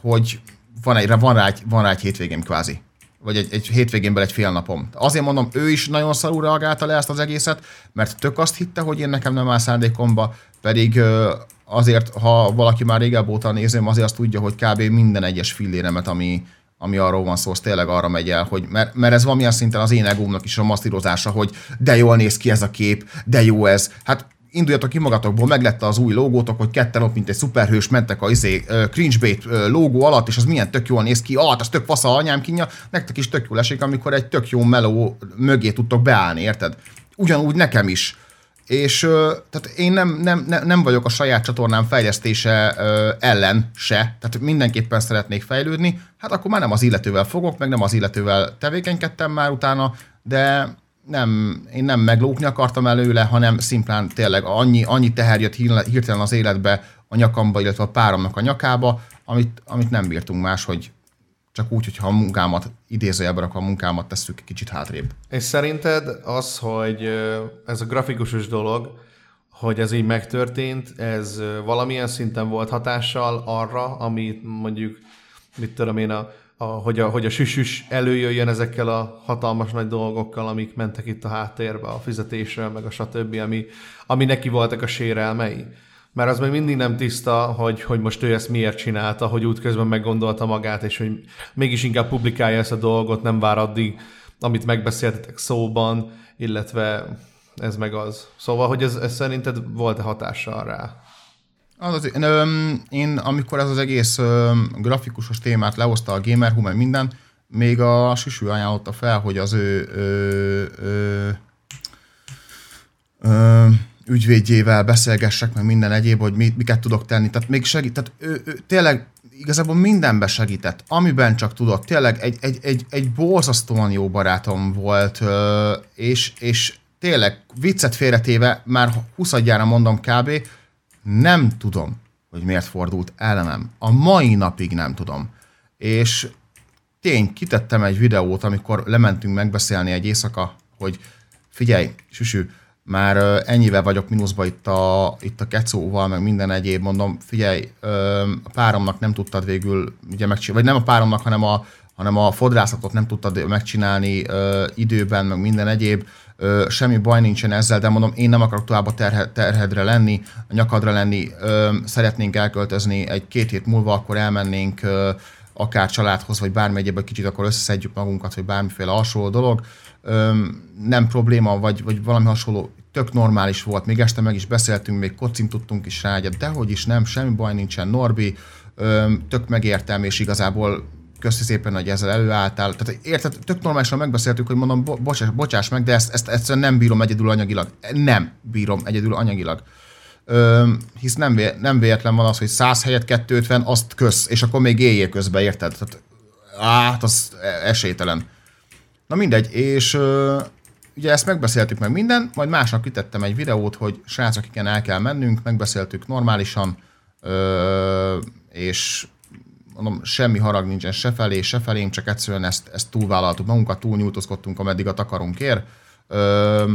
hogy van, egy, van, rá egy, van rá egy hétvégém kvázi. Vagy egy, egy hétvégénből egy fél napom. Azért mondom, ő is nagyon szarul reagálta le ezt az egészet, mert tök azt hitte, hogy én nekem nem áll szándékomba, pedig azért, ha valaki már régebb óta nézem, azért azt tudja, hogy kb. minden egyes filléremet, ami, ami arról van szó, az tényleg arra megy el, hogy, mert, mert ez valamilyen szinten az én egómnak is a masztírozása, hogy de jól néz ki ez a kép, de jó ez. Hát induljatok ki magatokból, meglette az új logótok, hogy ketten ott, mint egy szuperhős, mentek a izé, cringebait logó alatt, és az milyen tök jól néz ki, ah, az tök fasz a anyám kínja, nektek is tök jól esik, amikor egy tök jó meló mögé tudtok beállni, érted? Ugyanúgy nekem is. És tehát én nem, nem, nem, vagyok a saját csatornám fejlesztése ellen se, tehát mindenképpen szeretnék fejlődni, hát akkor már nem az illetővel fogok, meg nem az illetővel tevékenykedtem már utána, de nem, én nem meglókni akartam előle, hanem szimplán tényleg annyi, annyi teher jött hirtelen az életbe a nyakamba, illetve a páromnak a nyakába, amit, amit nem bírtunk más, hogy csak úgy, hogyha a munkámat, idézőjelben a munkámat tesszük kicsit hátrébb. És szerinted az, hogy ez a grafikusos dolog, hogy ez így megtörtént, ez valamilyen szinten volt hatással arra, amit mondjuk, mit tudom én, a, a, hogy, a, hogy a süsüs előjöjjön ezekkel a hatalmas nagy dolgokkal, amik mentek itt a háttérbe, a fizetésről, meg a stb., ami, ami neki voltak a sérelmei. Mert az még mindig nem tiszta, hogy, hogy most ő ezt miért csinálta, hogy útközben meggondolta magát, és hogy mégis inkább publikálja ezt a dolgot, nem vár addig, amit megbeszéltetek szóban, illetve ez meg az. Szóval, hogy ez, ez szerinted volt-e hatással rá? Az az, én, én, amikor ez az egész öm, grafikusos témát lehozta a Gamer.hu, meg minden, még a Süsű ajánlotta fel, hogy az ő ö, ö, ö, ügyvédjével beszélgessek, meg minden egyéb, hogy mit, miket tudok tenni. Tehát még segít, tehát ő, ő tényleg igazából mindenben segített, amiben csak tudott. Tényleg egy, egy, egy, egy borzasztóan jó barátom volt, ö, és, és tényleg viccet félretéve, már 20 mondom kb., nem tudom, hogy miért fordult ellenem. A mai napig nem tudom. És tény, kitettem egy videót, amikor lementünk megbeszélni egy éjszaka, hogy figyelj, süsű, már ennyivel vagyok mínuszba itt a, itt a kecóval, meg minden egyéb, mondom, figyelj, a páromnak nem tudtad végül ugye megcsinálni, vagy nem a páromnak, hanem a, hanem a fodrászatot nem tudtad megcsinálni időben, meg minden egyéb, semmi baj nincsen ezzel, de mondom, én nem akarok tovább a terhe, terhedre lenni, a nyakadra lenni, ö, szeretnénk elköltözni egy-két hét múlva, akkor elmennénk ö, akár családhoz, vagy bármi egyébben kicsit, akkor összeszedjük magunkat, vagy bármiféle hasonló dolog. Ö, nem probléma, vagy, vagy valami hasonló, tök normális volt, még este meg is beszéltünk, még kocintottunk is rá, egyet, dehogy is nem, semmi baj nincsen, Norbi, ö, tök megértem, és igazából köszi szépen, hogy ezzel előálltál. Tehát érted, tök normálisan megbeszéltük, hogy mondom, bo- bocsáss, bocsáss meg, de ezt, ezt egyszerűen nem bírom egyedül anyagilag. Nem bírom egyedül anyagilag. Ö, hisz nem, vé, nem véletlen van az, hogy 100 helyett 250, azt kösz, és akkor még éjjel közben, érted? Tehát, át, az esélytelen. Na mindegy, és ö, ugye ezt megbeszéltük meg minden, majd másnap kitettem egy videót, hogy srácok, igen, el kell mennünk, megbeszéltük normálisan, ö, és mondom, semmi harag nincsen se felé, se felém, csak egyszerűen ezt, ezt túlvállaltuk magunkat, túlnyújtozkodtunk, ameddig a takarunkért. Ö,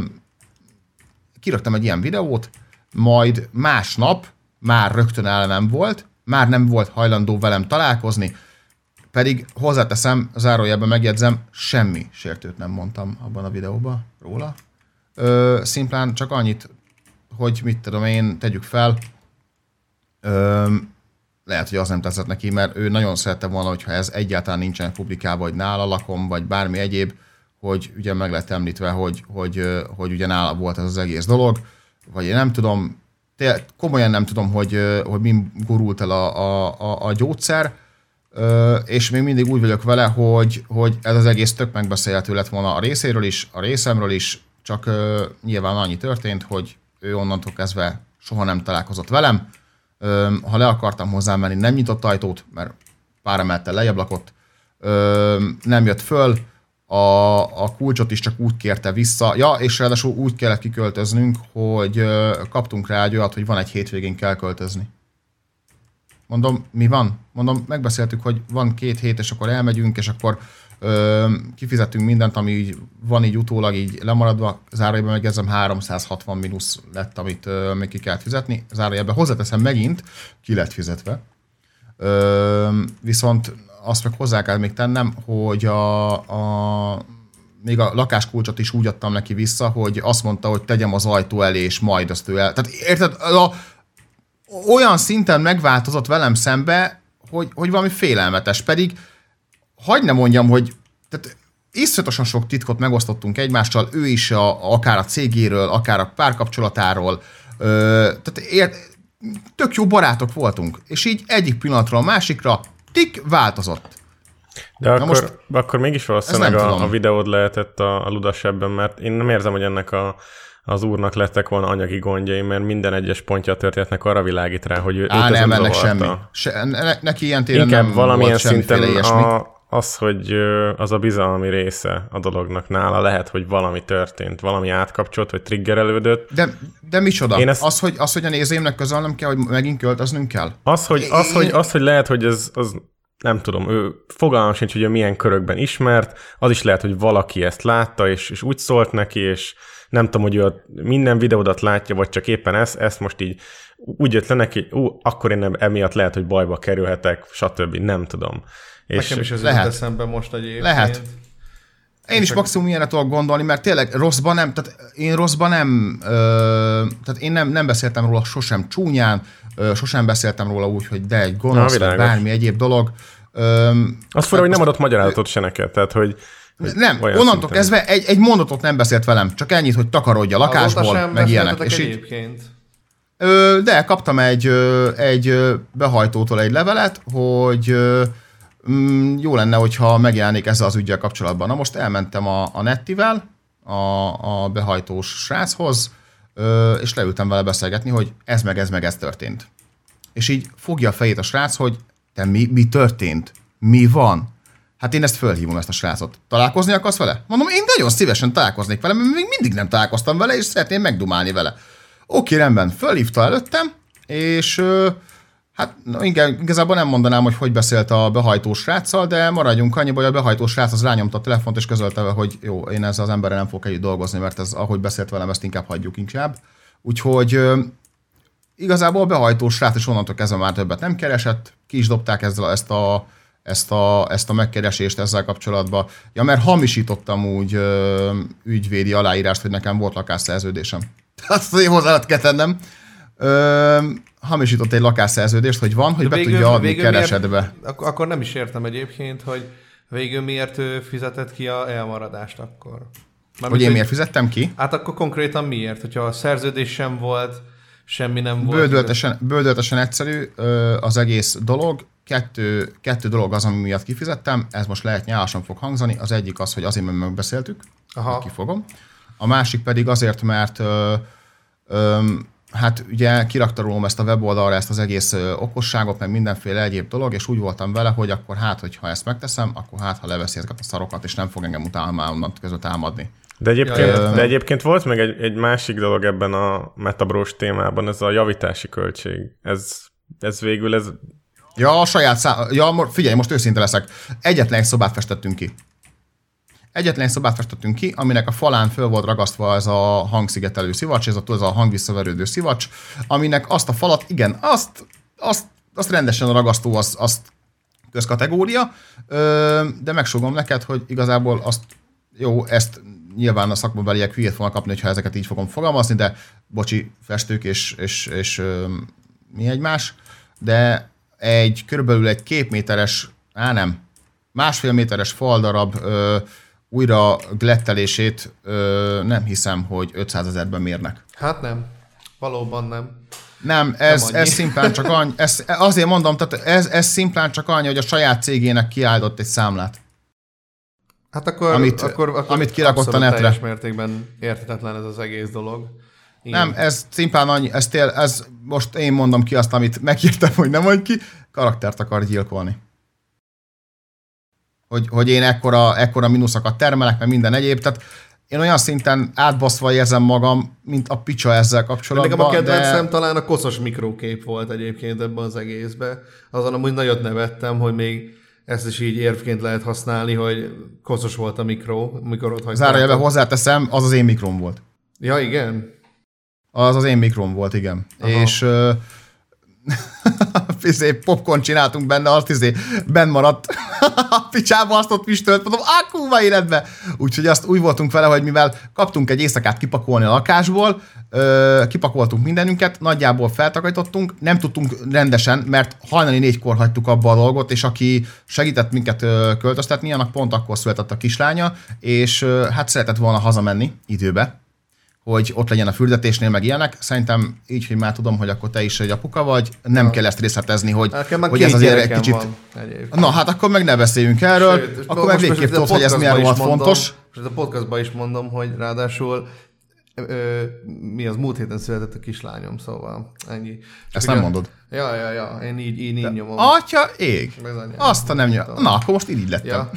kiraktam egy ilyen videót, majd másnap már rögtön ellenem volt, már nem volt hajlandó velem találkozni, pedig hozzáteszem, zárójelben megjegyzem, semmi sértőt nem mondtam abban a videóban róla. Ö, szimplán csak annyit, hogy mit tudom én, tegyük fel, lehet, hogy az nem tetszett neki, mert ő nagyon szerette volna, hogyha ez egyáltalán nincsen publikálva, vagy nála lakom, vagy bármi egyéb, hogy ugye meg lett említve, hogy, hogy, hogy ugye nála volt ez az egész dolog, vagy én nem tudom, té- komolyan nem tudom, hogy, hogy mi gurult el a, a, a, a gyógyszer, és még mindig úgy vagyok vele, hogy, hogy ez az egész tök megbeszélhető lett volna a részéről is, a részemről is, csak nyilván annyi történt, hogy ő onnantól kezdve soha nem találkozott velem. Ha le akartam hozzá menni, nem nyitott ajtót, mert pár emelte lejjebb lakott, nem jött föl, a, a kulcsot is csak úgy kérte vissza. Ja, és ráadásul úgy kellett kiköltöznünk, hogy kaptunk rá egy olyat, hogy van egy hétvégén kell költözni. Mondom, mi van? Mondom, megbeszéltük, hogy van két hét, és akkor elmegyünk, és akkor ö, kifizetünk mindent, ami így van így utólag így lemaradva. Zárójelben megjegyzem, 360 mínusz lett, amit ö, még ki kellett fizetni. Zárójelben hozzáteszem megint, ki lett fizetve. Ö, viszont azt meg hozzá kell még tennem, hogy a, a még a lakáskulcsot is úgy adtam neki vissza, hogy azt mondta, hogy tegyem az ajtó elé, és majd azt ő el. Tehát érted, a, olyan szinten megváltozott velem szembe, hogy, hogy valami félelmetes. Pedig hagyd ne mondjam, hogy tehát iszonyatosan sok titkot megosztottunk egymással, ő is a, akár a cégéről, akár a párkapcsolatáról. Ö, tehát ér, tök jó barátok voltunk. És így egyik pillanatról a másikra tik változott. De akkor, most- akkor mégis valószínűleg nem a, tudom. a videód lehetett a, a ludas ebben, mert én nem érzem, hogy ennek a, az úrnak lettek volna anyagi gondjai, mert minden egyes pontja a történetnek arra világít rá, hogy ő, Á, őt ez nem, nem ennek zavarta. semmi. Se, ne, neki ilyen téren Inkább nem valamilyen volt szinten a, az, hogy az a bizalmi része a dolognak nála lehet, hogy valami történt, valami átkapcsolt, vagy triggerelődött. De, de micsoda? Én ezt... ezt- Az, hogy, az, hogy a nézőimnek közölnöm kell, hogy megint költöznünk kell? Az, hogy, az, Én- hogy, az, hogy lehet, hogy ez, az nem tudom, ő fogalmam sincs, hogy ő milyen körökben ismert, az is lehet, hogy valaki ezt látta, és, és úgy szólt neki, és nem tudom, hogy ő a minden videódat látja, vagy csak éppen ezt, ezt most így úgy jött le neki, ú, akkor én emiatt lehet, hogy bajba kerülhetek, stb. Nem tudom. És Nekem is ez lehet. lehet. eszembe most egyébként. Lehet. Én is maximum ilyenre tudok gondolni, mert tényleg rosszban nem, tehát én rosszban nem, ö, tehát én nem, nem beszéltem róla sosem csúnyán, ö, sosem beszéltem róla úgy, hogy de egy gonosz, Na, bármi egyéb dolog. Ö, az fura, hogy nem adott magyarázatot se neked, tehát hogy nem, onnantól szinten. kezdve egy, egy mondatot nem beszélt velem, csak ennyit, hogy takarodj a lakásból, sem meg ilyenek. És így, egyébként. Ö, de kaptam egy, egy behajtótól egy levelet, hogy ö, mm, jó lenne, hogyha megjelenik ezzel az ügyel kapcsolatban. Na most elmentem a, a Nettivel, a, a behajtós sráchoz, ö, és leültem vele beszélgetni, hogy ez meg ez meg ez történt. És így fogja a fejét a srác, hogy te mi, mi történt? Mi van? Hát én ezt fölhívom, ezt a srácot. Találkozni akarsz vele? Mondom, én nagyon szívesen találkoznék vele, mert még mindig nem találkoztam vele, és szeretném megdumálni vele. Oké, rendben, fölhívta előttem, és ö, hát na, igen, igazából nem mondanám, hogy hogy beszélt a behajtós sráccal, de maradjunk annyiba, hogy a behajtós srác az rányomta a telefont, és közölte hogy jó, én ezzel az emberrel nem fogok együtt dolgozni, mert ez, ahogy beszélt velem, ezt inkább hagyjuk inkább. Úgyhogy igazából a behajtós srác is onnantól kezdve már többet nem keresett, ki is dobták ezzel ezt a, ezt a, ezt a megkeresést ezzel kapcsolatban. Ja, mert hamisítottam úgy ö, ügyvédi aláírást, hogy nekem volt lakásszerződésem. Tehát azért hozzá kell tennem. Ö, hamisított egy lakásszerződést, hogy van, hogy be tudja adni keresetbe. Miért, ak- akkor nem is értem egyébként, hogy végül miért fizetett ki a elmaradást akkor. Mármint, Hogy én miért fizettem ki? Hát akkor konkrétan miért? Hogyha a szerződés sem volt, semmi nem volt. Bődöltesen, bődöltesen egyszerű az egész dolog. Kettő, kettő dolog az, ami miatt kifizettem. Ez most lehet nyálasan fog hangzani. Az egyik az, hogy azért, mert megbeszéltük. Aha. Kifogom. A másik pedig azért, mert ö, ö, hát ugye kirakta rólam ezt a weboldalra ezt az egész okosságot, meg mindenféle egyéb dolog, és úgy voltam vele, hogy akkor hát, hogyha ezt megteszem, akkor hát, ha leveszi ezeket a szarokat, és nem fog engem utána már között támadni. De egyébként, Ja, de egyébként volt még egy, egy másik dolog ebben a metabrós témában, ez a javítási költség. Ez, ez végül, ez Ja, a saját szá... Ja, figyelj, most őszinte leszek. Egyetlen egy szobát festettünk ki. Egyetlen egy szobát festettünk ki, aminek a falán föl volt ragasztva ez a hangszigetelő szivacs, ez a, ez a hangvisszaverődő szivacs, aminek azt a falat, igen, azt, azt, azt rendesen a ragasztó, az, azt közkategória, de megsugom neked, hogy igazából azt, jó, ezt nyilván a szakmabeliek hülyét fognak kapni, hogyha ezeket így fogom fogalmazni, de bocsi, festők és, és, és mi egymás, de egy körülbelül egy két méteres, á nem, másfél méteres faldarab ö, újra glettelését ö, nem hiszem, hogy 500 ezerben mérnek. Hát nem. Valóban nem. Nem, ez, annyi. ez szimplán csak annyi, ez, azért mondom, tehát ez, ez szimplán csak annyi, hogy a saját cégének kiállított egy számlát. Hát akkor, Amit- akkor, akkor amit kirakott a netre. teljes mértékben érthetetlen ez az egész dolog. Igen. Nem, ez szimplán annyi, ez, tél, ez most én mondom ki azt, amit megírtam, hogy nem mondj ki, karaktert akar gyilkolni. Hogy, hogy én ekkora, ekkora mínuszokat termelek, meg minden egyéb, tehát én olyan szinten átbaszva érzem magam, mint a picsa ezzel Nekem a kapcsolatban, kedvencem de talán a koszos mikrokép volt egyébként ebben az egészben. Azon amúgy nagyot nevettem, hogy még ezt is így érvként lehet használni, hogy koszos volt a mikro, mikor ott hagyták. zárójelben hozzáteszem, az az én mikrom volt. Ja, igen. Az az én mikrom volt, igen. Aha. És izé, popcorn csináltunk benne, azt izé, benn maradt a picsába, azt ott pistölt, mondom, a kurva életbe! Úgyhogy azt úgy voltunk vele, hogy mivel kaptunk egy éjszakát kipakolni a lakásból, kipakoltunk mindenünket, nagyjából feltakarítottunk, nem tudtunk rendesen, mert hajnali négykor hagytuk abba a dolgot, és aki segített minket költöztetni, annak pont akkor született a kislánya, és hát szeretett volna hazamenni időbe, hogy ott legyen a fürdetésnél, meg ilyenek. Szerintem így, hogy már tudom, hogy akkor te is egy apuka vagy, nem kell ezt részletezni, hogy, már hogy ez azért egy kicsit... van egyébként. Na hát akkor meg ne beszéljünk erről, Sőt, akkor meg végképp tudod, hogy ez miért volt fontos. Most a podcastban is mondom, hogy ráadásul ö, mi az múlt héten született a kislányom, szóval ennyi. Ezt nem mondod. Ja, ja, ja, én így, így, így nyomom. Atya, ég! Bizony. Azt a nem nyom. Na, akkor most így lettem. Ja.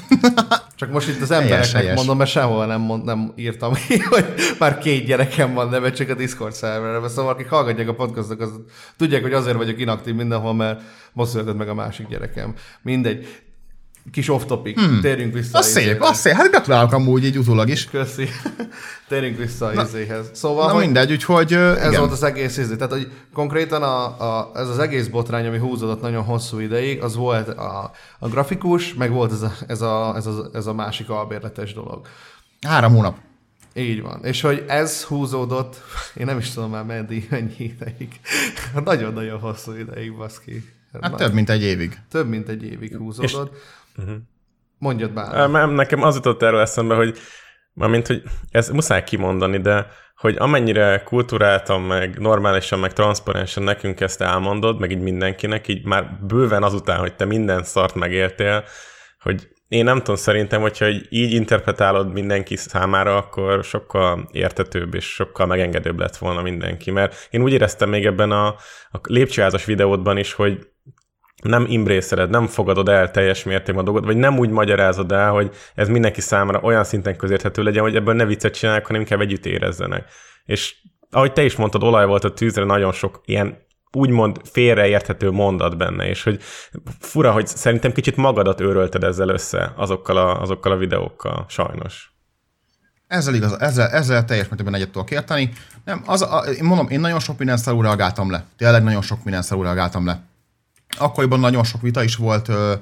Csak most itt az embereknek helyes. mondom, mert sehol nem, mond, nem írtam ki, hogy már két gyerekem van, neve csak a Discord szerverre. Szóval akik hallgatják a podcastok, az tudják, hogy azért vagyok inaktív mindenhol, mert most született meg a másik gyerekem. Mindegy. Kis off topic. Hmm. Térjünk vissza. Az a szép, az szép. Hát gratulálok amúgy így utólag is. Köszi. Térjünk vissza a izéhez. Szóval, Na hogy mindegy, úgyhogy ez igen. volt az egész izé. Tehát, hogy konkrétan a, a, ez az egész botrány, ami húzódott nagyon hosszú ideig, az volt a, a grafikus, meg volt ez a, ez a, ez a, ez a másik albérletes dolog. Három hónap. Így van. És hogy ez húzódott, én nem is tudom már meddig, mennyi ideig. Nagyon-nagyon hosszú ideig, baszki. Hát több, mint egy évig. több mint egy évig húzódott. Mondjad bár. Nem, nekem az jutott erről eszembe, hogy mármint, hogy ez muszáj kimondani, de hogy amennyire kulturáltan, meg normálisan, meg transzparensen nekünk ezt elmondod, meg így mindenkinek, így már bőven azután, hogy te minden szart megéltél, hogy én nem tudom, szerintem, hogyha így- így interpretálod mindenki számára, akkor sokkal értetőbb és sokkal megengedőbb lett volna mindenki. Mert én úgy éreztem még ebben a, a lépcsőházas videódban is, hogy nem imbrészeled, nem fogadod el teljes mértékben a dolgot, vagy nem úgy magyarázod el, hogy ez mindenki számára olyan szinten közérthető legyen, hogy ebből ne viccet csinálják, hanem inkább együtt érezzenek. És ahogy te is mondtad, olaj volt a tűzre nagyon sok ilyen úgymond félreérthető mondat benne, és hogy fura, hogy szerintem kicsit magadat őrölted ezzel össze azokkal a, azokkal a videókkal, sajnos. Ezzel igaz, ezzel, ezzel teljes mértékben egyet tudok érteni. Nem, az, a, én mondom, én nagyon sok minden szarul reagáltam le. Tényleg nagyon sok minden szarul reagáltam le. Akkoriban nagyon sok vita is volt ö,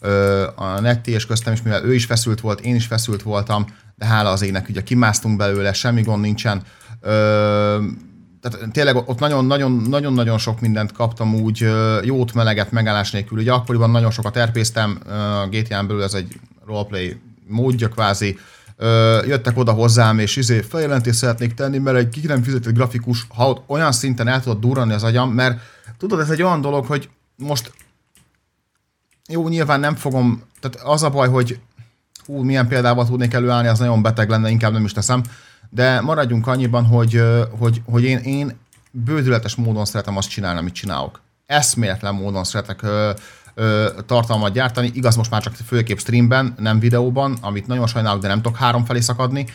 ö, a Netti és köztem is, mivel ő is feszült volt, én is feszült voltam, de hála az égnek, ugye kimásztunk belőle, semmi gond nincsen. Ö, tehát tényleg ott nagyon-nagyon sok mindent kaptam úgy jót, meleget, megállás nélkül. Ugye akkoriban nagyon sokat erpéztem, GTA-n belül ez egy roleplay módja kvázi, jöttek oda hozzám, és izé feljelentést szeretnék tenni, mert egy ki nem fizetett grafikus, ha ott olyan szinten el tudod durrani az agyam, mert tudod, ez egy olyan dolog, hogy most jó, nyilván nem fogom, tehát az a baj, hogy hú, milyen példával tudnék előállni, az nagyon beteg lenne, inkább nem is teszem, de maradjunk annyiban, hogy, hogy, hogy én, én bődületes módon szeretem azt csinálni, amit csinálok. Eszméletlen módon szeretek ö, ö, tartalmat gyártani, igaz most már csak főképp streamben, nem videóban, amit nagyon sajnálok, de nem tudok három felé szakadni,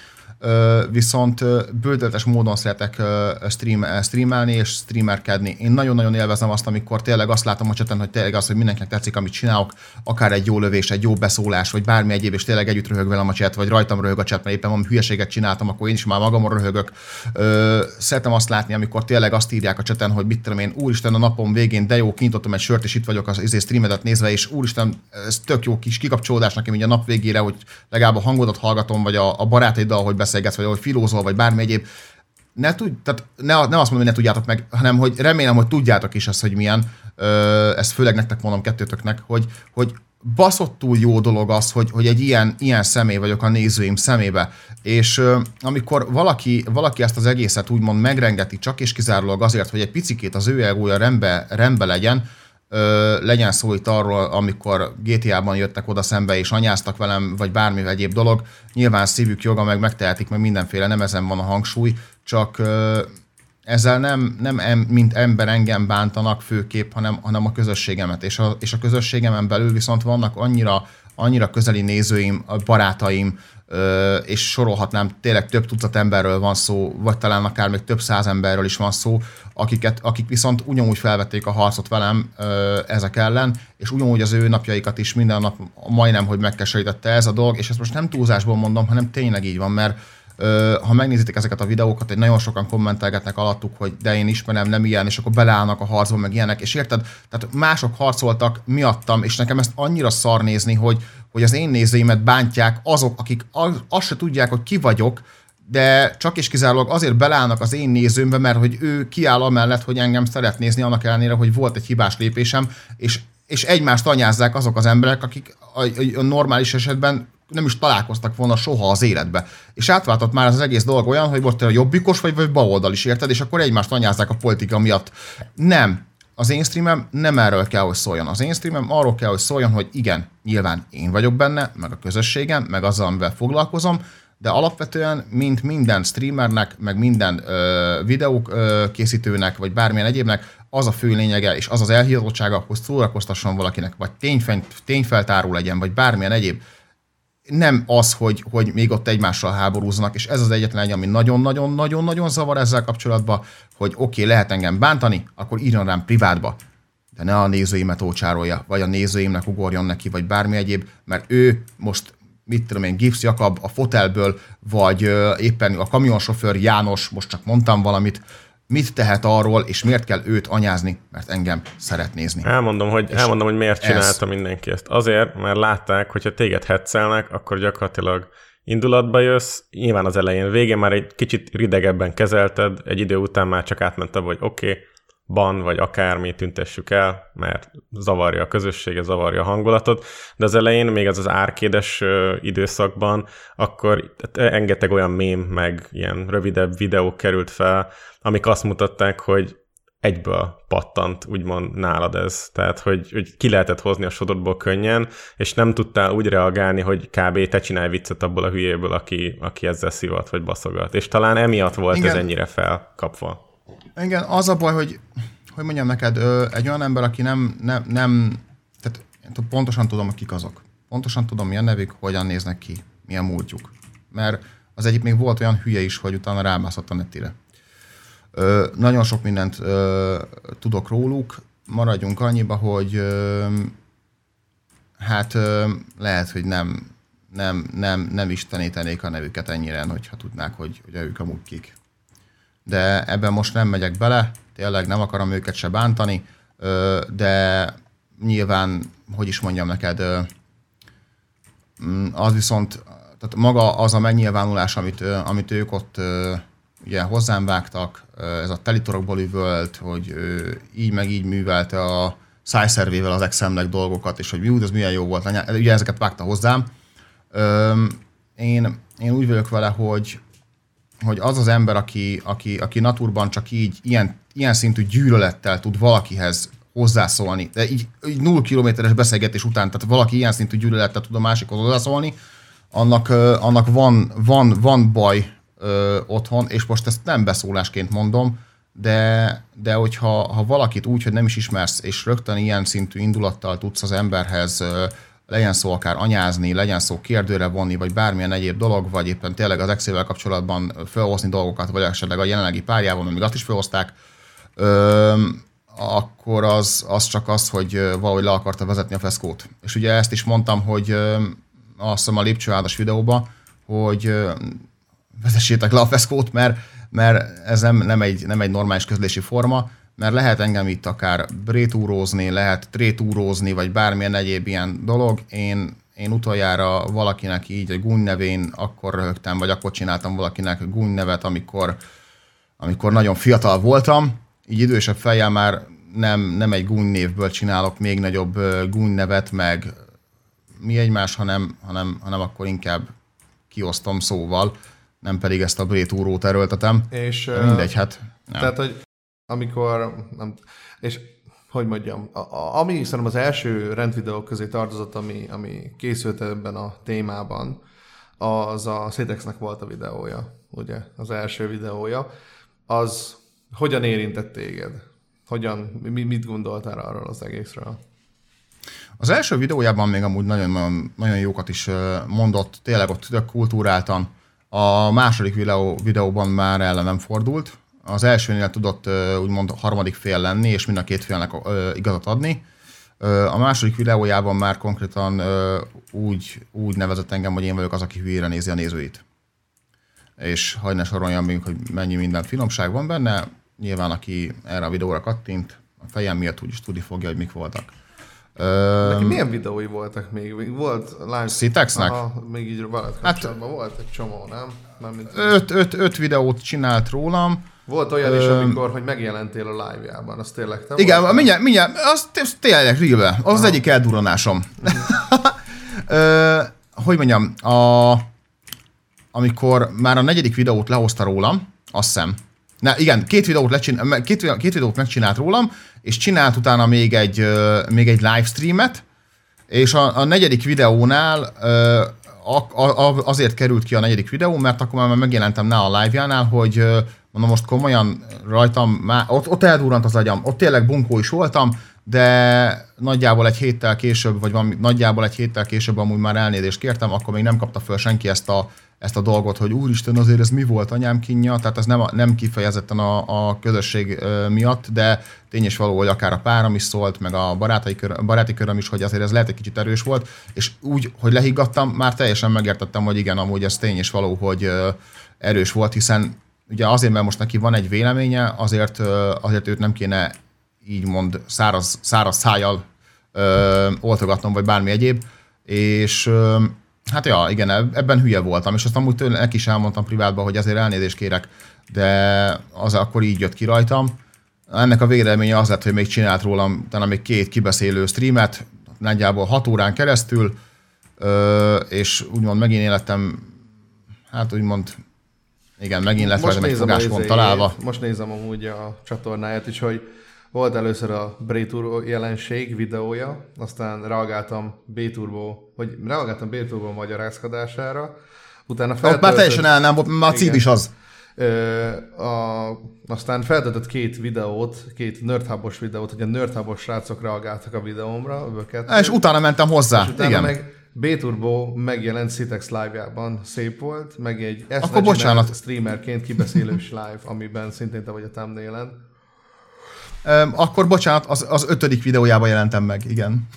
viszont bődöletes módon szeretek stream, streamelni és streamerkedni. Én nagyon-nagyon élvezem azt, amikor tényleg azt látom a cseten, hogy tényleg az, hogy mindenkinek tetszik, amit csinálok, akár egy jó lövés, egy jó beszólás, vagy bármi egyéb, és tényleg együtt röhög velem a chat, vagy rajtam röhög a chat, mert éppen valami hülyeséget csináltam, akkor én is már magamon röhögök. Szeretem azt látni, amikor tényleg azt írják a cseten, hogy mit tudom én, úristen, a napom végén, de jó, kinyitottam egy sört, és itt vagyok az izé streamedet nézve, és úristen, ez tök jó kis kikapcsolódás nekem így a nap végére, hogy legalább a hangodat hallgatom, vagy a, a barátaiddal, hogy beszélgetsz, vagy ahogy filózol, vagy bármi egyéb. Ne tud, tehát ne, ne azt mondom, hogy ne tudjátok meg, hanem hogy remélem, hogy tudjátok is ezt, hogy milyen, ö, ezt főleg nektek mondom kettőtöknek, hogy, hogy baszottul jó dolog az, hogy, hogy egy ilyen, ilyen személy vagyok a nézőim szemébe, és ö, amikor valaki, valaki ezt az egészet úgymond megrengeti csak és kizárólag azért, hogy egy picikét az ő egója rendbe, rendbe legyen, legyen szó itt arról, amikor GTA-ban jöttek oda szembe és anyáztak velem, vagy bármi egyéb dolog, nyilván szívük joga, meg megtehetik, meg mindenféle, nem ezen van a hangsúly, csak ezzel nem, nem em, mint ember engem bántanak főképp, hanem, hanem a közösségemet. És a, és a közösségemen belül viszont vannak annyira, annyira közeli nézőim, barátaim, és sorolhatnám, tényleg több tucat emberről van szó, vagy talán akár még több száz emberről is van szó, akiket, akik viszont ugyanúgy felvették a harcot velem ezek ellen, és ugyanúgy az ő napjaikat is minden nap majdnem, hogy megkeserítette ez a dolog, és ezt most nem túlzásból mondom, hanem tényleg így van, mert ha megnézitek ezeket a videókat, hogy nagyon sokan kommentelgetnek alattuk, hogy de én ismerem, nem ilyen, és akkor beleállnak a harcba, meg ilyenek, és érted? Tehát mások harcoltak miattam, és nekem ezt annyira szar nézni, hogy, hogy az én nézőimet bántják azok, akik azt se tudják, hogy ki vagyok, de csak és kizárólag azért belállnak az én nézőmbe, mert hogy ő kiáll amellett, hogy engem szeret nézni, annak ellenére, hogy volt egy hibás lépésem, és, és egymást anyázzák azok az emberek, akik a, a, a normális esetben nem is találkoztak volna soha az életbe. És átváltott már az egész dolog olyan, hogy most te a jobbikos vagy, vagy baloldal is, érted? És akkor egymást anyázzák a politika miatt. Nem. Az én streamem nem erről kell, hogy szóljon. Az én streamem arról kell, hogy szóljon, hogy igen, nyilván én vagyok benne, meg a közösségem, meg azzal, amivel foglalkozom, de alapvetően, mint minden streamernek, meg minden ö, videók ö, készítőnek, vagy bármilyen egyébnek, az a fő lényege, és az az elhírottsága, hogy szórakoztasson valakinek, vagy tényfeltáró legyen, vagy bármilyen egyéb nem az, hogy, hogy még ott egymással háborúznak, és ez az egyetlen egy, ami nagyon-nagyon-nagyon-nagyon zavar ezzel kapcsolatban, hogy oké, okay, lehet engem bántani, akkor írjon rám privátba, de ne a nézőimet ócsárolja, vagy a nézőimnek ugorjon neki, vagy bármi egyéb, mert ő most mit tudom én, Gibbs Jakab a fotelből, vagy éppen a kamionsofőr János, most csak mondtam valamit, mit tehet arról, és miért kell őt anyázni, mert engem szeret nézni. Elmondom, hogy, elmondom, hogy miért csinálta ez... mindenki ezt. Azért, mert látták, hogyha téged hetszelnek, akkor gyakorlatilag indulatba jössz, nyilván az elején, végén már egy kicsit ridegebben kezelted, egy idő után már csak átment abba, hogy oké, okay, ban, vagy akármi tüntessük el, mert zavarja a közössége, zavarja a hangulatot, de az elején, még az az árkédes időszakban, akkor rengeteg olyan mém, meg ilyen rövidebb videók került fel, amik azt mutatták, hogy egyből pattant, úgymond nálad ez. Tehát, hogy, hogy ki lehetett hozni a sodorból könnyen, és nem tudtál úgy reagálni, hogy kb. te csinálj viccet abból a hülyéből, aki, aki ezzel szivat vagy baszogat. És talán emiatt volt Igen. ez ennyire felkapva. Igen, az a baj, hogy, hogy mondjam neked, egy olyan ember, aki nem, nem, nem tehát pontosan tudom, kik azok. Pontosan tudom, milyen nevük, hogyan néznek ki, milyen múltjuk. Mert az egyik még volt olyan hülye is, hogy utána rámászott a netire. Ö, nagyon sok mindent ö, tudok róluk, maradjunk annyiba, hogy ö, hát ö, lehet, hogy nem, nem, nem, nem istenítenék a nevüket ennyire, hogyha tudnák, hogy, hogy ők amúgy kik de ebben most nem megyek bele, tényleg nem akarom őket se bántani, de nyilván, hogy is mondjam neked, mm, az viszont, tehát maga az a megnyilvánulás, amit, amit ők ott ugye hozzám vágtak, ez a telitorokból üvölt, hogy így meg így művelte a szájszervével az exemnek dolgokat, és hogy jó, ez milyen jó volt, ugye ezeket vágta hozzám. Én, én úgy vagyok vele, hogy, hogy az az ember, aki, aki, aki naturban csak így ilyen, ilyen szintű gyűlölettel tud valakihez hozzászólni, de így, így null kilométeres beszélgetés után, tehát valaki ilyen szintű gyűlölettel tud a másikhoz hozzászólni, annak, annak van, van, van baj ö, otthon, és most ezt nem beszólásként mondom, de, de hogyha ha valakit úgy, hogy nem is ismersz, és rögtön ilyen szintű indulattal tudsz az emberhez ö, legyen szó akár anyázni, legyen szó kérdőre vonni, vagy bármilyen egyéb dolog, vagy éppen tényleg az exével kapcsolatban felhozni dolgokat, vagy esetleg a jelenlegi párjával, még azt is felhozták, akkor az, az csak az, hogy valahogy le akarta vezetni a feszkót. És ugye ezt is mondtam, hogy azt hiszem a lépcsőádas videóban, hogy vezessétek le a feszkót, mert, mert ez nem, nem, egy, nem egy normális közlési forma, mert lehet engem itt akár brétúrózni, lehet trétúrózni, vagy bármilyen egyéb ilyen dolog. Én, én utoljára valakinek így egy gúny nevén akkor röhögtem, vagy akkor csináltam valakinek gúny nevet, amikor, amikor nagyon fiatal voltam. Így idősebb fejjel már nem, nem egy gúny névből csinálok még nagyobb gúny nevet, meg mi egymás, hanem, hanem, hanem akkor inkább kiosztom szóval, nem pedig ezt a brétúrót erőltetem. És, De mindegy, hát nem. Tehát, hogy amikor, nem, és hogy mondjam, a, a, ami szerintem az első rendvideók közé tartozott, ami, ami készült ebben a témában, az a Szétexnek volt a videója, ugye, az első videója. Az hogyan érintett téged? Hogyan, mi, mit gondoltál arról az egészről? Az első videójában még amúgy nagyon, nagyon jókat is mondott, tényleg ott kultúráltan. A második videó, videóban már ellenem fordult. Az elsőnél tudott úgymond harmadik fél lenni, és mind a két félnek igazat adni. A második videójában már konkrétan úgy, úgy nevezett engem, hogy én vagyok az, aki hülyére nézi a nézőit. És hagyd ne soroljam még, hogy mennyi minden finomság van benne. Nyilván, aki erre a videóra kattint, a fejem miatt úgyis tudni fogja, hogy mik voltak. Neki milyen videói voltak még? Még Volt live... Szitexnek? Aha, még így veled Hát- kapcsolatban volt egy csomó, nem? Mármint, öt, öt, öt videót csinált rólam. Volt olyan is, amikor, hogy megjelentél a live-jában, az tényleg te Igen, voltál? mindjárt, mindjárt, az, tényleg realbe. Az az egyik elduranásom. Ö, hogy mondjam, a, amikor már a negyedik videót lehozta rólam, azt hiszem, Na igen, két videót, lecsin, két, két videót megcsinált rólam, és csinált utána még egy, még egy livestreamet, és a, a negyedik videónál a, a, azért került ki a negyedik videó, mert akkor már megjelentem nála a live-jánál, hogy mondom most komolyan rajtam, már, ott, ott eldurrant az agyam, ott tényleg bunkó is voltam, de nagyjából egy héttel később, vagy valami, nagyjából egy héttel később amúgy már elnézést kértem, akkor még nem kapta föl senki ezt a, ezt a dolgot, hogy úristen, azért ez mi volt anyám kínja, tehát ez nem, nem kifejezetten a, a közösség miatt, de tény és való, hogy akár a párom is szólt, meg a barátai kör, baráti köröm is, hogy azért ez lehet egy kicsit erős volt, és úgy, hogy lehiggadtam, már teljesen megértettem, hogy igen, amúgy ez tény és való, hogy erős volt, hiszen ugye azért, mert most neki van egy véleménye, azért, azért őt nem kéne így mond száraz, száraz szájjal ö, oltogatnom, vagy bármi egyéb, és ö, hát ja, igen, eb- ebben hülye voltam, és azt amúgy tőle neki is elmondtam privátban, hogy azért elnézést kérek, de az akkor így jött ki rajtam. Ennek a végeredménye az lett, hogy még csinált rólam talán még két kibeszélő streamet, nagyjából hat órán keresztül, ö, és úgymond megint élettem, hát úgymond, igen, megint lett rajtam egy izéjét, találva. Most nézem amúgy a csatornáját is, hogy volt először a Bray jelenség videója, aztán reagáltam B-Turbo, hogy reagáltam B-Turbo magyarázkodására, utána Ott már feltöltött- teljesen el nem volt, már cím is az. Ö, a, aztán feltöltött két videót, két nerdhubos videót, hogy a nerdhubos srácok reagáltak a videómra, ebből kettő. És utána mentem hozzá. És utána Igen. meg B-Turbo megjelent Citex live-jában, szép volt, meg egy ezt Akkor bocsánat. streamerként kibeszélős live, amiben szintén te vagy a thumbnail Öm, akkor bocsánat, az, az ötödik videójában jelentem meg, igen.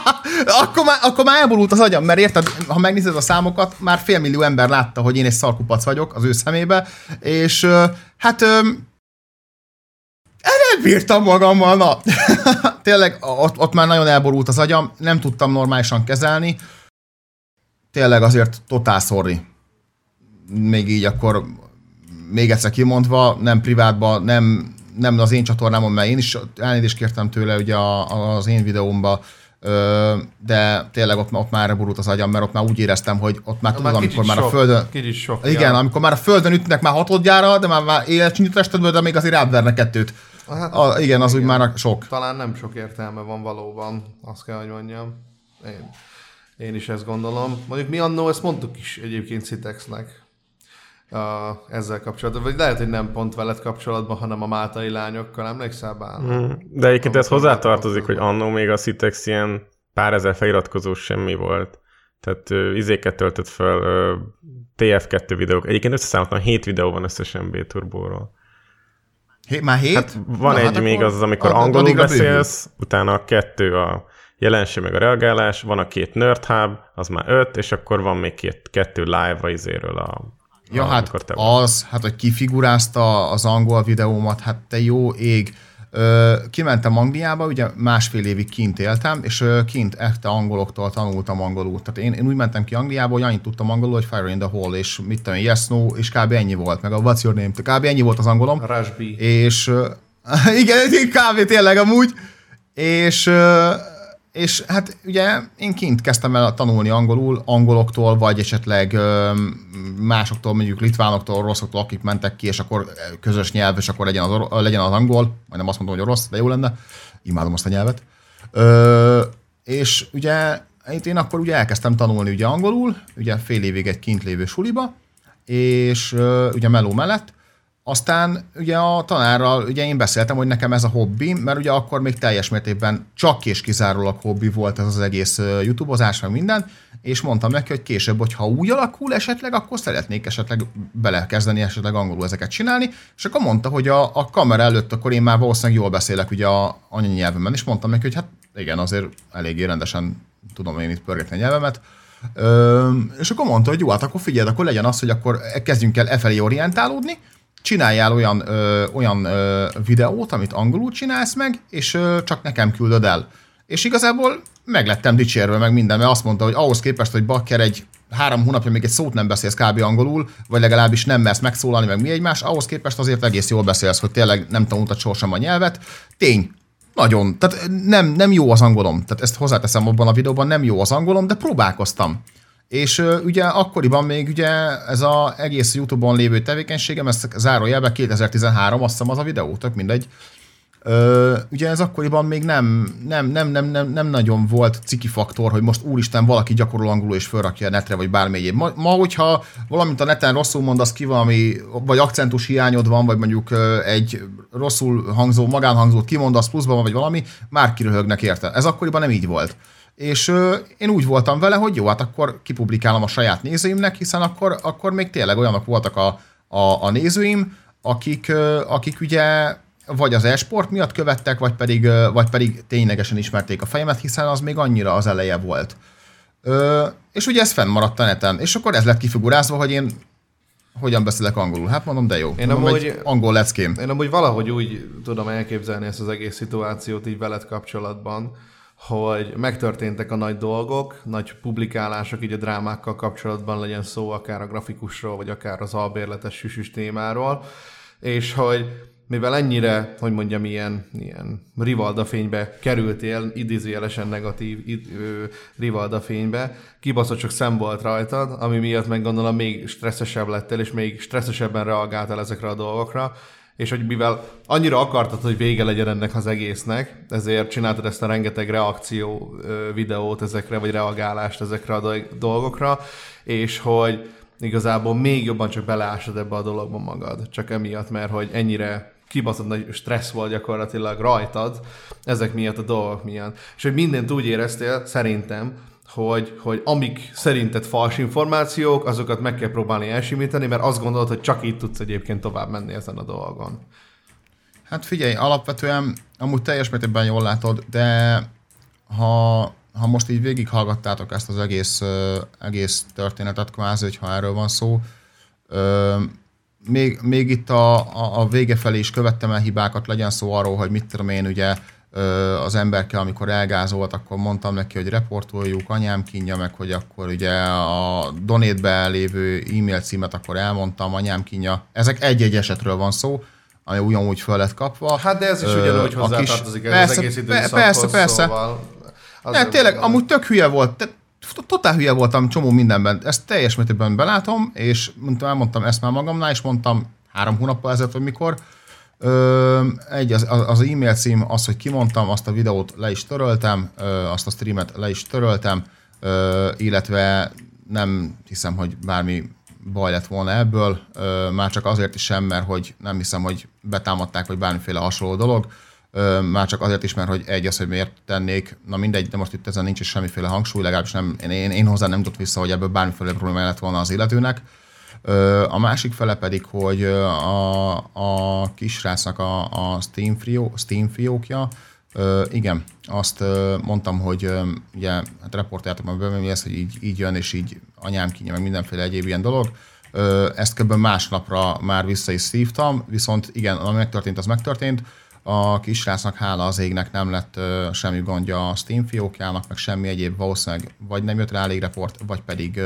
akkor, már, akkor már elborult az agyam, mert érted, ha megnézed a számokat, már félmillió ember látta, hogy én egy szarkupac vagyok az ő szemébe, és hát öm, nem bírtam magammal, na. Tényleg, ott, ott már nagyon elborult az agyam, nem tudtam normálisan kezelni. Tényleg azért totál sorry. Még így akkor még egyszer kimondva, nem privátban, nem, nem az én csatornámon, mert én is elnézést kértem tőle ugye az én videómba, de tényleg ott, ott már borult az agyam, mert ott már úgy éreztem, hogy ott már tudod, amikor már a földön... Sok. Igen, ja. amikor már a földön ütnek már hatodjára, de már, már életcsintű testedből, de még azért átvernek kettőt. Hát, A, igen, az úgy már sok. Talán nem sok értelme van valóban, azt kell, hogy mondjam. Én, én is ezt gondolom. Mondjuk mi annó ezt mondtuk is egyébként Citexnek uh, ezzel kapcsolatban. Vagy lehet, hogy nem pont veled kapcsolatban, hanem a mátai lányokkal. Emlékszel Bán? Mm, De egyébként ez hozzátartozik, hogy annó még a Citex ilyen pár ezer feliratkozó semmi volt. Tehát ö, izéket töltött fel, ö, TF2 videók. Egyébként összeszámoltam, 7 videó van összesen B-turbóról. Hé, már hét? Hát van Na, egy hát még az, amikor angolul beszélsz, utána a kettő a jelenség meg a reagálás, van a két nerd hub, az már öt, és akkor van még két, kettő live-a izéről a Ja, a- hát te az, hát hogy kifigurázta az angol videómat, hát te jó ég. Ö, kimentem Angliába, ugye másfél évig kint éltem, és ö, kint ekte angoloktól tanultam angolul. Tehát én, én úgy mentem ki Angliába, hogy annyit tudtam angolul, hogy Fire in the Hole, és mit tudom, én, yes, no, és kb. ennyi volt, meg a What's your name, kb. ennyi volt az angolom. Rashby. És ö, igen, kb. tényleg amúgy. És, ö, és hát ugye én kint kezdtem el tanulni angolul, angoloktól, vagy esetleg ö, másoktól, mondjuk litvánoktól, oroszoktól, akik mentek ki, és akkor közös nyelv, és akkor legyen az, or- legyen az angol, majdnem azt mondom, hogy orosz, de jó lenne. Imádom azt a nyelvet. Ö, és ugye itt én akkor ugye elkezdtem tanulni ugye angolul, ugye fél évig egy kint lévő suliba, és ö, ugye meló mellett, aztán ugye a tanárral, ugye én beszéltem, hogy nekem ez a hobbi, mert ugye akkor még teljes mértékben csak és kizárólag hobbi volt ez az egész youtubozás, meg minden, és mondtam neki, hogy később, hogyha úgy alakul esetleg, akkor szeretnék esetleg belekezdeni esetleg angolul ezeket csinálni, és akkor mondta, hogy a, a kamera előtt akkor én már valószínűleg jól beszélek ugye a anyanyelvemen, és mondtam neki, hogy hát igen, azért eléggé rendesen tudom én itt pörgetni a nyelvemet, Ö, és akkor mondta, hogy jó, hát akkor figyeld, akkor legyen az, hogy akkor kezdjünk el e felé orientálódni, csináljál olyan, ö, olyan ö, videót, amit angolul csinálsz meg, és ö, csak nekem küldöd el. És igazából meglettem dicsérve meg minden, mert azt mondta, hogy ahhoz képest, hogy bakker egy három hónapja még egy szót nem beszélsz kb. angolul, vagy legalábbis nem mersz megszólalni, meg mi egymás, ahhoz képest azért egész jól beszélsz, hogy tényleg nem tanultad sohasem a nyelvet. Tény, nagyon. Tehát nem, nem jó az angolom. Tehát ezt hozzáteszem abban a videóban, nem jó az angolom, de próbálkoztam. És ugye akkoriban még ugye ez az egész YouTube-on lévő tevékenységem, ez zárójelben 2013, azt hiszem az a videó, tök mindegy. Ö, ugye ez akkoriban még nem, nem, nem, nem, nem, nem nagyon volt ciki faktor, hogy most úristen valaki gyakorol angolul és felrakja a netre, vagy bármi egyéb. Ma, ma, hogyha valamint a neten rosszul mondasz ki valami, vagy akcentus hiányod van, vagy mondjuk egy rosszul hangzó, magánhangzót kimondasz pluszban, vagy valami, már kiröhögnek érte. Ez akkoriban nem így volt. És ö, én úgy voltam vele, hogy jó, hát akkor kipublikálom a saját nézőimnek, hiszen akkor, akkor még tényleg olyanok voltak a, a, a nézőim, akik, ö, akik ugye vagy az e-sport miatt követtek, vagy pedig, ö, vagy pedig ténylegesen ismerték a fejemet, hiszen az még annyira az eleje volt. Ö, és ugye ez fennmaradt a neten, és akkor ez lett kifigurázva, hogy én hogyan beszélek angolul. Hát mondom, de jó. Én mondom, amúgy- angol leckém. Én amúgy valahogy úgy tudom elképzelni ezt az egész szituációt így veled kapcsolatban, hogy megtörténtek a nagy dolgok, nagy publikálások így a drámákkal kapcsolatban legyen szó akár a grafikusról, vagy akár az albérletes süsüs témáról, és hogy mivel ennyire, hogy mondjam, ilyen, ilyen rivalda fénybe kerültél, idézőjelesen negatív rivalda fénybe, kibaszott csak szem volt rajtad, ami miatt meg gondolom még stresszesebb lettél, és még stresszesebben reagáltál ezekre a dolgokra, és hogy mivel annyira akartad, hogy vége legyen ennek az egésznek, ezért csináltad ezt a rengeteg reakció videót ezekre, vagy reagálást ezekre a do- dolgokra, és hogy igazából még jobban csak beleásod ebbe a dologba magad, csak emiatt, mert hogy ennyire kibaszott nagy stressz volt gyakorlatilag rajtad ezek miatt a dolgok miatt. És hogy mindent úgy éreztél, szerintem, hogy, hogy amik szerinted fals információk, azokat meg kell próbálni elsimítani, mert azt gondolod, hogy csak így tudsz egyébként tovább menni ezen a dolgon. Hát figyelj, alapvetően amúgy teljes mértékben jól látod, de ha, ha most így végighallgattátok ezt az egész, ö, egész történetet kvázi, hogyha erről van szó, ö, még, még itt a, a, a vége felé is követtem el hibákat, legyen szó arról, hogy mit tudom én, ugye az emberkel, amikor elgázolt, akkor mondtam neki, hogy reportoljuk, anyám kínja meg, hogy akkor ugye a donétbe lévő e-mail címet akkor elmondtam, anyám kínja. Ezek egy-egy esetről van szó, ami ugyanúgy föl lett kapva. Hát de ez is ugyanúgy a hozzátartozik kis- ez az persze, egész időszakhoz, persze, persze. Szóval Ne, tényleg, amúgy tök hülye volt. Te, totál hülye voltam csomó mindenben. Ezt teljes mértékben belátom, és mint elmondtam ezt már magamnál, és mondtam három hónappal ezelőtt, vagy mikor. Ö, egy, az, az e-mail cím az, hogy kimondtam, azt a videót le is töröltem, ö, azt a streamet le is töröltem, ö, illetve nem hiszem, hogy bármi baj lett volna ebből, ö, már csak azért is sem, mert hogy nem hiszem, hogy betámadták, vagy bármiféle hasonló dolog, Ö, már csak azért is, mert hogy egy az, hogy miért tennék, na mindegy, de most itt ezen nincs is semmiféle hangsúly, legalábbis nem, én, én, én hozzá nem tudott vissza, hogy ebből bármiféle probléma lett volna az illetőnek. A másik fele pedig, hogy a, a kisrácnak a, a Steam, fió, Steam fiókja, igen, azt ö, mondtam, hogy ö, ugye, hát reportáltak már be, ez, hogy így, így jön, és így anyám kínja, meg mindenféle egyéb ilyen dolog. Ezt kb. másnapra már vissza is szívtam, viszont igen, ami megtörtént, az megtörtént. A kisrácnak hála az égnek nem lett semmi gondja a Steam fiókjának, meg semmi egyéb valószínűleg vagy nem jött rá elég report, vagy pedig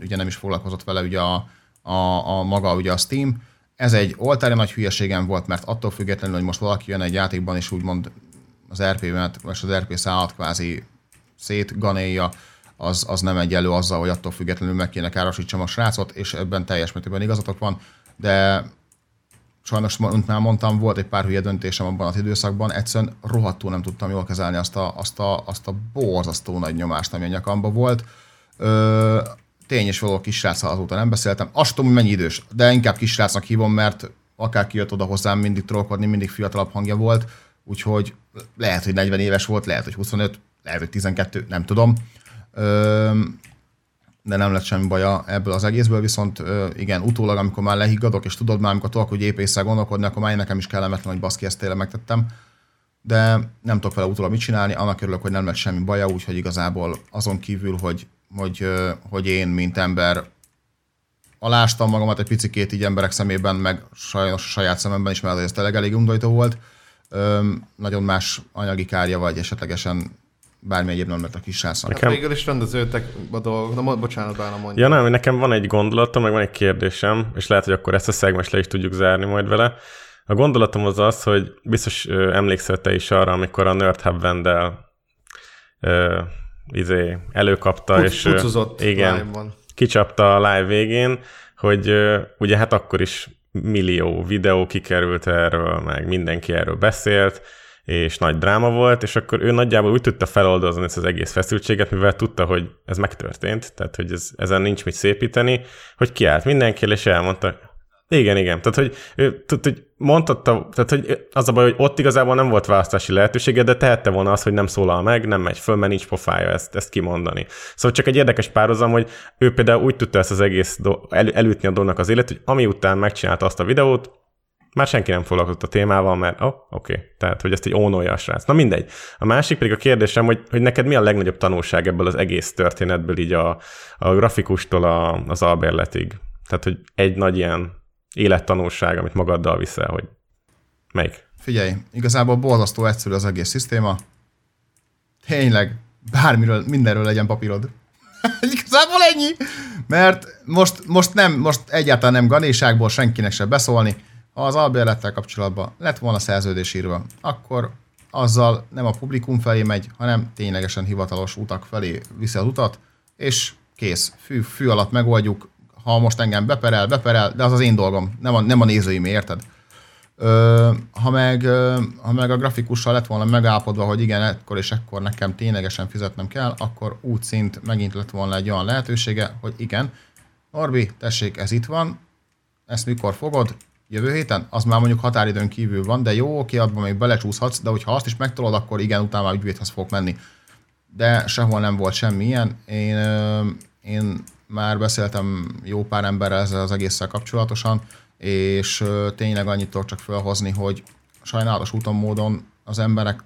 ugye nem is foglalkozott vele ugye a, a, a maga ugye a Steam. Ez egy oltári nagy hülyeségem volt, mert attól függetlenül, hogy most valaki jön egy játékban, és úgymond az RP-met, vagy az RP szállat kvázi szétganéja, az, az nem egy elő azzal, hogy attól függetlenül meg kéne károsítsam a srácot, és ebben teljes mértékben igazatok van, de sajnos, mint már mondtam, volt egy pár hülye döntésem abban az időszakban, egyszerűen rohadtul nem tudtam jól kezelni azt a, azt a, azt a borzasztó nagy nyomást, ami a nyakamba volt. Ö, tény és való kisrác, azóta nem beszéltem. Azt tudom, hogy mennyi idős, de inkább kisrácnak hívom, mert akár kijött oda hozzám, mindig trollkodni, mindig fiatalabb hangja volt, úgyhogy lehet, hogy 40 éves volt, lehet, hogy 25, lehet, hogy 12, nem tudom. Ö, de nem lett semmi baja ebből az egészből, viszont igen, utólag, amikor már lehiggadok, és tudod már, amikor tudok, hogy épp észre gondolkodni, akkor már nekem is kellemetlen, hogy baszki, ezt tényleg megtettem. De nem tudok vele utólag mit csinálni, annak örülök, hogy nem lett semmi baja, úgyhogy igazából azon kívül, hogy, hogy, hogy én, mint ember alástam magamat egy picikét így emberek szemében, meg sajnos a saját szememben is, mert ez tényleg elég undorító volt. nagyon más anyagi kárja, vagy esetlegesen bármi egyéb nem lett a kis sásznak. Nekem... Hát végül is rendezőtek a dolgok. Na, bocsánat, bána mondja. Ja nem, nekem van egy gondolatom, meg van egy kérdésem, és lehet, hogy akkor ezt a szegmes le is tudjuk zárni majd vele. A gondolatom az az, hogy biztos emlékszel te is arra, amikor a Nerd Hub izé, előkapta, Puc, és igen, live-ban. kicsapta a live végén, hogy ugye hát akkor is millió videó kikerült erről, meg mindenki erről beszélt, és nagy dráma volt, és akkor ő nagyjából úgy tudta feloldozni ezt az egész feszültséget, mivel tudta, hogy ez megtörtént, tehát hogy ez, ezen nincs mit szépíteni, hogy kiállt mindenki, és elmondta, igen, igen. Tehát, hogy, tud, hogy mondhatta, tehát, hogy az a baj, hogy ott igazából nem volt választási lehetősége, de tehette volna azt, hogy nem szólal meg, nem megy föl, mert nincs pofája ezt, ezt kimondani. Szóval csak egy érdekes párhuzam, hogy ő például úgy tudta ezt az egész do- el, elütni a dolognak az élet, hogy ami után megcsinálta azt a videót, már senki nem foglalkozott a témával, mert oh, oké, okay. tehát hogy ezt egy ónolja a srác. Na mindegy. A másik pedig a kérdésem, hogy, hogy neked mi a legnagyobb tanulság ebből az egész történetből, így a, a grafikustól a, az albérletig. Tehát, hogy egy nagy ilyen élettanulság, amit magaddal viszel, hogy melyik? Figyelj, igazából borzasztó egyszerű az egész szisztéma. Tényleg, bármiről, mindenről legyen papírod. igazából ennyi. Mert most, most, nem, most egyáltalán nem ganéságból senkinek se beszólni ha az albérlettel kapcsolatban lett volna szerződés írva, akkor azzal nem a publikum felé megy, hanem ténylegesen hivatalos utak felé viszi az utat, és kész, fű, fű alatt megoldjuk, ha most engem beperel, beperel, de az az én dolgom, nem a, nem a nézőim, érted? Ö, ha, meg, ha meg a grafikussal lett volna megállapodva, hogy igen, ekkor és ekkor nekem ténylegesen fizetnem kell, akkor úgy szint megint lett volna egy olyan lehetősége, hogy igen, Norbi, tessék, ez itt van, ezt mikor fogod, jövő héten, az már mondjuk határidőn kívül van, de jó, oké, abban még belecsúszhatsz, de hogyha azt is megtolod, akkor igen, utána már ügyvédhez fog menni. De sehol nem volt semmi ilyen. Én, én már beszéltem jó pár emberrel ezzel az egésszel kapcsolatosan, és tényleg annyit tudok csak felhozni, hogy sajnálatos úton módon az emberek,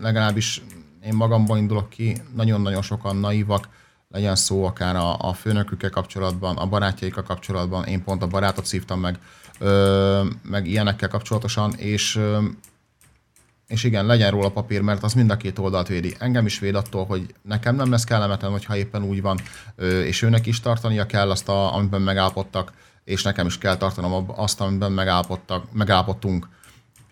legalábbis én magamban indulok ki, nagyon-nagyon sokan naívak, legyen szó akár a, a főnökükkel kapcsolatban, a barátjaikkal kapcsolatban, én pont a barátot szívtam meg, ö, meg ilyenekkel kapcsolatosan, és ö, és igen, legyen róla papír, mert az mind a két oldalt védi. Engem is véd attól, hogy nekem nem lesz kellemetlen, hogyha éppen úgy van, és őnek is tartania kell azt, a, amiben megállapodtak, és nekem is kell tartanom azt, amiben megállapodtak, megállapodtunk.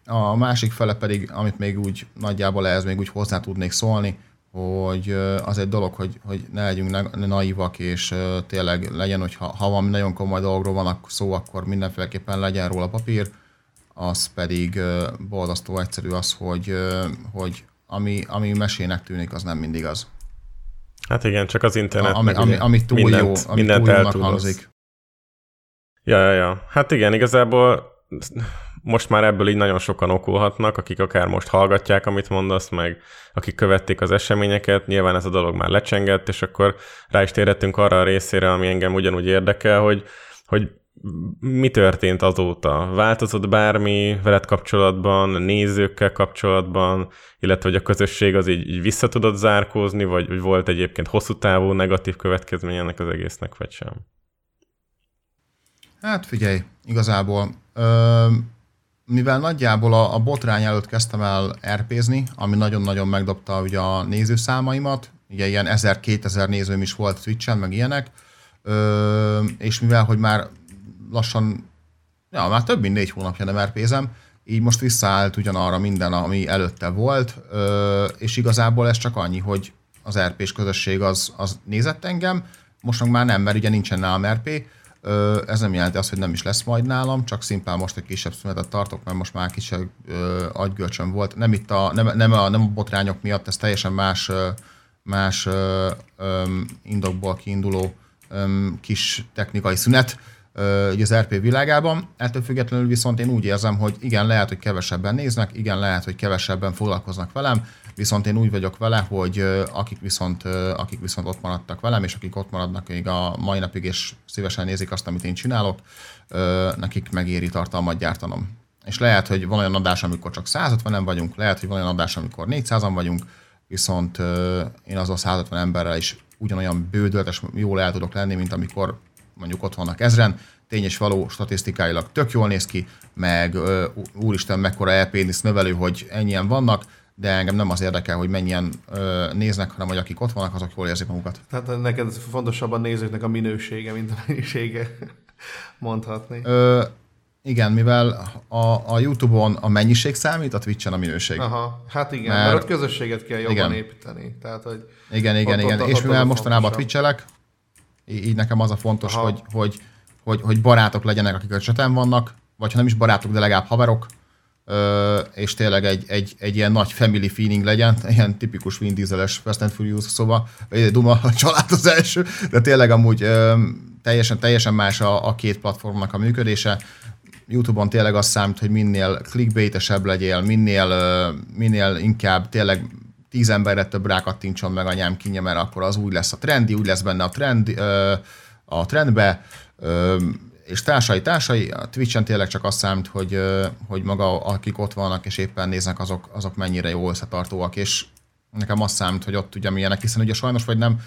A másik fele pedig, amit még úgy nagyjából ehhez még úgy hozzá tudnék szólni, hogy az egy dolog, hogy, hogy ne legyünk naívak, és tényleg legyen, hogy ha valami nagyon komoly dologról van szó, akkor mindenféleképpen legyen róla papír, az pedig borzasztó egyszerű az, hogy, hogy ami, ami mesének tűnik, az nem mindig az. Hát igen, csak az internet. Ami, ami, ami túl mindent, jó, ami mindent túl jónak hangzik. Ja, ja, ja. Hát igen, igazából most már ebből így nagyon sokan okulhatnak, akik akár most hallgatják, amit mondasz, meg akik követték az eseményeket, nyilván ez a dolog már lecsengett, és akkor rá is térhetünk arra a részére, ami engem ugyanúgy érdekel, hogy, hogy mi történt azóta? Változott bármi veled kapcsolatban, nézőkkel kapcsolatban, illetve hogy a közösség az így, így vissza tudott zárkózni, vagy, vagy volt egyébként hosszú távú negatív következmény ennek az egésznek, vagy sem? Hát figyelj, igazából ö, mivel nagyjából a, a botrány előtt kezdtem el RP-zni, ami nagyon-nagyon megdobta ugye a nézőszámaimat, ugye ilyen 1000-2000 nézőm is volt Twitch-en, meg ilyenek, ö, és mivel, hogy már lassan, ja, már több mint négy hónapja nem RP-zem, így most visszaállt ugyanarra minden, ami előtte volt, és igazából ez csak annyi, hogy az RP-s közösség az, az nézett engem, most már nem, mert ugye nincsen nálam RP, ez nem jelenti azt, hogy nem is lesz majd nálam, csak szimplán most egy kisebb szünetet tartok, mert most már kisebb ö, agygölcsön volt. Nem itt a, nem, nem, a, nem a botrányok miatt, ez teljesen más, más ö, indokból kiinduló kis technikai szünet ugye az RP világában. Ettől függetlenül viszont én úgy érzem, hogy igen, lehet, hogy kevesebben néznek, igen, lehet, hogy kevesebben foglalkoznak velem, viszont én úgy vagyok vele, hogy akik viszont, akik viszont ott maradtak velem, és akik ott maradnak még a mai napig, és szívesen nézik azt, amit én csinálok, nekik megéri tartalmat gyártanom. És lehet, hogy van olyan adás, amikor csak 150-en vagyunk, lehet, hogy van olyan adás, amikor 400-an vagyunk, viszont én azon 150 emberrel is ugyanolyan bődöltes, jól el tudok lenni, mint amikor mondjuk ott vannak ezren, tény és való statisztikáilag tök jól néz ki, meg úristen, mekkora elpénisz növelő, hogy ennyien vannak, de engem nem az érdekel, hogy mennyien ö, néznek, hanem hogy akik ott vannak, azok jól érzik magukat. Tehát neked fontosabb a nézőknek a minősége, mint a mennyisége, mondhatni. Ö, igen, mivel a, a YouTube-on a mennyiség számít, a Twitch-en a minőség. Aha, hát igen, Mert- mert, ott közösséget kell jobban Igen. építeni. Tehát, hogy Igen, igen, Ott- igen. ott- és ott mivel az a mostanában fontosabb. Így nekem az a fontos, Aha. hogy, hogy, hogy, hogy barátok legyenek, akik a cseten vannak, vagy ha nem is barátok, de legalább haverok, és tényleg egy, egy, egy ilyen nagy family feeling legyen, ilyen tipikus Vin Diesel-es Fast and Furious, szóval ö, Duma a család az első, de tényleg amúgy teljesen, teljesen más a, a két platformnak a működése. YouTube-on tényleg azt számít, hogy minél clickbaitesebb legyél, minél, minél inkább tényleg tíz emberre több rákattintson meg anyám kínja, mert akkor az úgy lesz a trendi, úgy lesz benne a trend, a trendbe, és társai, társai, a Twitch-en tényleg csak azt számít, hogy, hogy maga akik ott vannak és éppen néznek, azok, azok mennyire jó összetartóak, és nekem azt számít, hogy ott ugye milyenek, hiszen ugye sajnos vagy nem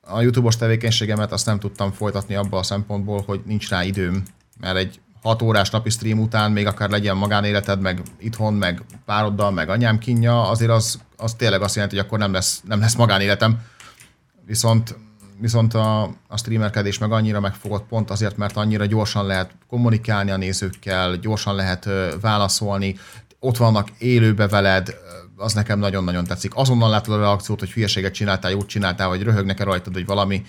a YouTube-os tevékenységemet azt nem tudtam folytatni abban a szempontból, hogy nincs rá időm, mert egy 6 órás napi stream után még akár legyen magánéleted, meg itthon, meg pároddal, meg anyám kínja, azért az, az tényleg azt jelenti, hogy akkor nem lesz, nem lesz magánéletem. Viszont, viszont a, a streamerkedés meg annyira megfogott pont azért, mert annyira gyorsan lehet kommunikálni a nézőkkel, gyorsan lehet ö, válaszolni, ott vannak élőbe veled, az nekem nagyon-nagyon tetszik. Azonnal látod a reakciót, hogy hülyeséget csináltál, jót csináltál, vagy röhögnek-e rajtad, hogy valami.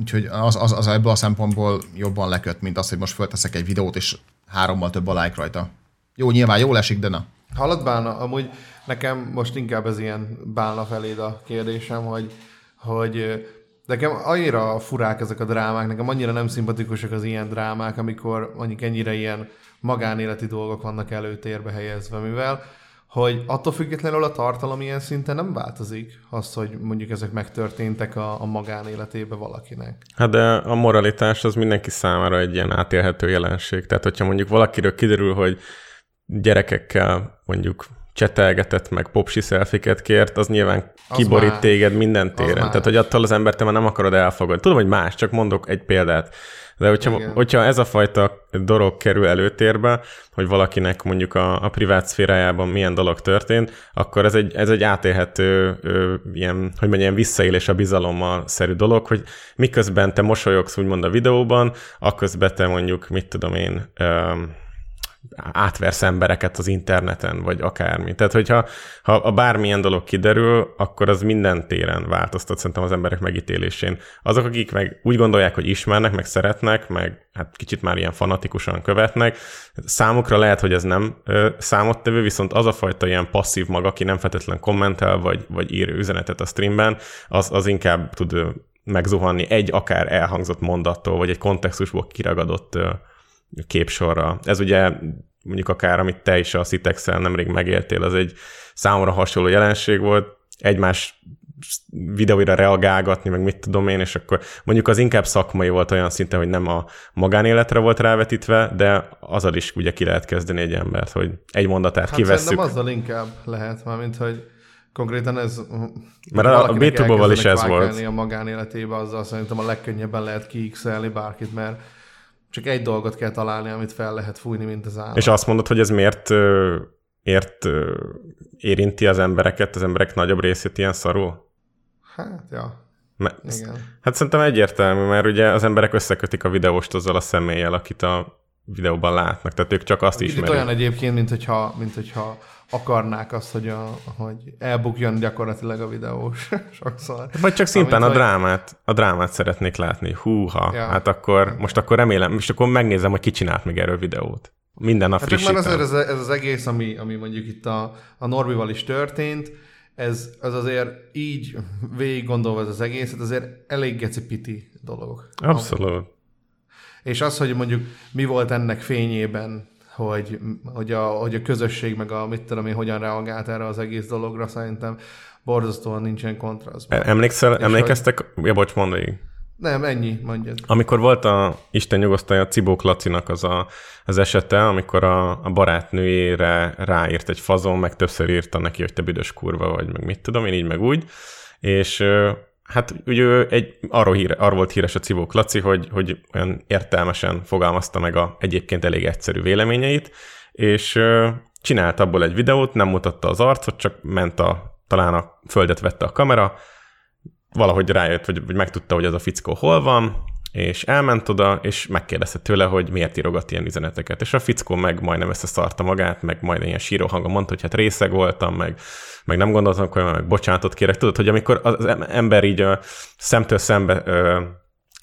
Úgyhogy az, az, az ebből a szempontból jobban leköt, mint az, hogy most fölteszek egy videót, és hárommal több a like rajta. Jó, nyilván jól esik, de na. Hallod, Bálna? Amúgy nekem most inkább ez ilyen Bálna feléd a kérdésem, hogy, hogy nekem annyira furák ezek a drámák, nekem annyira nem szimpatikusak az ilyen drámák, amikor mondjuk ennyire ilyen magánéleti dolgok vannak előtérbe helyezve, mivel hogy attól függetlenül a tartalom ilyen szinten nem változik, az, hogy mondjuk ezek megtörténtek a, a magánéletébe valakinek. Hát de a moralitás az mindenki számára egy ilyen átélhető jelenség. Tehát, hogyha mondjuk valakiről kiderül, hogy gyerekekkel mondjuk csetelgetett, meg popsi szelfiket kért, az nyilván Az kiborít más. téged minden téren. Tehát, hogy attól az embert te már nem akarod elfogadni. Tudom, hogy más, csak mondok egy példát. De hogyha, Igen. hogyha ez a fajta dolog kerül előtérbe, hogy valakinek mondjuk a, a privát szférájában milyen dolog történt, akkor ez egy, ez egy átélhető ö, ilyen, hogy mondjam, visszaélés a bizalommal szerű dolog, hogy miközben te mosolyogsz úgymond a videóban, akközben te mondjuk, mit tudom én, ö, átversz embereket az interneten, vagy akármi. Tehát, hogyha ha a bármilyen dolog kiderül, akkor az minden téren változtat szerintem az emberek megítélésén. Azok, akik meg úgy gondolják, hogy ismernek, meg szeretnek, meg hát kicsit már ilyen fanatikusan követnek, számukra lehet, hogy ez nem ö, számottevő, viszont az a fajta ilyen passzív mag, aki nem feltétlen kommentel, vagy, vagy ír üzenetet a streamben, az, az inkább tud megzuhanni egy akár elhangzott mondattól, vagy egy kontextusból kiragadott ö, képsorra. Ez ugye mondjuk akár, amit te is a citex nemrég megéltél, az egy számomra hasonló jelenség volt, egymás videóira reagálgatni, meg mit tudom én, és akkor mondjuk az inkább szakmai volt olyan szinten, hogy nem a magánéletre volt rávetítve, de azzal is ugye ki lehet kezdeni egy embert, hogy egy mondatát Hát kivesszük. szerintem azzal inkább lehet, mármint, hogy konkrétan ez... Mert a- B2-ból is ez volt. a magánéletébe, azzal szerintem a legkönnyebben lehet kiixelni bárkit, mert csak egy dolgot kell találni, amit fel lehet fújni, mint az állat. És azt mondod, hogy ez miért, ért érinti az embereket, az emberek nagyobb részét ilyen szarul? Hát, ja, Mert, igen. Hát szerintem egyértelmű, mert ugye az emberek összekötik a videóst azzal a személlyel, akit a videóban látnak, tehát ők csak azt ismerik. olyan egyébként, mint hogyha, mint hogyha akarnák azt, hogy, a, hogy elbukjon gyakorlatilag a videós sokszor. Vagy csak szimplán a drámát, a drámát szeretnék látni. Húha, Ja. hát akkor, most akkor remélem, most akkor megnézem, hogy ki csinált még erről videót. Minden nap Hát csak már frissítem. azért ez, ez az egész, ami, ami mondjuk itt a, a Norbival is történt, ez az azért így végig gondolva ez az egész, hát azért elég geci piti dolog. Abszolút. És az, hogy mondjuk mi volt ennek fényében, hogy, hogy, a, hogy a közösség, meg a mit tudom én, hogyan reagált erre az egész dologra, szerintem borzasztóan nincsen kontraszt. Emlékszel, emlékeztek? Ja, bocs, mondd végig. Nem, ennyi, mondjad. Amikor volt a Isten nyugosztalja Cibók Lacinak az, a, az esete, amikor a, a barátnőjére ráírt egy fazon, meg többször írta neki, hogy te büdös kurva vagy, meg mit tudom én, így meg úgy, és hát ugye egy, arról, híre, arról volt híres a Cibók Laci, hogy, hogy olyan értelmesen fogalmazta meg a egyébként elég egyszerű véleményeit, és csinált abból egy videót, nem mutatta az arcot, csak ment a, talán a földet vette a kamera, valahogy rájött, vagy, vagy megtudta, hogy az a fickó hol van, és elment oda, és megkérdezte tőle, hogy miért írogat ilyen üzeneteket. És a fickó meg majdnem összeszarta magát, meg majd ilyen síró hangon mondta, hogy hát részeg voltam, meg, meg nem gondoltam, hogy meg bocsánatot kérek. Tudod, hogy amikor az em- ember így a szemtől szembe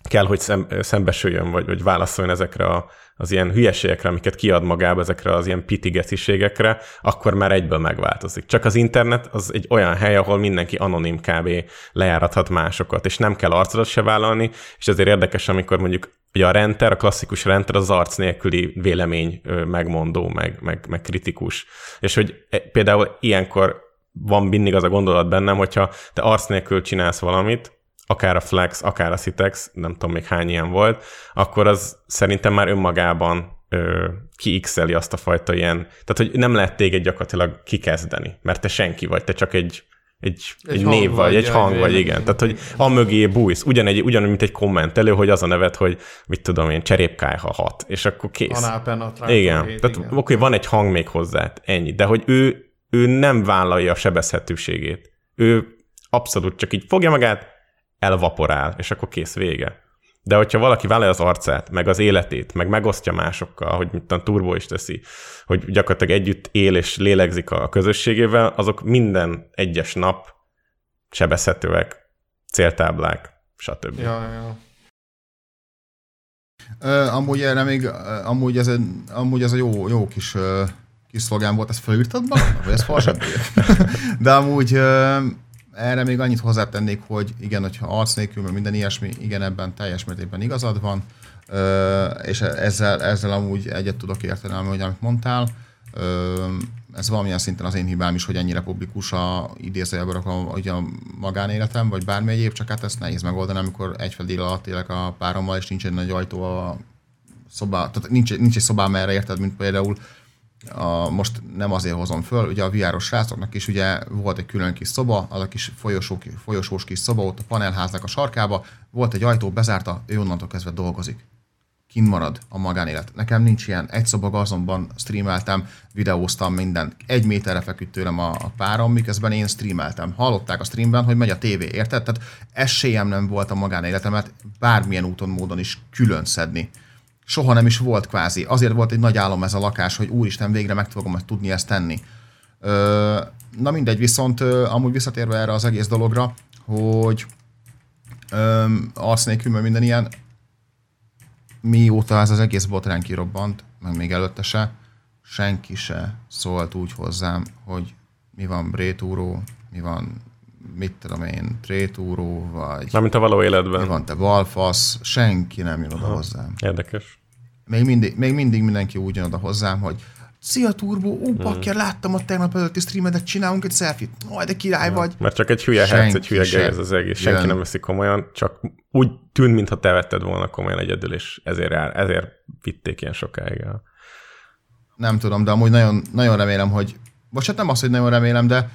kell, hogy szem, szembesüljön, vagy, vagy válaszoljon ezekre a, az ilyen hülyeségekre, amiket kiad magába, ezekre az ilyen pitigeciségekre, akkor már egyből megváltozik. Csak az internet az egy olyan hely, ahol mindenki anonim kb. lejárathat másokat, és nem kell arcodat se vállalni, és ezért érdekes, amikor mondjuk ugye a renter, a klasszikus renter az arc nélküli vélemény megmondó, meg, meg, meg kritikus. És hogy e- például ilyenkor van mindig az a gondolat bennem, hogyha te arc nélkül csinálsz valamit, akár a Flex, akár a Citex, nem tudom még hány ilyen volt, akkor az szerintem már önmagában kiixeli azt a fajta ilyen, tehát hogy nem lehet téged gyakorlatilag kikezdeni, mert te senki vagy, te csak egy, egy, egy, egy név vagy, egy hang vagy, igen. Tehát, hogy a mögé bújsz, ugyanegy, ugyanúgy, mint egy kommentelő, hogy az a neved, hogy mit tudom én, cserépkájha hat, és akkor kész. Igen, hét, tehát igen. oké, van egy hang még hozzá, ennyi, de hogy ő, ő nem vállalja a sebezhetőségét. Ő abszolút csak így fogja magát, elvaporál, és akkor kész vége. De hogyha valaki vállalja az arcát, meg az életét, meg megosztja másokkal, hogy mit a Turbo is teszi, hogy gyakorlatilag együtt él és lélegzik a közösségével, azok minden egyes nap sebezhetőek, céltáblák, stb. Ja, ja. Ö, amúgy erre még, amúgy ez, egy, amúgy ez a jó, jó kis, kis szlogán volt, ezt felírtad magadnak, vagy ez falsebbé? De amúgy erre még annyit hozzátennék, hogy igen, hogyha arc nélkül, meg minden ilyesmi, igen, ebben teljes mértékben igazad van, és ezzel, ezzel amúgy egyet tudok érteni, hogy amit mondtál. Ez valamilyen szinten az én hibám is, hogy ennyire publikus a idézőjelben a, ugye a magánéletem, vagy bármi egyéb, csak hát ezt nehéz megoldani, amikor egy fedél alatt élek a párommal, és nincs egy nagy ajtó a szobá, tehát nincs, nincs egy szobám erre, érted, mint például a, most nem azért hozom föl, ugye a viáros srácoknak is ugye volt egy külön kis szoba, az a kis folyosó, folyosós kis szoba ott a panelháznak a sarkába, volt egy ajtó, bezárta, ő onnantól kezdve dolgozik. Kint marad a magánélet. Nekem nincs ilyen. Egy szoba gazomban streameltem, videóztam mindent. Egy méterre feküdt tőlem a, a párom, miközben én streameltem. Hallották a streamben, hogy megy a tévé, érted? Tehát esélyem nem volt a magánéletemet bármilyen úton, módon is külön szedni soha nem is volt kvázi. Azért volt egy nagy álom ez a lakás, hogy úristen, végre meg fogom tudni ezt tenni. Ö, na mindegy, viszont ö, amúgy visszatérve erre az egész dologra, hogy ö, arc nélkül, mert minden ilyen, mióta ez az egész botrány kirobbant, meg még előtte se, senki se szólt úgy hozzám, hogy mi van Brétúró, mi van, mit tudom én, Trétúró, vagy Mármint a való mi életben. van te balfasz, senki nem jön oda hozzám. Érdekes. Még mindig, még mindig mindenki úgy jön oda hozzám, hogy Szia Turbo, ó, Hmm. bakker, láttam a tegnap előtti streamedet, csinálunk egy selfie Aj, de király vagy. Mert csak egy hülye herc, egy hülye gej ez az egész. Senki jön. nem veszi komolyan, csak úgy tűnt, mintha te vetted volna komolyan egyedül, és ezért, jár, ezért vitték ilyen sokáig el. Nem tudom, de amúgy nagyon, nagyon remélem, hogy, vagy hát nem azt, hogy nagyon remélem, de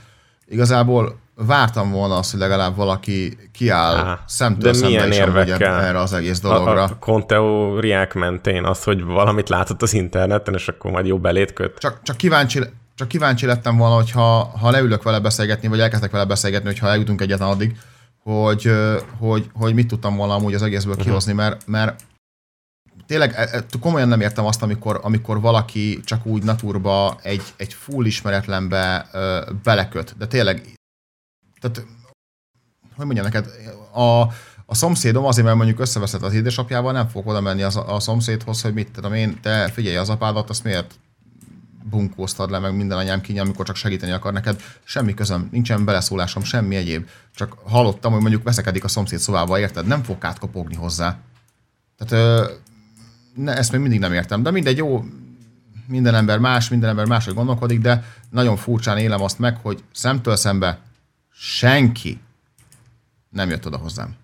igazából vártam volna azt, hogy legalább valaki kiáll Á, szemtől de milyen érvekkel? erre az egész A, dologra. a konteóriák mentén az, hogy valamit látott az interneten, és akkor majd jó belét köt. Csak, csak, kíváncsi, csak kíváncsi lettem volna, hogy ha, ha leülök vele beszélgetni, vagy elkezdek vele beszélgetni, hogyha eljutunk egyetlen addig, hogy, hogy, hogy mit tudtam volna amúgy az egészből Mhm. kihozni, mert, mert tényleg e- e- komolyan nem értem azt, amikor, amikor valaki csak úgy naturba egy, egy full ismeretlenbe ö, beleköt. De tényleg, tehát, hogy mondjam neked, a, a szomszédom azért, mert mondjuk összeveszett az édesapjával, nem fog oda menni az, a szomszédhoz, hogy mit tudom én, te figyelj az apádat, azt miért bunkóztad le, meg minden anyám kínja, amikor csak segíteni akar neked. Semmi közöm, nincsen beleszólásom, semmi egyéb. Csak hallottam, hogy mondjuk veszekedik a szomszéd szobába, érted? Nem fog átkopogni hozzá. Tehát ö, ne, ezt még mindig nem értem. De mindegy, jó, minden ember más, minden ember máshogy gondolkodik, de nagyon furcsán élem azt meg, hogy szemtől szembe senki nem jött oda hozzám.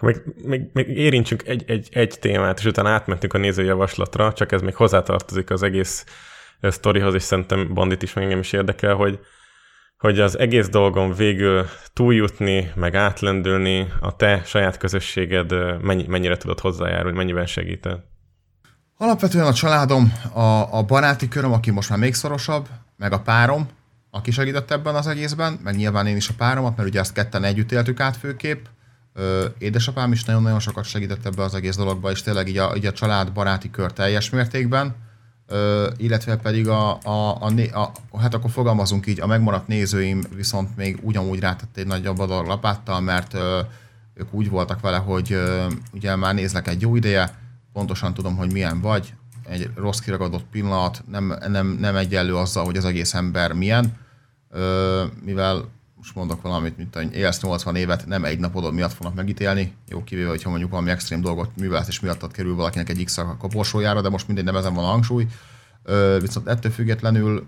Még, még, még érintsünk egy, egy, egy témát, és utána átmentünk a nézőjavaslatra, csak ez még hozzátartozik az egész sztorihoz, és szerintem Bandit is engem is érdekel, hogy, hogy az egész dolgon végül túljutni, meg átlendülni, a te saját közösséged mennyi, mennyire tudod hozzájárulni, mennyiben segített? Alapvetően a családom, a, a baráti köröm, aki most már még szorosabb, meg a párom, aki segített ebben az egészben, meg nyilván én is a páromat, mert ugye ezt ketten együtt éltük át főképp. Édesapám is nagyon-nagyon sokat segített ebbe az egész dologba, és tényleg így a, így a család baráti kör teljes mértékben Ö, illetve pedig a, a, a, a, a, hát akkor fogalmazunk így, a megmaradt nézőim viszont még ugyanúgy rátett egy nagyobb adag lapáttal, mert ö, ők úgy voltak vele, hogy ö, ugye már néznek egy jó ideje, pontosan tudom, hogy milyen vagy, egy rossz kiragadott pillanat, nem, nem, nem egyenlő azzal, hogy az egész ember milyen, ö, mivel most mondok valamit, mint hogy élsz 80 évet, nem egy napodod miatt fognak megítélni, jó kivéve, hogyha mondjuk valami extrém dolgot művelsz és miattad kerül valakinek egy X a koporsójára, de most mindegy, nem ezen van a hangsúly. Ö, viszont ettől függetlenül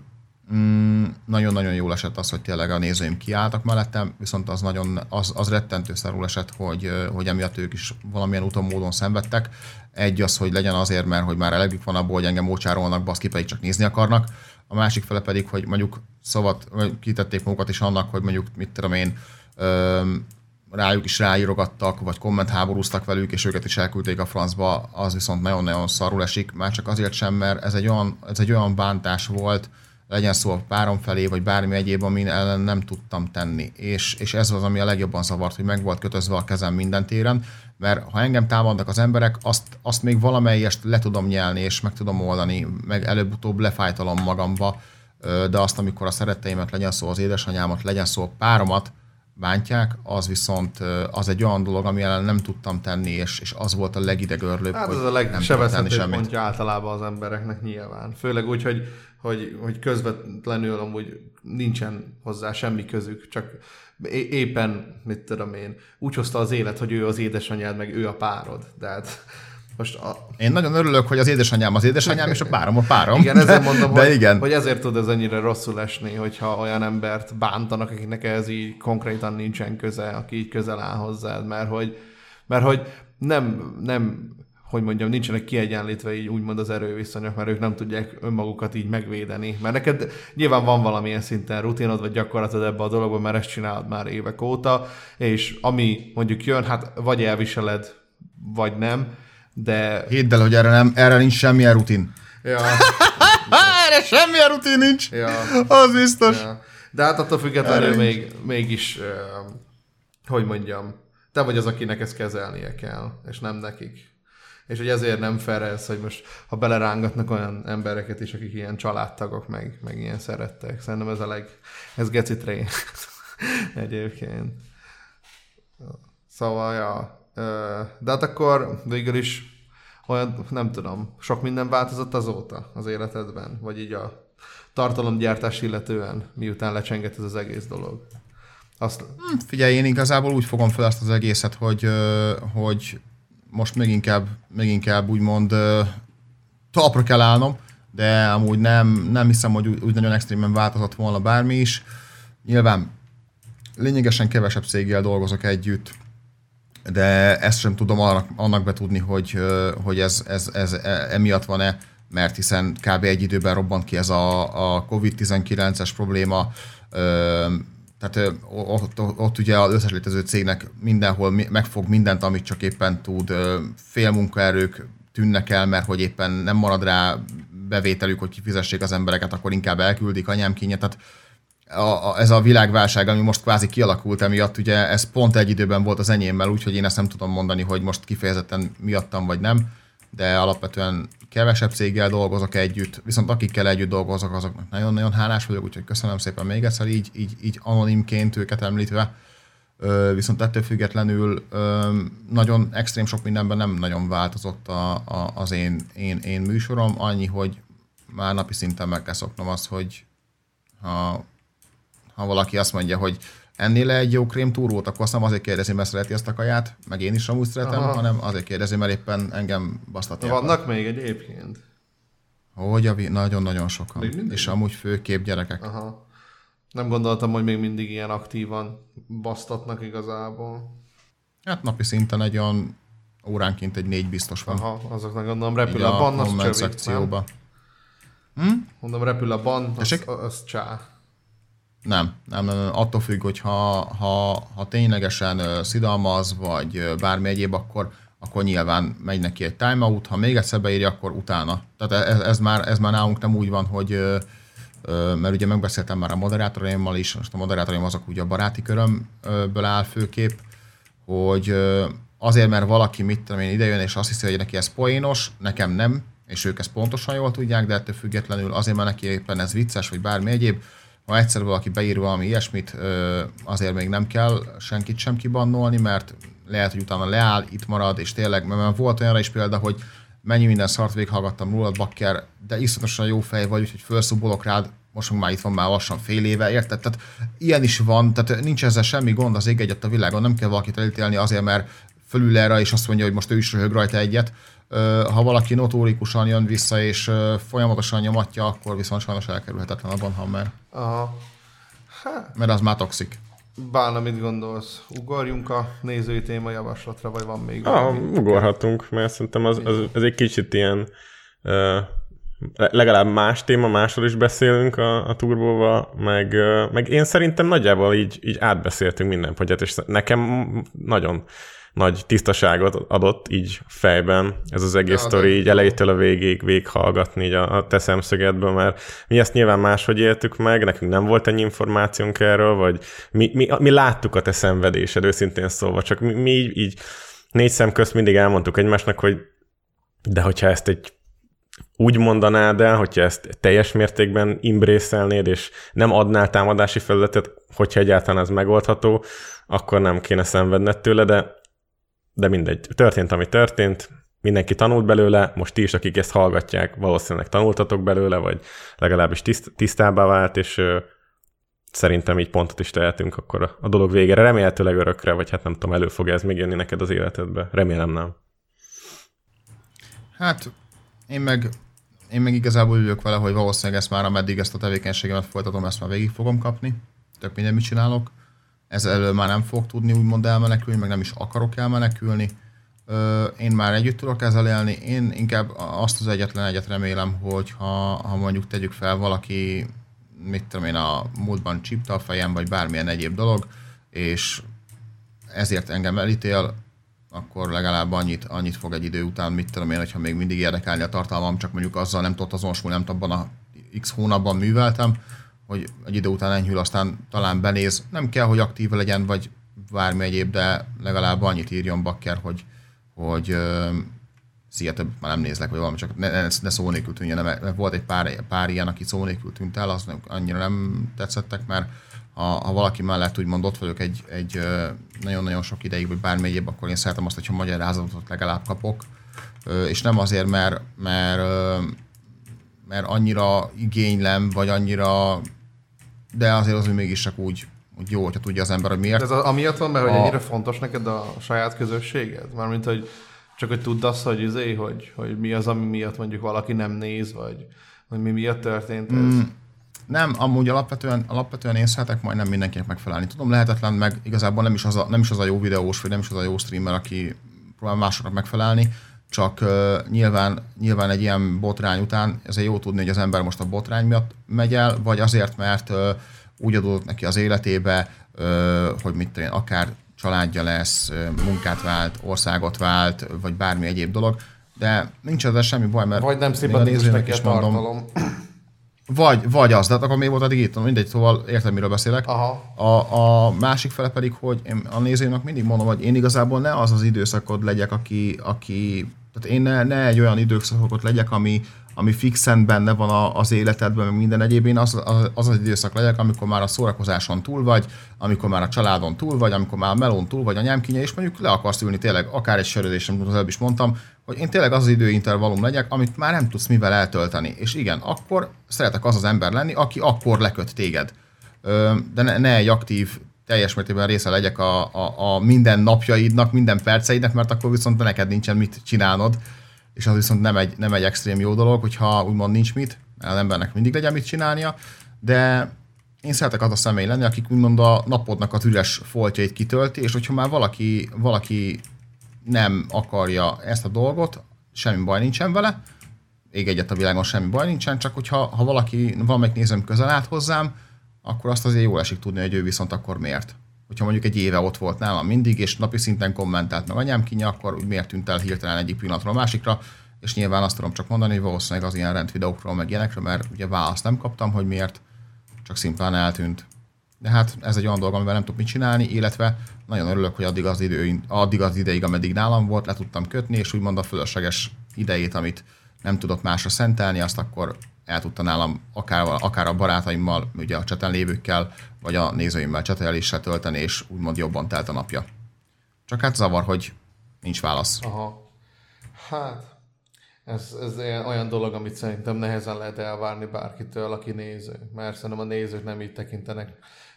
mm, nagyon-nagyon jól esett az, hogy tényleg a nézőim kiálltak mellettem, viszont az nagyon, az, az rettentő szarul esett, hogy, hogy emiatt ők is valamilyen úton, módon szenvedtek. Egy az, hogy legyen azért, mert hogy már elegük van abból, hogy engem mócsárolnak, baszki pedig csak nézni akarnak a másik fele pedig, hogy mondjuk szavat, kitették magukat is annak, hogy mondjuk, mit tudom én, öm, rájuk is ráírogattak, vagy kommentháborúztak velük, és őket is elküldték a francba, az viszont nagyon-nagyon szarul esik, már csak azért sem, mert ez egy olyan, ez egy olyan bántás volt, legyen szó a párom felé, vagy bármi egyéb, amin ellen nem tudtam tenni. És, és ez az, ami a legjobban zavart, hogy meg volt kötözve a kezem minden téren, mert ha engem támadnak az emberek, azt, azt még valamelyest le tudom nyelni, és meg tudom oldani, meg előbb-utóbb lefájtalom magamba, de azt, amikor a szeretteimet, legyen szó az édesanyámat, legyen szó a páromat, bántják, az viszont az egy olyan dolog, ami ellen nem tudtam tenni, és, és az volt a legidegörlőbb, Hát hogy ez a legsebezhetőbb pontja általában az embereknek nyilván. Főleg úgy, hogy, hogy, hogy közvetlenül amúgy nincsen hozzá semmi közük, csak é- éppen, mit tudom én, úgy hozta az élet, hogy ő az édesanyád, meg ő a párod. De hát most a... Én nagyon örülök, hogy az édesanyám az édesanyám, és a párom a párom. Igen, ezért mondom, de hogy, igen. hogy ezért tud ez ennyire rosszul esni, hogyha olyan embert bántanak, akiknek ez így konkrétan nincsen köze, aki így közel áll hozzád, mert hogy, mert hogy nem, nem hogy mondjam, nincsenek kiegyenlítve így úgymond az erőviszonyok, mert ők nem tudják önmagukat így megvédeni. Mert neked nyilván van valamilyen szinten rutinod, vagy gyakorlatod ebbe a dologban, mert ezt csinálod már évek óta, és ami mondjuk jön, hát vagy elviseled, vagy nem, de... Hidd el, hogy erre, nem, erre nincs semmilyen rutin. Ja, erre semmilyen rutin nincs. ja, Az biztos. ja. De hát attól függetlenül Erre még, mégis, uh, hogy mondjam, te vagy az, akinek ezt kezelnie kell, és nem nekik. És hogy ezért nem fair ez, hogy most ha belerángatnak olyan embereket is, akik ilyen családtagok, meg, meg ilyen szerettek. Szerintem ez a leg... Ez geci. Egyébként. Szóval, ja. De hát akkor végül is olyan, nem tudom, sok minden változott azóta az életedben? Vagy így a tartalomgyártás illetően, miután lecsengett ez az egész dolog? Azt, Figyelj, én igazából úgy fogom fel ezt az egészet, hogy, hogy most még inkább, még inkább úgymond talpra kell állnom, de amúgy nem, nem hiszem, hogy úgy, nagyon extrémen változott volna bármi is. Nyilván lényegesen kevesebb céggel dolgozok együtt, de ezt sem tudom annak, annak betudni, hogy, hogy ez, ez, ez e- emiatt van-e, mert hiszen kb. egy időben robbant ki ez a, a COVID-19-es probléma, tehát ott, ott, ott ugye az összes létező cégnek mindenhol mi- megfog mindent, amit csak éppen tud, félmunkaerők tűnnek el, mert hogy éppen nem marad rá bevételük, hogy kifizessék az embereket, akkor inkább elküldik anyám kínja. Tehát a, a, ez a világválság, ami most kvázi kialakult emiatt, ugye ez pont egy időben volt az enyémmel, úgyhogy én ezt nem tudom mondani, hogy most kifejezetten miattam vagy nem. de alapvetően kevesebb céggel dolgozok együtt, viszont akikkel együtt dolgozok, azoknak nagyon-nagyon hálás vagyok, úgyhogy köszönöm szépen még egyszer így, így, így anonimként őket említve. Viszont ettől függetlenül nagyon extrém sok mindenben nem nagyon változott a, a, az én, én, én műsorom, annyi, hogy már napi szinten meg kell szoknom azt, hogy ha, ha valaki azt mondja, hogy ennél le egy jó krém túrót, akkor azt nem azért kérdezi, mert szereti ezt a kaját, meg én is amúgy szeretem, Aha. hanem azért kérdezi, mert éppen engem basztatják. Vannak még egyébként? Hogy a nagyon-nagyon sokan. És amúgy főképp gyerekek. Aha. Nem gondoltam, hogy még mindig ilyen aktívan basztatnak igazából. Hát napi szinten egy olyan óránként egy négy biztos van. Aha, azoknak gondolom Így repül a ban, az csövik, szekcióba. nem? Mondom, repül a ban, az, az csá. Nem, nem, nem, nem, attól függ, hogy ha, ha, ha ténylegesen szidalmaz, vagy bármi egyéb, akkor, akkor nyilván megy neki egy timeout, ha még egyszer beírja, akkor utána. Tehát ez, ez, már, ez már nálunk nem úgy van, hogy mert ugye megbeszéltem már a moderátoraimmal is, most a moderátoraim azok ugye a baráti körömből áll főkép, hogy azért, mert valaki mit tudom én idejön, és azt hiszi, hogy neki ez poénos, nekem nem, és ők ezt pontosan jól tudják, de ettől függetlenül azért, mert neki éppen ez vicces, vagy bármi egyéb, ha egyszer valaki beír valami ilyesmit, azért még nem kell senkit sem kibannolni, mert lehet, hogy utána leáll, itt marad, és tényleg, mert volt olyanra is példa, hogy mennyi minden szart végighallgattam rólad, bakker, de iszonyatosan jó fej vagy, úgyhogy felszubolok rád, most már itt van már lassan fél éve, érted? Tehát ilyen is van, tehát nincs ezzel semmi gond az ég egyet a világon, nem kell valakit elítélni azért, mert fölül erre, és azt mondja, hogy most ő is röhög rajta egyet. Ha valaki notórikusan jön vissza, és folyamatosan nyomatja, akkor viszont sajnos elkerülhetetlen a Bonhammer, Aha. mert az már toxik. Bálna, mit gondolsz? Ugorjunk a nézői téma javaslatra, vagy van még Ah, valami? ugorhatunk, mert szerintem az, az, az egy kicsit ilyen uh, legalább más téma, másról is beszélünk a, a turbóval, meg, uh, meg én szerintem nagyjából így, így átbeszéltünk minden pontját, és nekem nagyon nagy tisztaságot adott így fejben ez az egész sztori, így elejétől a végig végighallgatni így a, a te szemszögedből, mert mi ezt nyilván máshogy éltük meg, nekünk nem volt ennyi információnk erről, vagy mi, mi, mi láttuk a te szenvedésed, őszintén szólva, csak mi, mi így, így négy szem közt mindig elmondtuk egymásnak, hogy de hogyha ezt egy úgy mondanád el, hogyha ezt teljes mértékben imbrészelnéd, és nem adnál támadási felületet, hogyha egyáltalán ez megoldható, akkor nem kéne szenvedned tőle, de, de mindegy. Történt, ami történt, mindenki tanult belőle, most ti is, akik ezt hallgatják, valószínűleg tanultatok belőle, vagy legalábbis tiszt, tisztábbá vált, és ö, szerintem így pontot is tehetünk akkor a, a dolog végére. Remélhetőleg örökre, vagy hát nem tudom, elő fog ez még jönni neked az életedbe. Remélem nem. Hát én meg, én meg igazából ülök vele, hogy valószínűleg ezt már, ameddig ezt a tevékenységemet folytatom, ezt már végig fogom kapni. Tök minden mit csinálok. Ez elől már nem fog tudni úgymond elmenekülni, meg nem is akarok elmenekülni. Én már együtt tudok ezzel élni. Én inkább azt az egyetlen egyet remélem, hogy ha, ha mondjuk tegyük fel valaki, mit tudom én, a múltban csípte a fejem, vagy bármilyen egyéb dolog, és ezért engem elítél, akkor legalább annyit, annyit fog egy idő után, mit tudom én, hogyha még mindig érdekelni a tartalmam, csak mondjuk azzal nem tudott azonosulni, nem abban a x hónapban műveltem, hogy egy idő után enyhül, aztán talán benéz. Nem kell, hogy aktív legyen, vagy bármi egyéb, de legalább annyit írjon bakker, hogy, hogy szia, több már nem nézlek, vagy valami, csak ne, ne, ne szó nélkül tűnjön, mert volt egy pár, pár ilyen, aki szó nélkül tűnt el, az annyira nem tetszettek, mert ha, ha valaki mellett úgymond ott vagyok egy, egy nagyon-nagyon sok ideig, vagy bármi egyéb, akkor én szeretem azt, hogyha magyarázatot legalább kapok, és nem azért, mert, mert, mert annyira igénylem, vagy annyira, de azért az, hogy mégis csak úgy, úgy jó, hogyha tudja az ember, hogy miért. De ez az, amiatt van, mert hogy A- ennyire fontos neked a saját közösséged? Mármint, hogy csak hogy tudd azt, hogy, izé, hogy, hogy mi az, ami miatt mondjuk valaki nem néz, vagy hogy mi miatt történt ez. Mm. Nem, amúgy alapvetően, alapvetően én szeretek majdnem mindenkinek megfelelni. Tudom, lehetetlen, meg igazából nem is az a, nem is az a jó videós, vagy nem is az a jó streamer, aki próbál másoknak megfelelni, csak uh, nyilván, nyilván egy ilyen botrány után ezért jó tudni, hogy az ember most a botrány miatt megy el, vagy azért, mert uh, úgy adódott neki az életébe, uh, hogy mit tudom én, akár családja lesz, munkát vált, országot vált, vagy bármi egyéb dolog, de nincs ezzel semmi baj, mert Vagy nem a szimpatikus nézőnek neki a tartalom. vagy, vagy az, de hát akkor még volt addig itt, mindegy, szóval értem, miről beszélek. Aha. A, a másik fele pedig, hogy én a nézőnek mindig mondom, hogy én igazából ne az az időszakod legyek, aki, aki Tehát én ne, ne egy olyan időszakot legyek, ami, ami fixen benne van a, az életedben, meg minden egyéb, én az, az, az időszak legyek, amikor már a szórakozáson túl vagy, amikor már a családon túl vagy, amikor már a melón túl vagy, a nyámkinye, és mondjuk le akarsz ülni tényleg, akár egy sörözés, amit az előbb is mondtam, hogy én tényleg az, az időintervallum legyek, amit már nem tudsz mivel eltölteni. És igen, akkor szeretek az az ember lenni, aki akkor leköt téged. De ne, ne egy aktív teljes mértékben része legyek a, a, a minden napjaidnak, minden perceidnek, mert akkor viszont neked nincsen mit csinálnod, és az viszont nem egy, nem egy extrém jó dolog, hogyha úgymond nincs mit, az embernek mindig legyen mit csinálnia, de én szeretek az a személy lenni, akik úgymond a napodnak az üres foltjait kitölti, és hogyha már valaki, valaki nem akarja ezt a dolgot, semmi baj nincsen vele, ég egyet a világon semmi baj nincsen, csak hogyha ha valaki, valamelyik nézőm közel állt hozzám, akkor azt azért jól esik tudni, hogy ő viszont akkor miért. Hogyha mondjuk egy éve ott volt nálam mindig, és napi szinten kommentált meg anyám kinye, akkor úgy miért tűnt el hirtelen egyik pillanatról a másikra, és nyilván azt tudom csak mondani, hogy valószínűleg az ilyen rendvideókról, meg ilyenekről, mert ugye választ nem kaptam, hogy miért, csak szimplán eltűnt. De hát ez egy olyan dolog, amivel nem tudok mit csinálni, illetve nagyon örülök, hogy addig az, idő, addig az ideig, ameddig nálam volt, le tudtam kötni, és úgymond a fölösleges idejét, amit nem tudok másra szentelni, azt akkor el tudta nálam akár, akár a barátaimmal, ugye a cseten lévőkkel, vagy a nézőimmel cseteléssel tölteni, és úgymond jobban telt a napja. Csak hát zavar, hogy nincs válasz. Aha. Hát, ez, ez olyan dolog, amit szerintem nehezen lehet elvárni bárkitől, aki néző. Mert szerintem a nézők nem így tekintenek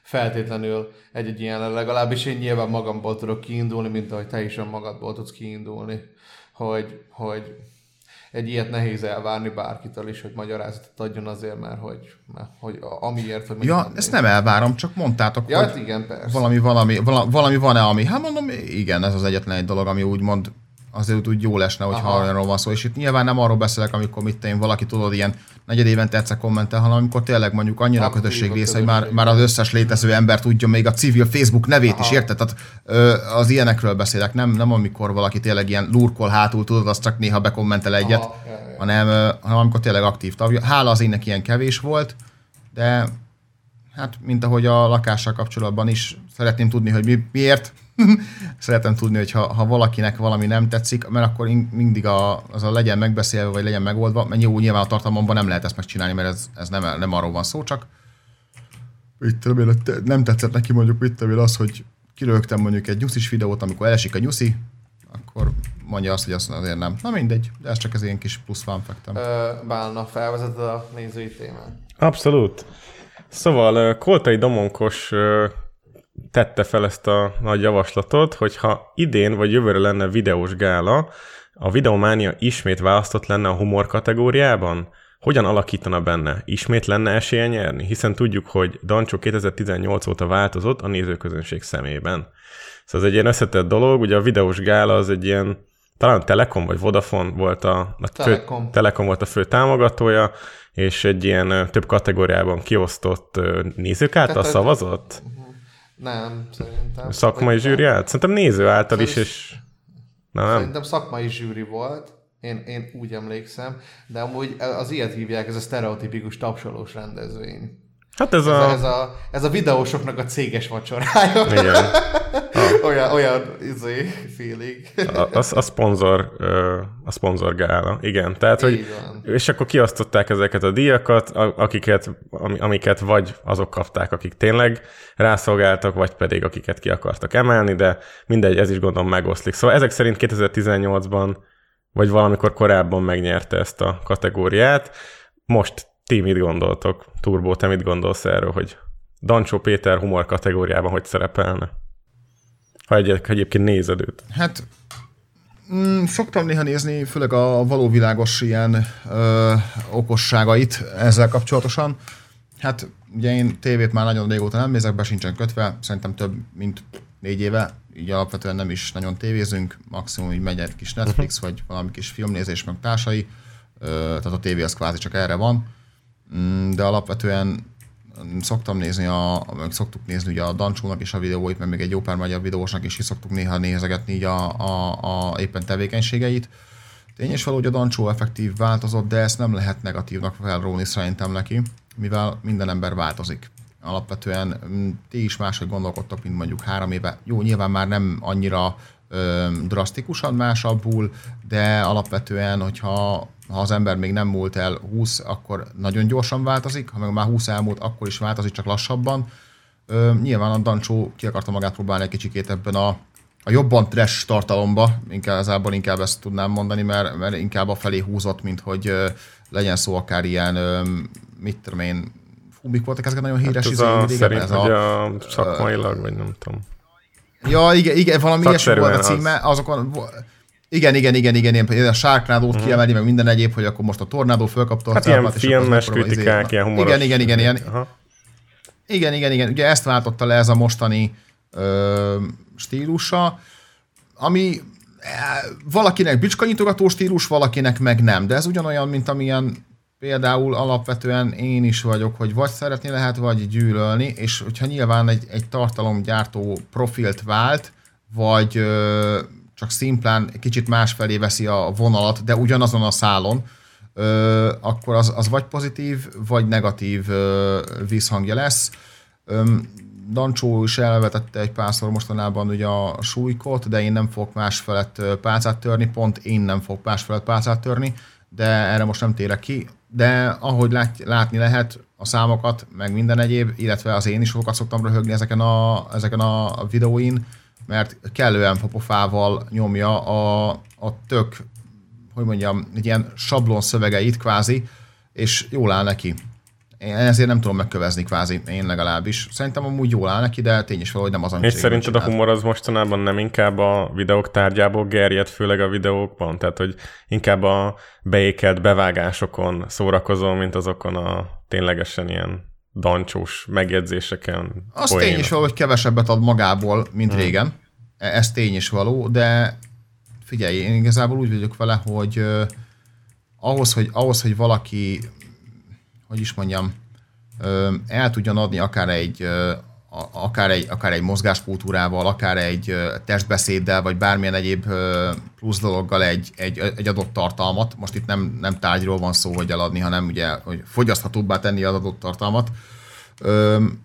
feltétlenül egy-egy ilyen, legalábbis én nyilván magamból tudok kiindulni, mint ahogy te is magadból tudsz kiindulni, hogy, hogy egy ilyet nehéz elvárni bárkitől is, hogy magyarázatot adjon azért, mert hogy, mert, hogy amiért, hogy Ja, ezt nem elvárom, csak mondtátok, Ja, hogy hát igen, persze. valami, valami, vala- valami van-e, ami, hát mondom, igen, ez az egyetlen egy dolog, ami úgymond azért úgy jó lesne, hogyha Aha. arról van szó. És itt nyilván nem arról beszélek, amikor mit én valaki tudod, ilyen negyed évente egyszer kommentel, hanem amikor tényleg mondjuk annyira a közösség része, hogy már, már az összes létező ember tudja, még a civil Facebook nevét is, érted? Tehát ö, az ilyenekről beszélek, nem, nem amikor valaki tényleg ilyen lurkol hátul, tudod, azt csak néha bekommentel egyet, Aha, hanem, ö, hanem amikor tényleg aktív tagja. Hála az énnek ilyen kevés volt, de hát mint ahogy a lakással kapcsolatban is szeretném tudni, hogy mi, miért. Szeretem tudni, hogy ha, ha valakinek valami nem tetszik, mert akkor in- mindig a, az a legyen megbeszélve, vagy legyen megoldva, mert jó, nyilván a tartalmamban nem lehet ezt megcsinálni, mert ez, ez nem, nem arról van szó, csak mit tudom én, nem tetszett neki mondjuk, mit tudom én, az, hogy kirögtem mondjuk egy nyuszis videót, amikor elesik a nyuszi, akkor mondja azt, hogy azt azért nem. Na mindegy, de ez csak az én kis plusz fektem. Ö, Bálna, felvezeted a nézői témát? Abszolút. Szóval Koltai Domonkos tette fel ezt a nagy javaslatot, hogy ha idén vagy jövőre lenne videós gála, a Videománia ismét választott lenne a humor kategóriában? Hogyan alakítana benne? Ismét lenne esélye nyerni? Hiszen tudjuk, hogy Dancsó 2018 óta változott a nézőközönség szemében. Szóval ez egy ilyen összetett dolog, ugye a videós gála az egy ilyen, talán Telekom vagy Vodafone volt a, a Telekom. Fő, Telekom volt a fő támogatója, és egy ilyen több kategóriában kiosztott nézők által szavazott? Nem, szerintem. Szakmai zsűri nem. által? Szerintem néző által is, Szerintem- és... Na, nem? Szerintem szakmai zsűri volt, én, én úgy emlékszem, de amúgy az ilyet hívják, ez a sztereotipikus tapsolós rendezvény. Hát ez Ez a, a... ez a, ez a videósoknak a céges vacsorája. Igen. olyan, olyan izé, feeling. A, a, a szponzor, a szponzor gála. Igen, tehát, hogy és akkor kiosztották ezeket a díjakat, akiket, ami- amiket vagy azok kapták, akik tényleg rászolgáltak, vagy pedig akiket ki akartak emelni, de mindegy, ez is gondolom megoszlik. Szóval ezek szerint 2018-ban, vagy valamikor korábban megnyerte ezt a kategóriát. Most ti mit gondoltok? Turbo, te mit gondolsz erről, hogy Dancsó Péter humor kategóriában hogy szerepelne? Ha egy, egyébként nézed őt. Hát mm, szoktam néha nézni, főleg a való világos ilyen ö, okosságait ezzel kapcsolatosan. Hát ugye én tévét már nagyon régóta nem nézek, be sincsen kötve, szerintem több mint négy éve, így alapvetően nem is nagyon tévézünk, maximum így megy egy kis Netflix, vagy valami kis filmnézés, meg társai, ö, tehát a tévé az kvázi csak erre van, Mm, de alapvetően szoktam nézni, a, szoktuk nézni ugye a Dancsónak is a videóit, meg még egy jó pár magyar videósnak is, is szoktuk néha nézegetni így a, a, a éppen tevékenységeit. Tény és való, hogy a Dancsó effektív változott, de ezt nem lehet negatívnak felróni szerintem neki, mivel minden ember változik. Alapvetően mm, ti is máshogy gondolkodtok, mint mondjuk három éve. Jó, nyilván már nem annyira ö, drasztikusan másabbul, de alapvetően, hogyha ha az ember még nem múlt el 20, akkor nagyon gyorsan változik, ha meg már 20 elmúlt, akkor is változik, csak lassabban. Ö, nyilván a Dancsó ki akarta magát próbálni egy kicsikét ebben a, a jobban trash tartalomba, inkább, igazából inkább ezt tudnám mondani, mert, mert inkább a felé húzott, mint hogy ö, legyen szó akár ilyen, ö, mit tudom én, fú, mik voltak ezek a nagyon híres Hát ez izé, a, régen? szerint, ez a, a szakmailag, vagy nem tudom. Ja, igen, igen valami ilyesmi volt a címe, azokon... Igen, igen, igen, igen, igen, a sárknádót uh-huh. kiemeli, meg minden egyéb, hogy akkor most a tornádó fölkapta a Mhm. Hát ilyen és filmes kritikák, ilyen humoros. Igen, igen, igen, igen. Aha. Igen, igen, igen. Ugye ezt váltotta le ez a mostani ö, stílusa, ami eh, valakinek bicskanyitogató stílus, valakinek meg nem. De ez ugyanolyan, mint amilyen például alapvetően én is vagyok, hogy vagy szeretni lehet, vagy gyűlölni, és hogyha nyilván egy, egy tartalomgyártó profilt vált, vagy ö, csak szimplán kicsit másfelé veszi a vonalat, de ugyanazon a szálon, ö, akkor az, az vagy pozitív, vagy negatív ö, vízhangja lesz. Öm, Dancsó is elvetette egy párszor mostanában ugye a súlykot, de én nem fogok más felett ö, pálcát törni, pont én nem fogok más felett pálcát törni, de erre most nem térek ki. De ahogy lát, látni lehet a számokat, meg minden egyéb, illetve az én is sokat szoktam röhögni ezeken a, ezeken a videóin, mert kellően pofával nyomja a, a tök, hogy mondjam, egy ilyen sablon szövegeit kvázi, és jól áll neki. Én ezért nem tudom megkövezni kvázi, én legalábbis. Szerintem amúgy jól áll neki, de tény is valahogy nem az, amit És szerinted a csinált. humor az mostanában nem inkább a videók tárgyából gerjed, főleg a videókban? Tehát, hogy inkább a beékelt bevágásokon szórakozol, mint azokon a ténylegesen ilyen dancsós megjegyzéseken. Az poénok. tény is való, hogy kevesebbet ad magából, mint hmm. régen. E- Ez tény is való, de figyelj, én igazából úgy vagyok vele, hogy uh, ahhoz, hogy, ahhoz, hogy valaki, hogy is mondjam, uh, el tudjon adni akár egy, uh, akár egy, akár egy mozgáskultúrával, akár egy testbeszéddel, vagy bármilyen egyéb plusz dologgal egy, egy, egy adott tartalmat. Most itt nem, nem tárgyról van szó, hogy eladni, hanem ugye, hogy fogyaszthatóbbá tenni az adott tartalmat. Öm,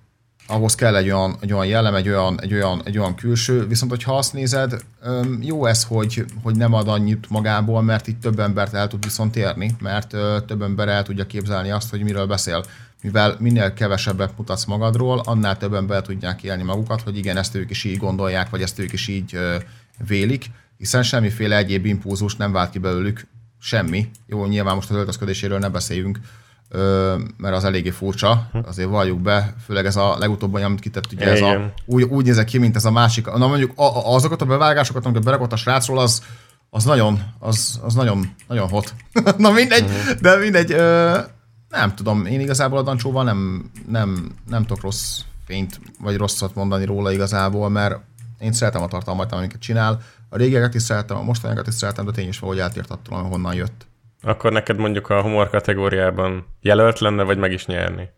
ahhoz kell egy olyan, egy olyan jellem, egy olyan, egy, olyan, egy olyan külső, viszont hogyha azt nézed, öm, jó ez, hogy, hogy nem ad annyit magából, mert itt több embert el tud viszont érni, mert ö, több ember el tudja képzelni azt, hogy miről beszél. Mivel minél kevesebbet mutatsz magadról, annál több ember tudják élni magukat, hogy igen, ezt ők is így gondolják, vagy ezt ők is így vélik, hiszen semmiféle egyéb impulzus nem vált ki belőlük, semmi. Jó, nyilván most az öltözködéséről ne beszéljünk, mert az eléggé furcsa, azért valljuk be, főleg ez a legutóbb, amit kitett, ugye ez a, úgy, úgy nézek ki, mint ez a másik. Na mondjuk a, azokat a bevágásokat, amiket berakott a srácról, az, az nagyon, az, az nagyon, nagyon hot. Na mindegy, de mindegy, ö, nem tudom, én igazából a Dancsóval nem, nem, nem tudok rossz fényt, vagy rosszat mondani róla igazából, mert én szeretem a tartalmat, amiket csinál. A régieket is szeretem, a mostaniakat is szeretem, de tény is valahogy eltért attól, honnan jött. Akkor neked mondjuk a humor kategóriában jelölt lenne, vagy meg is nyerni?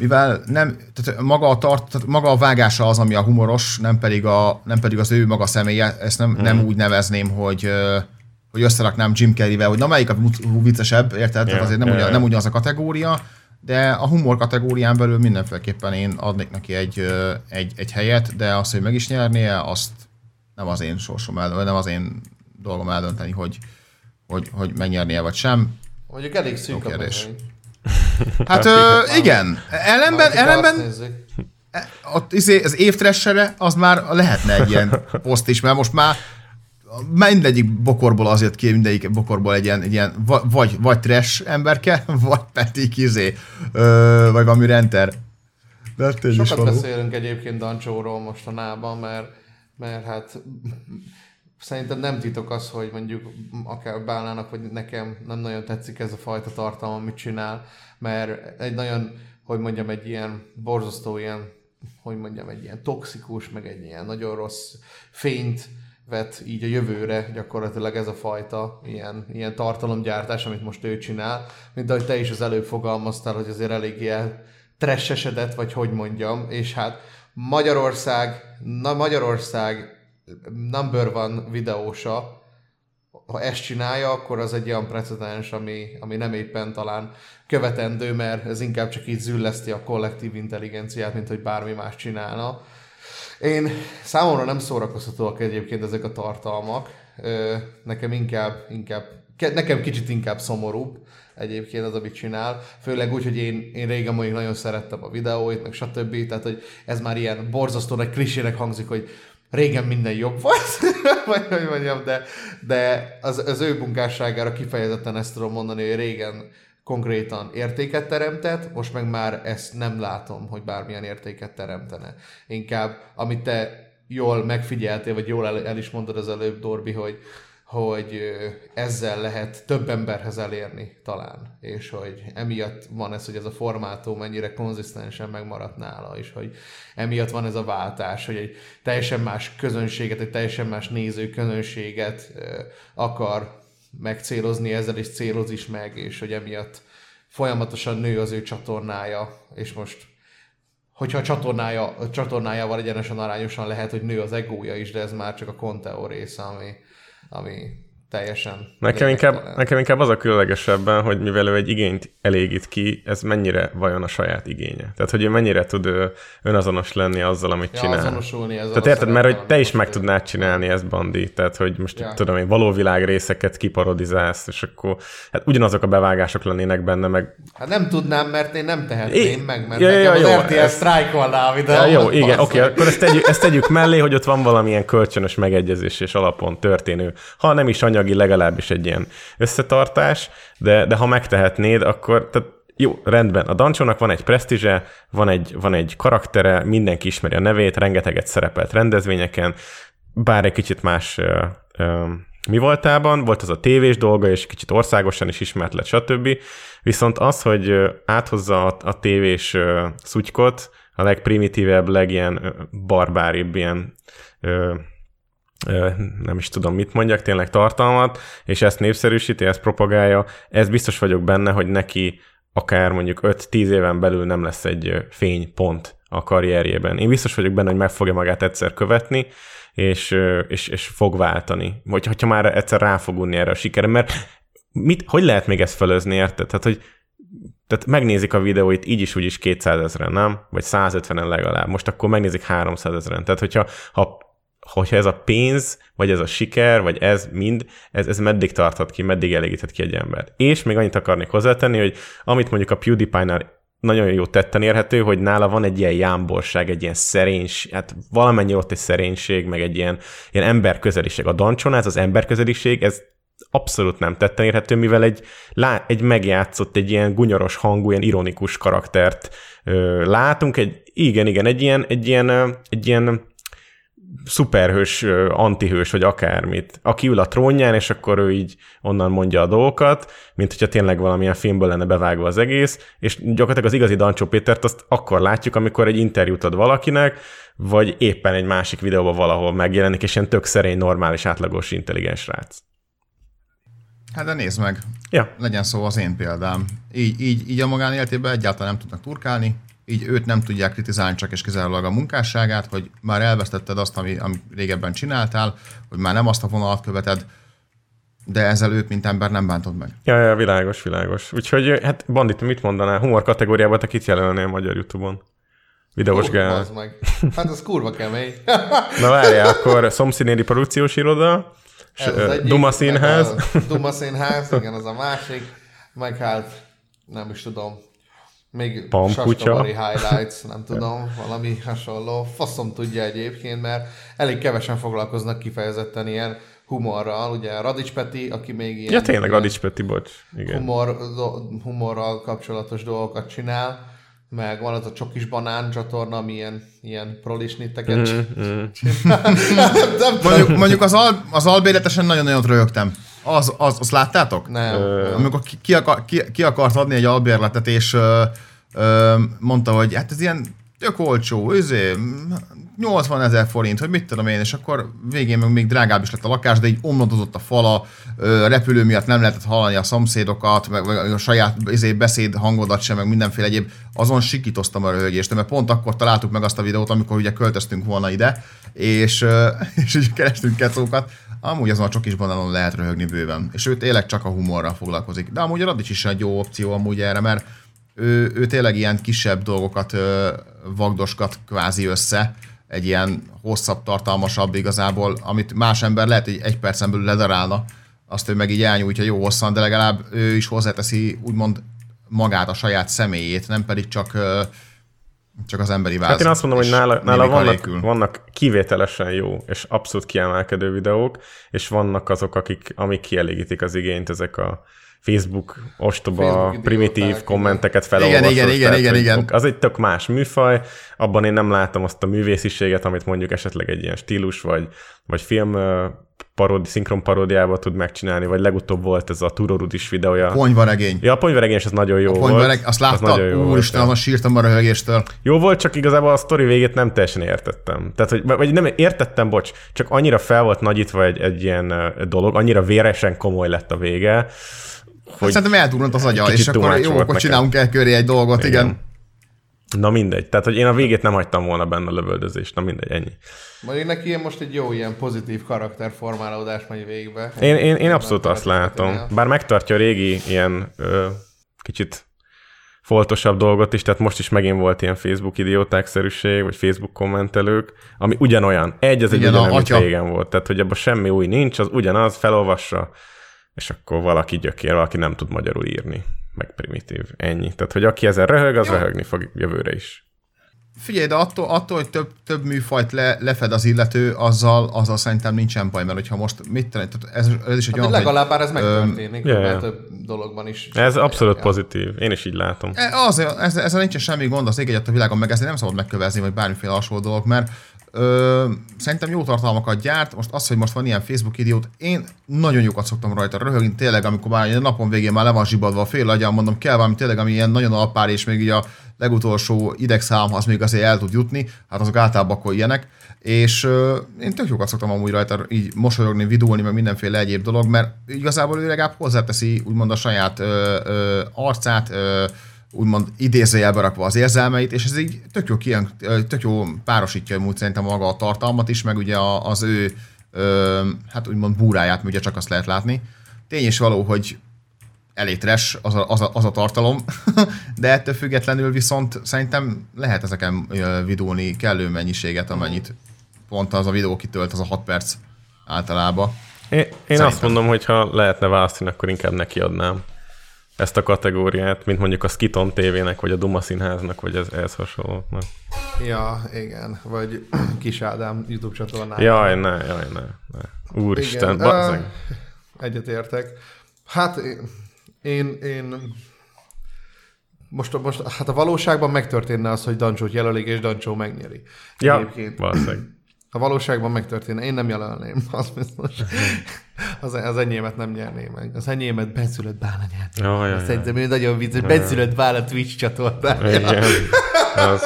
mivel nem, tehát maga a, tart, tehát maga a vágása az, ami a humoros, nem pedig, a, nem pedig az ő maga személye, ezt nem, hmm. nem úgy nevezném, hogy hogy összeraknám Jim Carrey-vel, hogy na melyik a viccesebb, érted? Yeah, Tehát azért nem, ja, ugyan, nem ugyanaz a kategória, de a humor kategórián belül mindenféleképpen én adnék neki egy, egy, egy helyet, de azt, hogy meg is nyernie, azt nem az én sorsom el, vagy nem az én dolgom eldönteni, hogy, hogy, hogy megnyernie vagy sem. Mondjuk elég szűk kérdés. mezőny. Hát ö, igen, ellenben, ellenben nézzük. ott izé, az évtressere, az már lehetne egy ilyen poszt is, mert most már mindegyik bokorból azért ki, mindegyik bokorból egy ilyen, egy ilyen va- vagy, vagy trash emberke, vagy pedig izé, ö, vagy valami renter. De tény is Sokat való. beszélünk egyébként Dancsóról mostanában, mert, mert hát szerintem nem titok az, hogy mondjuk akár Bálnának, vagy nekem nem nagyon tetszik ez a fajta tartalom, amit csinál, mert egy nagyon, hogy mondjam, egy ilyen borzasztó ilyen, hogy mondjam, egy ilyen toxikus, meg egy ilyen nagyon rossz fényt vet így a jövőre gyakorlatilag ez a fajta ilyen, ilyen tartalomgyártás, amit most ő csinál, mint ahogy te is az előbb fogalmaztál, hogy azért eléggé el tressesedett, vagy hogy mondjam, és hát Magyarország, na Magyarország number one videósa, ha ezt csinálja, akkor az egy olyan precedens, ami, ami nem éppen talán követendő, mert ez inkább csak így zülleszti a kollektív intelligenciát, mint hogy bármi más csinálna. Én számomra nem szórakoztatóak egyébként ezek a tartalmak. Nekem inkább, inkább, ke- nekem kicsit inkább szomorúbb egyébként az, amit csinál. Főleg úgy, hogy én, én régen mondjuk nagyon szerettem a videóit, meg stb. Tehát, hogy ez már ilyen borzasztó nagy klisének hangzik, hogy régen minden jobb volt, vagy hogy mondjam, de, de az, az ő munkásságára kifejezetten ezt tudom mondani, hogy régen konkrétan értéket teremtett, most meg már ezt nem látom, hogy bármilyen értéket teremtene. Inkább, amit te jól megfigyeltél, vagy jól el, el is mondtad az előbb, Dorbi, hogy, hogy ezzel lehet több emberhez elérni talán, és hogy emiatt van ez, hogy ez a formátum mennyire konzisztensen megmaradt nála, és hogy emiatt van ez a váltás, hogy egy teljesen más közönséget, egy teljesen más néző közönséget ö, akar megcélozni, ezzel is céloz is meg, és hogy emiatt folyamatosan nő az ő csatornája, és most hogyha a csatornája, a csatornájával egyenesen arányosan lehet, hogy nő az egója is, de ez már csak a Conteo része, ami, ami teljesen Nekem inkább, nekem inkább az a különlegesebben, hogy mivel ő egy igényt elégít ki, ez mennyire vajon a saját igénye. Tehát, hogy ő mennyire tud ö, önazonos lenni azzal, amit Ja, csinál. azonosulni ezzel Tehát érted, mert hogy te is meg ő- tudnád csinálni ezt, Bandi. Tehát, hogy most Ja. ja. tudom én, való világ részeket kiparodizálsz, és akkor hát ugyanazok a bevágások lennének benne, meg Hát nem tudnám, mert én nem tehetném É, meg, mert ja, ja, nekem jó, az RTL ez- sztrájkolná a Ja, videómat. jó, igen, oké, akkor ezt tegyük, ezt tegyük mellé, hogy ott van valamilyen kölcsönös megegyezés és alapon történő, ha nem is anyagi, legalábbis egy ilyen összetartás, de, de ha megtehetnéd, akkor tehát jó, rendben. A Dancsónak van egy presztízse, van egy, van egy karaktere, mindenki ismeri a nevét, rengeteget szerepelt rendezvényeken, bár egy kicsit más ö, ö, mi voltában, volt az a tévés dolga, és kicsit országosan is ismert lett, stb. Viszont az, hogy áthozza a, a tévés ö, szutykot, a legprimitívebb, legilyen barbáribb ilyen ö, nem is tudom, mit mondjak, tényleg tartalmat, és ezt népszerűsíti, ezt propagálja, ez biztos vagyok benne, hogy neki akár mondjuk 5-10 éven belül nem lesz egy fénypont a karrierjében. Én biztos vagyok benne, hogy meg fogja magát egyszer követni, és, és, és fog váltani. Vagy hogyha már egyszer rá fog unni erre a sikerre, mert mit, hogy lehet még ezt fölözni, érted? Tehát, hogy tehát megnézik a videóit így is, úgy is 200 ezeren, nem? Vagy 150-en legalább. Most akkor megnézik 300 ezeren. Tehát, hogyha ha, hogyha ez a pénz, vagy ez a siker, vagy ez mind, ez, ez meddig tarthat ki, meddig elégíthet ki egy embert. És még annyit akarnék hozzátenni, hogy amit mondjuk a PewDiePie-nál nagyon jó tetten érhető, hogy nála van egy ilyen jámborság, egy ilyen szerénység, hát valamennyi ott egy szerénység, meg egy ilyen, ilyen emberközeliség. A Dancsonál ez az emberközeliség, ez abszolút nem tetten érhető, mivel egy, lá, egy megjátszott, egy ilyen gunyoros hangú, ilyen ironikus karaktert ö, látunk, egy, igen, igen, egy ilyen, egy ilyen, egy ilyen szuperhős, antihős, vagy akármit, aki ül a trónján, és akkor ő így onnan mondja a dolgokat, mint hogyha tényleg valamilyen filmből lenne bevágva az egész, és gyakorlatilag az igazi Dancsó Pétert azt akkor látjuk, amikor egy interjút ad valakinek, vagy éppen egy másik videóban valahol megjelenik, és ilyen tök szerény, normális, átlagos, intelligens srác. Hát de nézd meg, Ja, legyen szó az én példám. Így, így, így a magánéletében egyáltalán nem tudnak turkálni, így őt nem tudják kritizálni csak és kizárólag a munkásságát, hogy már elvesztetted azt, ami, amit régebben csináltál, hogy már nem azt a vonalat követed, de ezzel őt, mint ember nem bántod meg. Ja, ja, világos, világos. Úgyhogy, hát Bandit, mit mondanál? Humor kategóriában te kit jelölnél magyar YouTube-on? Videós Ú, Gál. meg. Hát ez kurva kemény. Na várjál, akkor Szomszínéri Produkciós Iroda, s- az egyik, Duma Színház. Duma Színház, igen, az a másik. Meg hát, nem is tudom, még. Saskabari Highlights, nem tudom, valami hasonló. Faszom tudja egyébként, mert elég kevesen foglalkoznak kifejezetten ilyen humorral. Ugye Radics Peti, aki még ilyen, Ja, tényleg, Radics Peti, bocs. Igen. humor, do- humorral kapcsolatos dolgokat csinál. Meg van az a Csokis Banán csatorna, ami ilyen, ilyen prolisnitteket Mm, mm. nem, nem tudom. Mondjuk, mondjuk az, al, az albéletesen nagyon-nagyon rögtem. Az, az, azt láttátok? Nem. Ö, Amikor ki, ki, akar, ki, ki akart adni egy albérletet, és ö, ö, mondta, hogy hát ez ilyen tök olcsó, izé, 80 ezer forint, hogy mit tudom én, és akkor végén meg még drágább is lett a lakás, de így omladozott a fala, repülő miatt nem lehetett hallani a szomszédokat, meg, meg a saját izé, beszéd hangodat sem, meg mindenféle egyéb. Azon sikítoztam a röhögést, mert pont akkor találtuk meg azt a videót, amikor ugye költöztünk volna ide, és, és így kerestünk kecókat. Amúgy azon a csokis banálon lehet röhögni bőven. És ő tényleg csak a humorral foglalkozik. De amúgy a Radics is egy jó opció amúgy erre, mert ő, ő tényleg ilyen kisebb dolgokat ö, vagdoskat kvázi össze, egy ilyen hosszabb, tartalmasabb igazából, amit más ember lehet, hogy egy percen belül ledarálna, azt ő meg így elnyújtja jó hosszan, de legalább ő is hozzáteszi úgymond magát, a saját személyét, nem pedig csak ö, csak az emberi váz. Hát én azt mondom, hogy nála, nála vannak, nélkül. vannak kivételesen jó és abszolút kiemelkedő videók, és vannak azok, akik, amik kielégítik az igényt, ezek a Facebook ostoba, Facebook primitív idióták, kommenteket Igen, felolvasós. igen, igen, igen, hogy igen. Az egy tök más műfaj, abban én nem látom azt a művésziséget, amit mondjuk esetleg egy ilyen stílus, vagy, vagy film paródi, szinkron paródiába tud megcsinálni, vagy legutóbb volt ez a Turorudis videója. Ponyvaregény. Ja, a ponyveregényes az nagyon jó volt. Ponyvareg, azt Az láttad? nagyon jó volt, Úristen, most sírtam a röhögéstől. Jó volt, csak igazából a sztori végét nem teljesen értettem. Tehát, hogy, vagy nem értettem, bocs, csak annyira fel volt nagyítva egy, egy ilyen dolog, annyira véresen komoly lett a vége, hogy szerintem eltúrant az agya, és akkor jó, akkor csinálunk el köré egy dolgot, igen. igen. na mindegy. Tehát, hogy én a végét nem hagytam volna benne a lövöldözést, na mindegy, ennyi. Mondjuk neki ilyen most egy jó ilyen pozitív karakterformálódás megy végbe. Én, én, én abszolút azt látom. történetnél. Bár megtartja a régi ilyen ö, kicsit foltosabb dolgot is, tehát most is megint volt ilyen Facebook idiótákszerűség, vagy Facebook kommentelők, ami ugyanolyan. Egy az egy atya. régen volt. Tehát, hogy abban semmi új nincs, az ugyanaz, felolvassa, és akkor valaki gyökér, valaki nem tud magyarul írni, meg primitív. Ennyi. Tehát, hogy aki ezen röhög, az röhögni fog jövőre is. Figyelj, de attól, attól hogy több, több műfajt le, lefed az illető, azzal, azzal szerintem nincsen baj, mert hogyha most mit tenni, tehát ez, ez is egy Hát, olyan, legalább már ez megtörténik, ja, mert ja. több dologban is. Ez abszolút Ja. pozitív. Én is így látom. E, Az, ez, ezzel nincsen semmi gond, az ég egyet a világon, meg ezért nem szabad megkövezni, vagy bármiféle hasonló dolog, mert ö, szerintem jó tartalmakat gyárt. Most az, hogy most van ilyen Facebook idiót, én nagyon jókat szoktam rajta röhögni, tényleg, amikor már a napon végén már le van zsibadva a fél agyam, mondom, kell valami tényleg, ami ilyen nagyon alpár, és még így a legutolsó idegszámhoz még azért el tud jutni, hát azok általában akkor ilyenek, és ö, én tök jókat szoktam amúgy rajta így mosolyogni, vidulni, meg mindenféle egyéb dolog, mert igazából ő legalább hozzáteszi úgymond a saját ö, ö, arcát, ö, úgymond idézőjelbe rakva az érzelmeit, és ez így tök jó, kijön, tök jó párosítja amúgy szerintem maga a tartalmat is, meg ugye az ő, ö, hát úgymond búráját, mert ugye csak azt lehet látni. Tény és való, hogy elég trash az a, az a, az a tartalom, de ettől függetlenül viszont szerintem lehet ezeken vidulni kellő mennyiséget, amennyit pont az a videó kitölt, az a 6 perc általában. Én, én Szerintem. azt mondom, hogy ha lehetne választani, akkor inkább nekiadnám ezt a kategóriát, mint mondjuk a Skiton TV-nek, vagy a Duma Színháznak, vagy ez, ehhez hasonlóknak. Ja, igen. Vagy Kis Ádám YouTube csatornája. Jaj, ne, jaj, ne. ne. Úristen, Igen. bazzeg. Ö, Egyetértek. Hát én, én, én most, most, hát a valóságban megtörténne az, hogy Dancsót jelölik, és Dancsó megnyeri. Ja, Egyébként. valószínűleg. A valóságban megtörténne. Én nem jelölném, az biztos. Az, az enyémet nem nyerném meg. Az enyémet benszülött bála nyerné. Jaj, jaj, jaj. Szerintem ő nagyon vicces. Benszülött bála Twitch csatornája. Igen. Az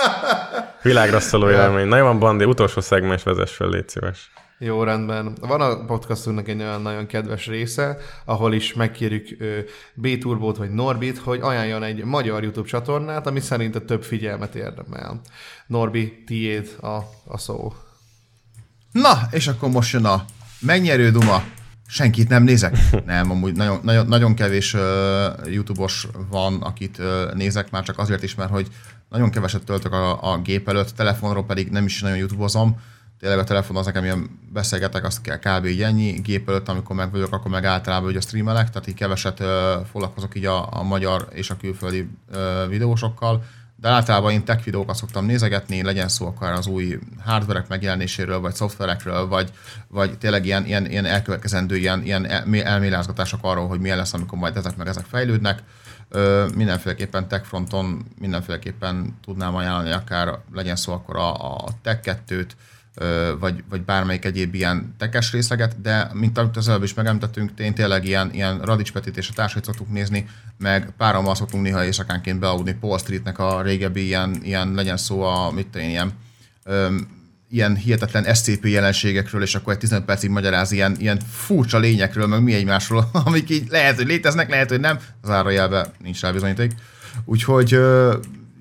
világra szóló élmény. Na jó van, Bandi, utolsó szegmens vezess fel, légy szíves. Jó, rendben. Van a podcastunknak egy olyan nagyon kedves része, ahol is megkérjük ö, B-Turbót vagy Norbit, hogy ajánljon egy magyar YouTube csatornát, ami szerinte több figyelmet érdemel. Norbi, tiéd a, a szó. Na, és akkor most jön a megnyerő duma. Senkit nem nézek? Nem, amúgy nagyon, nagyon, nagyon kevés uh, YouTube-os van, akit uh, nézek, már csak azért is, mert hogy nagyon keveset töltök a, a gép előtt, telefonról pedig nem is nagyon YouTube-ozom. Tényleg a telefon az nekem ilyen beszélgetek, azt kell kb. így ennyi. Gép előtt, amikor meg vagyok, akkor meg általában ugye streamelek, tehát így keveset uh, foglalkozok így a, a magyar és a külföldi uh, videósokkal. De általában én tech videókat szoktam nézegetni, legyen szó akár az új hardverek megjelenéséről, vagy szoftverekről, vagy, vagy tényleg ilyen, ilyen, ilyen elkövetkezendő ilyen, ilyen el- elmélázgatások arról, hogy milyen lesz, amikor majd ezek meg ezek fejlődnek. Ö, mindenféleképpen tech fronton mindenféleképpen tudnám ajánlani, akár legyen szó akkor a, a Tech 2-t, ö, vagy, vagy bármelyik egyéb ilyen tekes részleget, de mint amit az előbb is megemlítettünk, én tényleg ilyen, ilyen Radics Petit és a társait szoktuk nézni, meg párommal szoktunk néha éjszakánként bealudni Paul Streetnek a régebbi ilyen, ilyen legyen szó a, mit én, ilyen, öm, ilyen hihetetlen SCP jelenségekről, és akkor egy 15 percig magyaráz ilyen, ilyen furcsa lényekről, meg mi egymásról, amik így lehet, hogy léteznek, lehet, hogy nem, zárójelben nincs rá bizonyíték. Úgyhogy,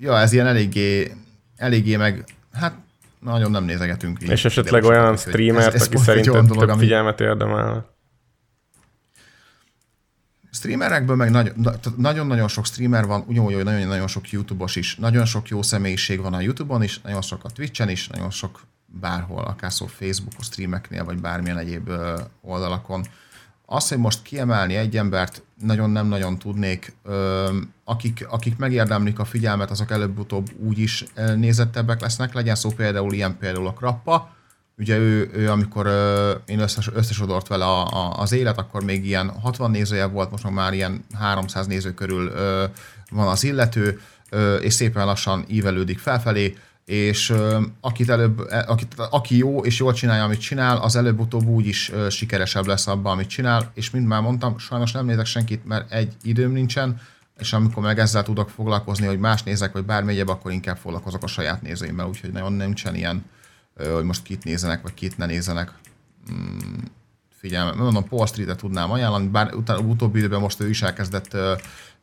ja, ez ilyen eléggé, eléggé meg, hát nagyon nem nézegetünk. Így, És esetleg olyan ez- streamert, ez aki egy olyan szerinted dolog, több ami- figyelmet érdemel. Streamerekből meg nagy- nagyon-nagyon sok streamer van, ugyanúgy, hogy nagyon-nagyon sok YouTube-os is. Nagyon sok jó személyiség van a YouTube-on is, nagyon sok a Twitch-en is, nagyon sok bárhol, akár szó Facebook, streameknél, vagy bármilyen egyéb oldalakon. Azt, hogy most kiemelni egy embert, nagyon nem nagyon tudnék. Akik, akik megérdemlik a figyelmet, azok előbb-utóbb úgy is nézettebbek lesznek. Legyen szó például ilyen például a Krappa. Ugye ő, ő amikor én összes, összesodort vele a, a, az élet, akkor még ilyen 60 nézője volt, most már ilyen 300 néző körül van az illető, és szépen lassan ívelődik felfelé és akit előbb, e, akit, aki jó és jól csinálja, amit csinál, az előbb-utóbb úgy is sikeresebb lesz abban, amit csinál, és mint már mondtam, sajnos nem nézek senkit, mert egy időm nincsen, és amikor meg ezzel tudok foglalkozni, hogy más nézek, vagy bármi egyéb, akkor inkább foglalkozok a saját nézőimmel, úgyhogy nagyon nincsen ilyen, hogy most kit nézenek, vagy kit ne nézenek. Mm, figyelme, mondom, Paul Street-et tudnám ajánlani, bár utána, utóbbi időben most ő is elkezdett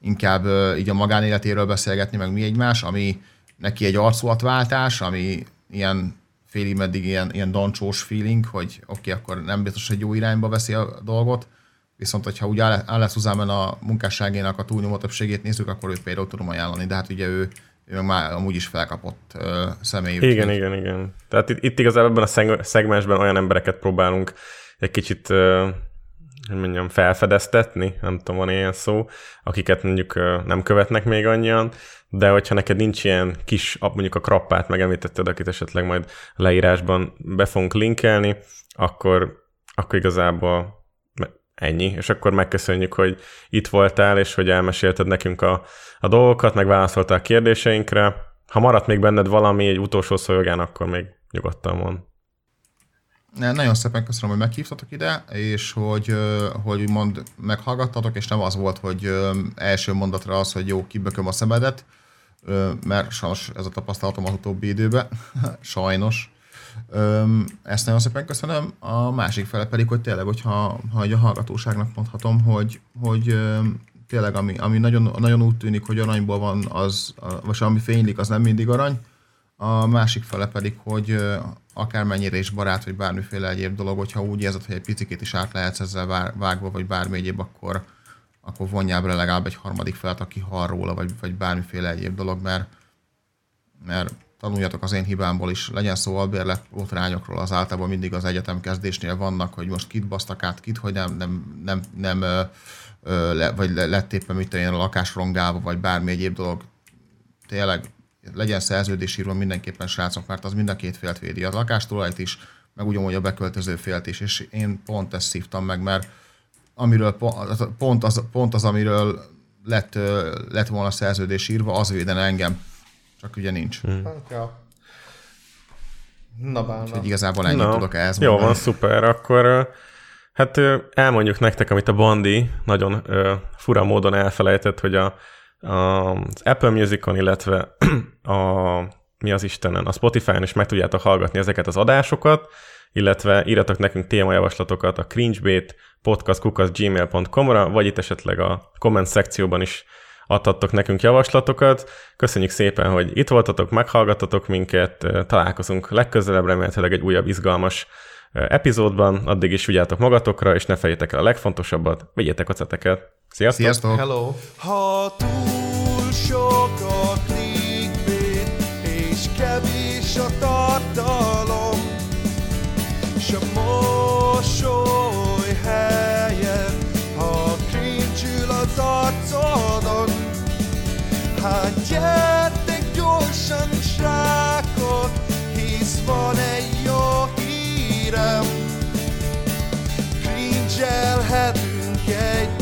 inkább így a magánéletéről beszélgetni, meg mi egymás, ami neki egy arculatváltás, ami ilyen félig meddig ilyen, ilyen dancsós feeling, hogy oké, okay, akkor nem biztos, hogy jó irányba veszi a dolgot, viszont hogyha úgy Alex Uzámen a munkásságénak a túlnyomó többségét nézzük, akkor őt például tudom ajánlani, de hát ugye ő, ő már amúgy is felkapott uh, személy. Igen, úgy, igen, igen. Tehát itt, itt igazából ebben a szegmensben olyan embereket próbálunk egy kicsit hogy mondjam, felfedeztetni, nem tudom, van ilyen szó, akiket mondjuk nem követnek még annyian, de hogyha neked nincs ilyen kis, mondjuk a krappát megemlítetted, akit esetleg majd leírásban be fogunk linkelni, akkor, akkor igazából ennyi, és akkor megköszönjük, hogy itt voltál, és hogy elmesélted nekünk a, a dolgokat, meg válaszoltál a kérdéseinkre. Ha maradt még benned valami, egy utolsó szolgán, akkor még nyugodtan mond. Nagyon szépen köszönöm, hogy meghívtatok ide, és hogy, hogy mond meghallgattatok, és nem az volt, hogy első mondatra az, hogy jó, kibököm a szemedet, mert sajnos ez a tapasztalatom az utóbbi időben, sajnos. Ezt nagyon szépen köszönöm. A másik fele pedig, hogy tényleg, hogyha ha a hallgatóságnak mondhatom, hogy, hogy tényleg ami, ami nagyon, nagyon úgy tűnik, hogy aranyból van, az, vagy ami fénylik, az nem mindig arany. A másik fele pedig, hogy akármennyire is barát, vagy bármiféle egyéb dolog, hogyha úgy érzed, hogy egy picit is át lehetsz ezzel vágva, vagy bármi egyéb, akkor, akkor vonjál be legalább egy harmadik felet, aki hall róla, vagy, vagy bármiféle egyéb dolog, mert, mert tanuljatok az én hibámból is, legyen szó albérlet botrányokról, az általában mindig az egyetem kezdésnél vannak, hogy most kit basztak át, kit, hogy nem, nem, nem, nem ö, ö, le, vagy lett éppen mit a lakás rongálva, vagy bármi egyéb dolog. Tényleg legyen szerződésírva mindenképpen srácok, mert az mind a két félt védi, a lakástulajt is, meg ugyanúgy a beköltöző félt is, és én pont ezt szívtam meg, mert amiről pont az, pont az amiről lett, lett volna szerződés írva, az védene engem. Csak ugye nincs. Hmm. Ja. Na bár, Úgyhogy igazából ennyit Na, tudok ehhez Jó van, szuper. Akkor hát elmondjuk nektek, amit a Bandi nagyon fura módon elfelejtett, hogy a, a, az Apple Musicon, illetve a mi az Istenen, a Spotify-on is meg tudjátok hallgatni ezeket az adásokat, illetve írjatok nekünk témajavaslatokat a cringebait podcastkukaszgmail.com-ra, vagy itt esetleg a komment szekcióban is adhattok nekünk javaslatokat. Köszönjük szépen, hogy itt voltatok, meghallgattatok minket, találkozunk legközelebb, remélhetőleg egy újabb izgalmas epizódban. Addig is vigyátok magatokra, és ne fejétek el a legfontosabbat, vigyétek a ceteket. Sziasztok! Sziasztok! Hello! Ha túl sok Keltek gyorsan srákot, hisz van egy jó hírem. Cringe-elhetünk egy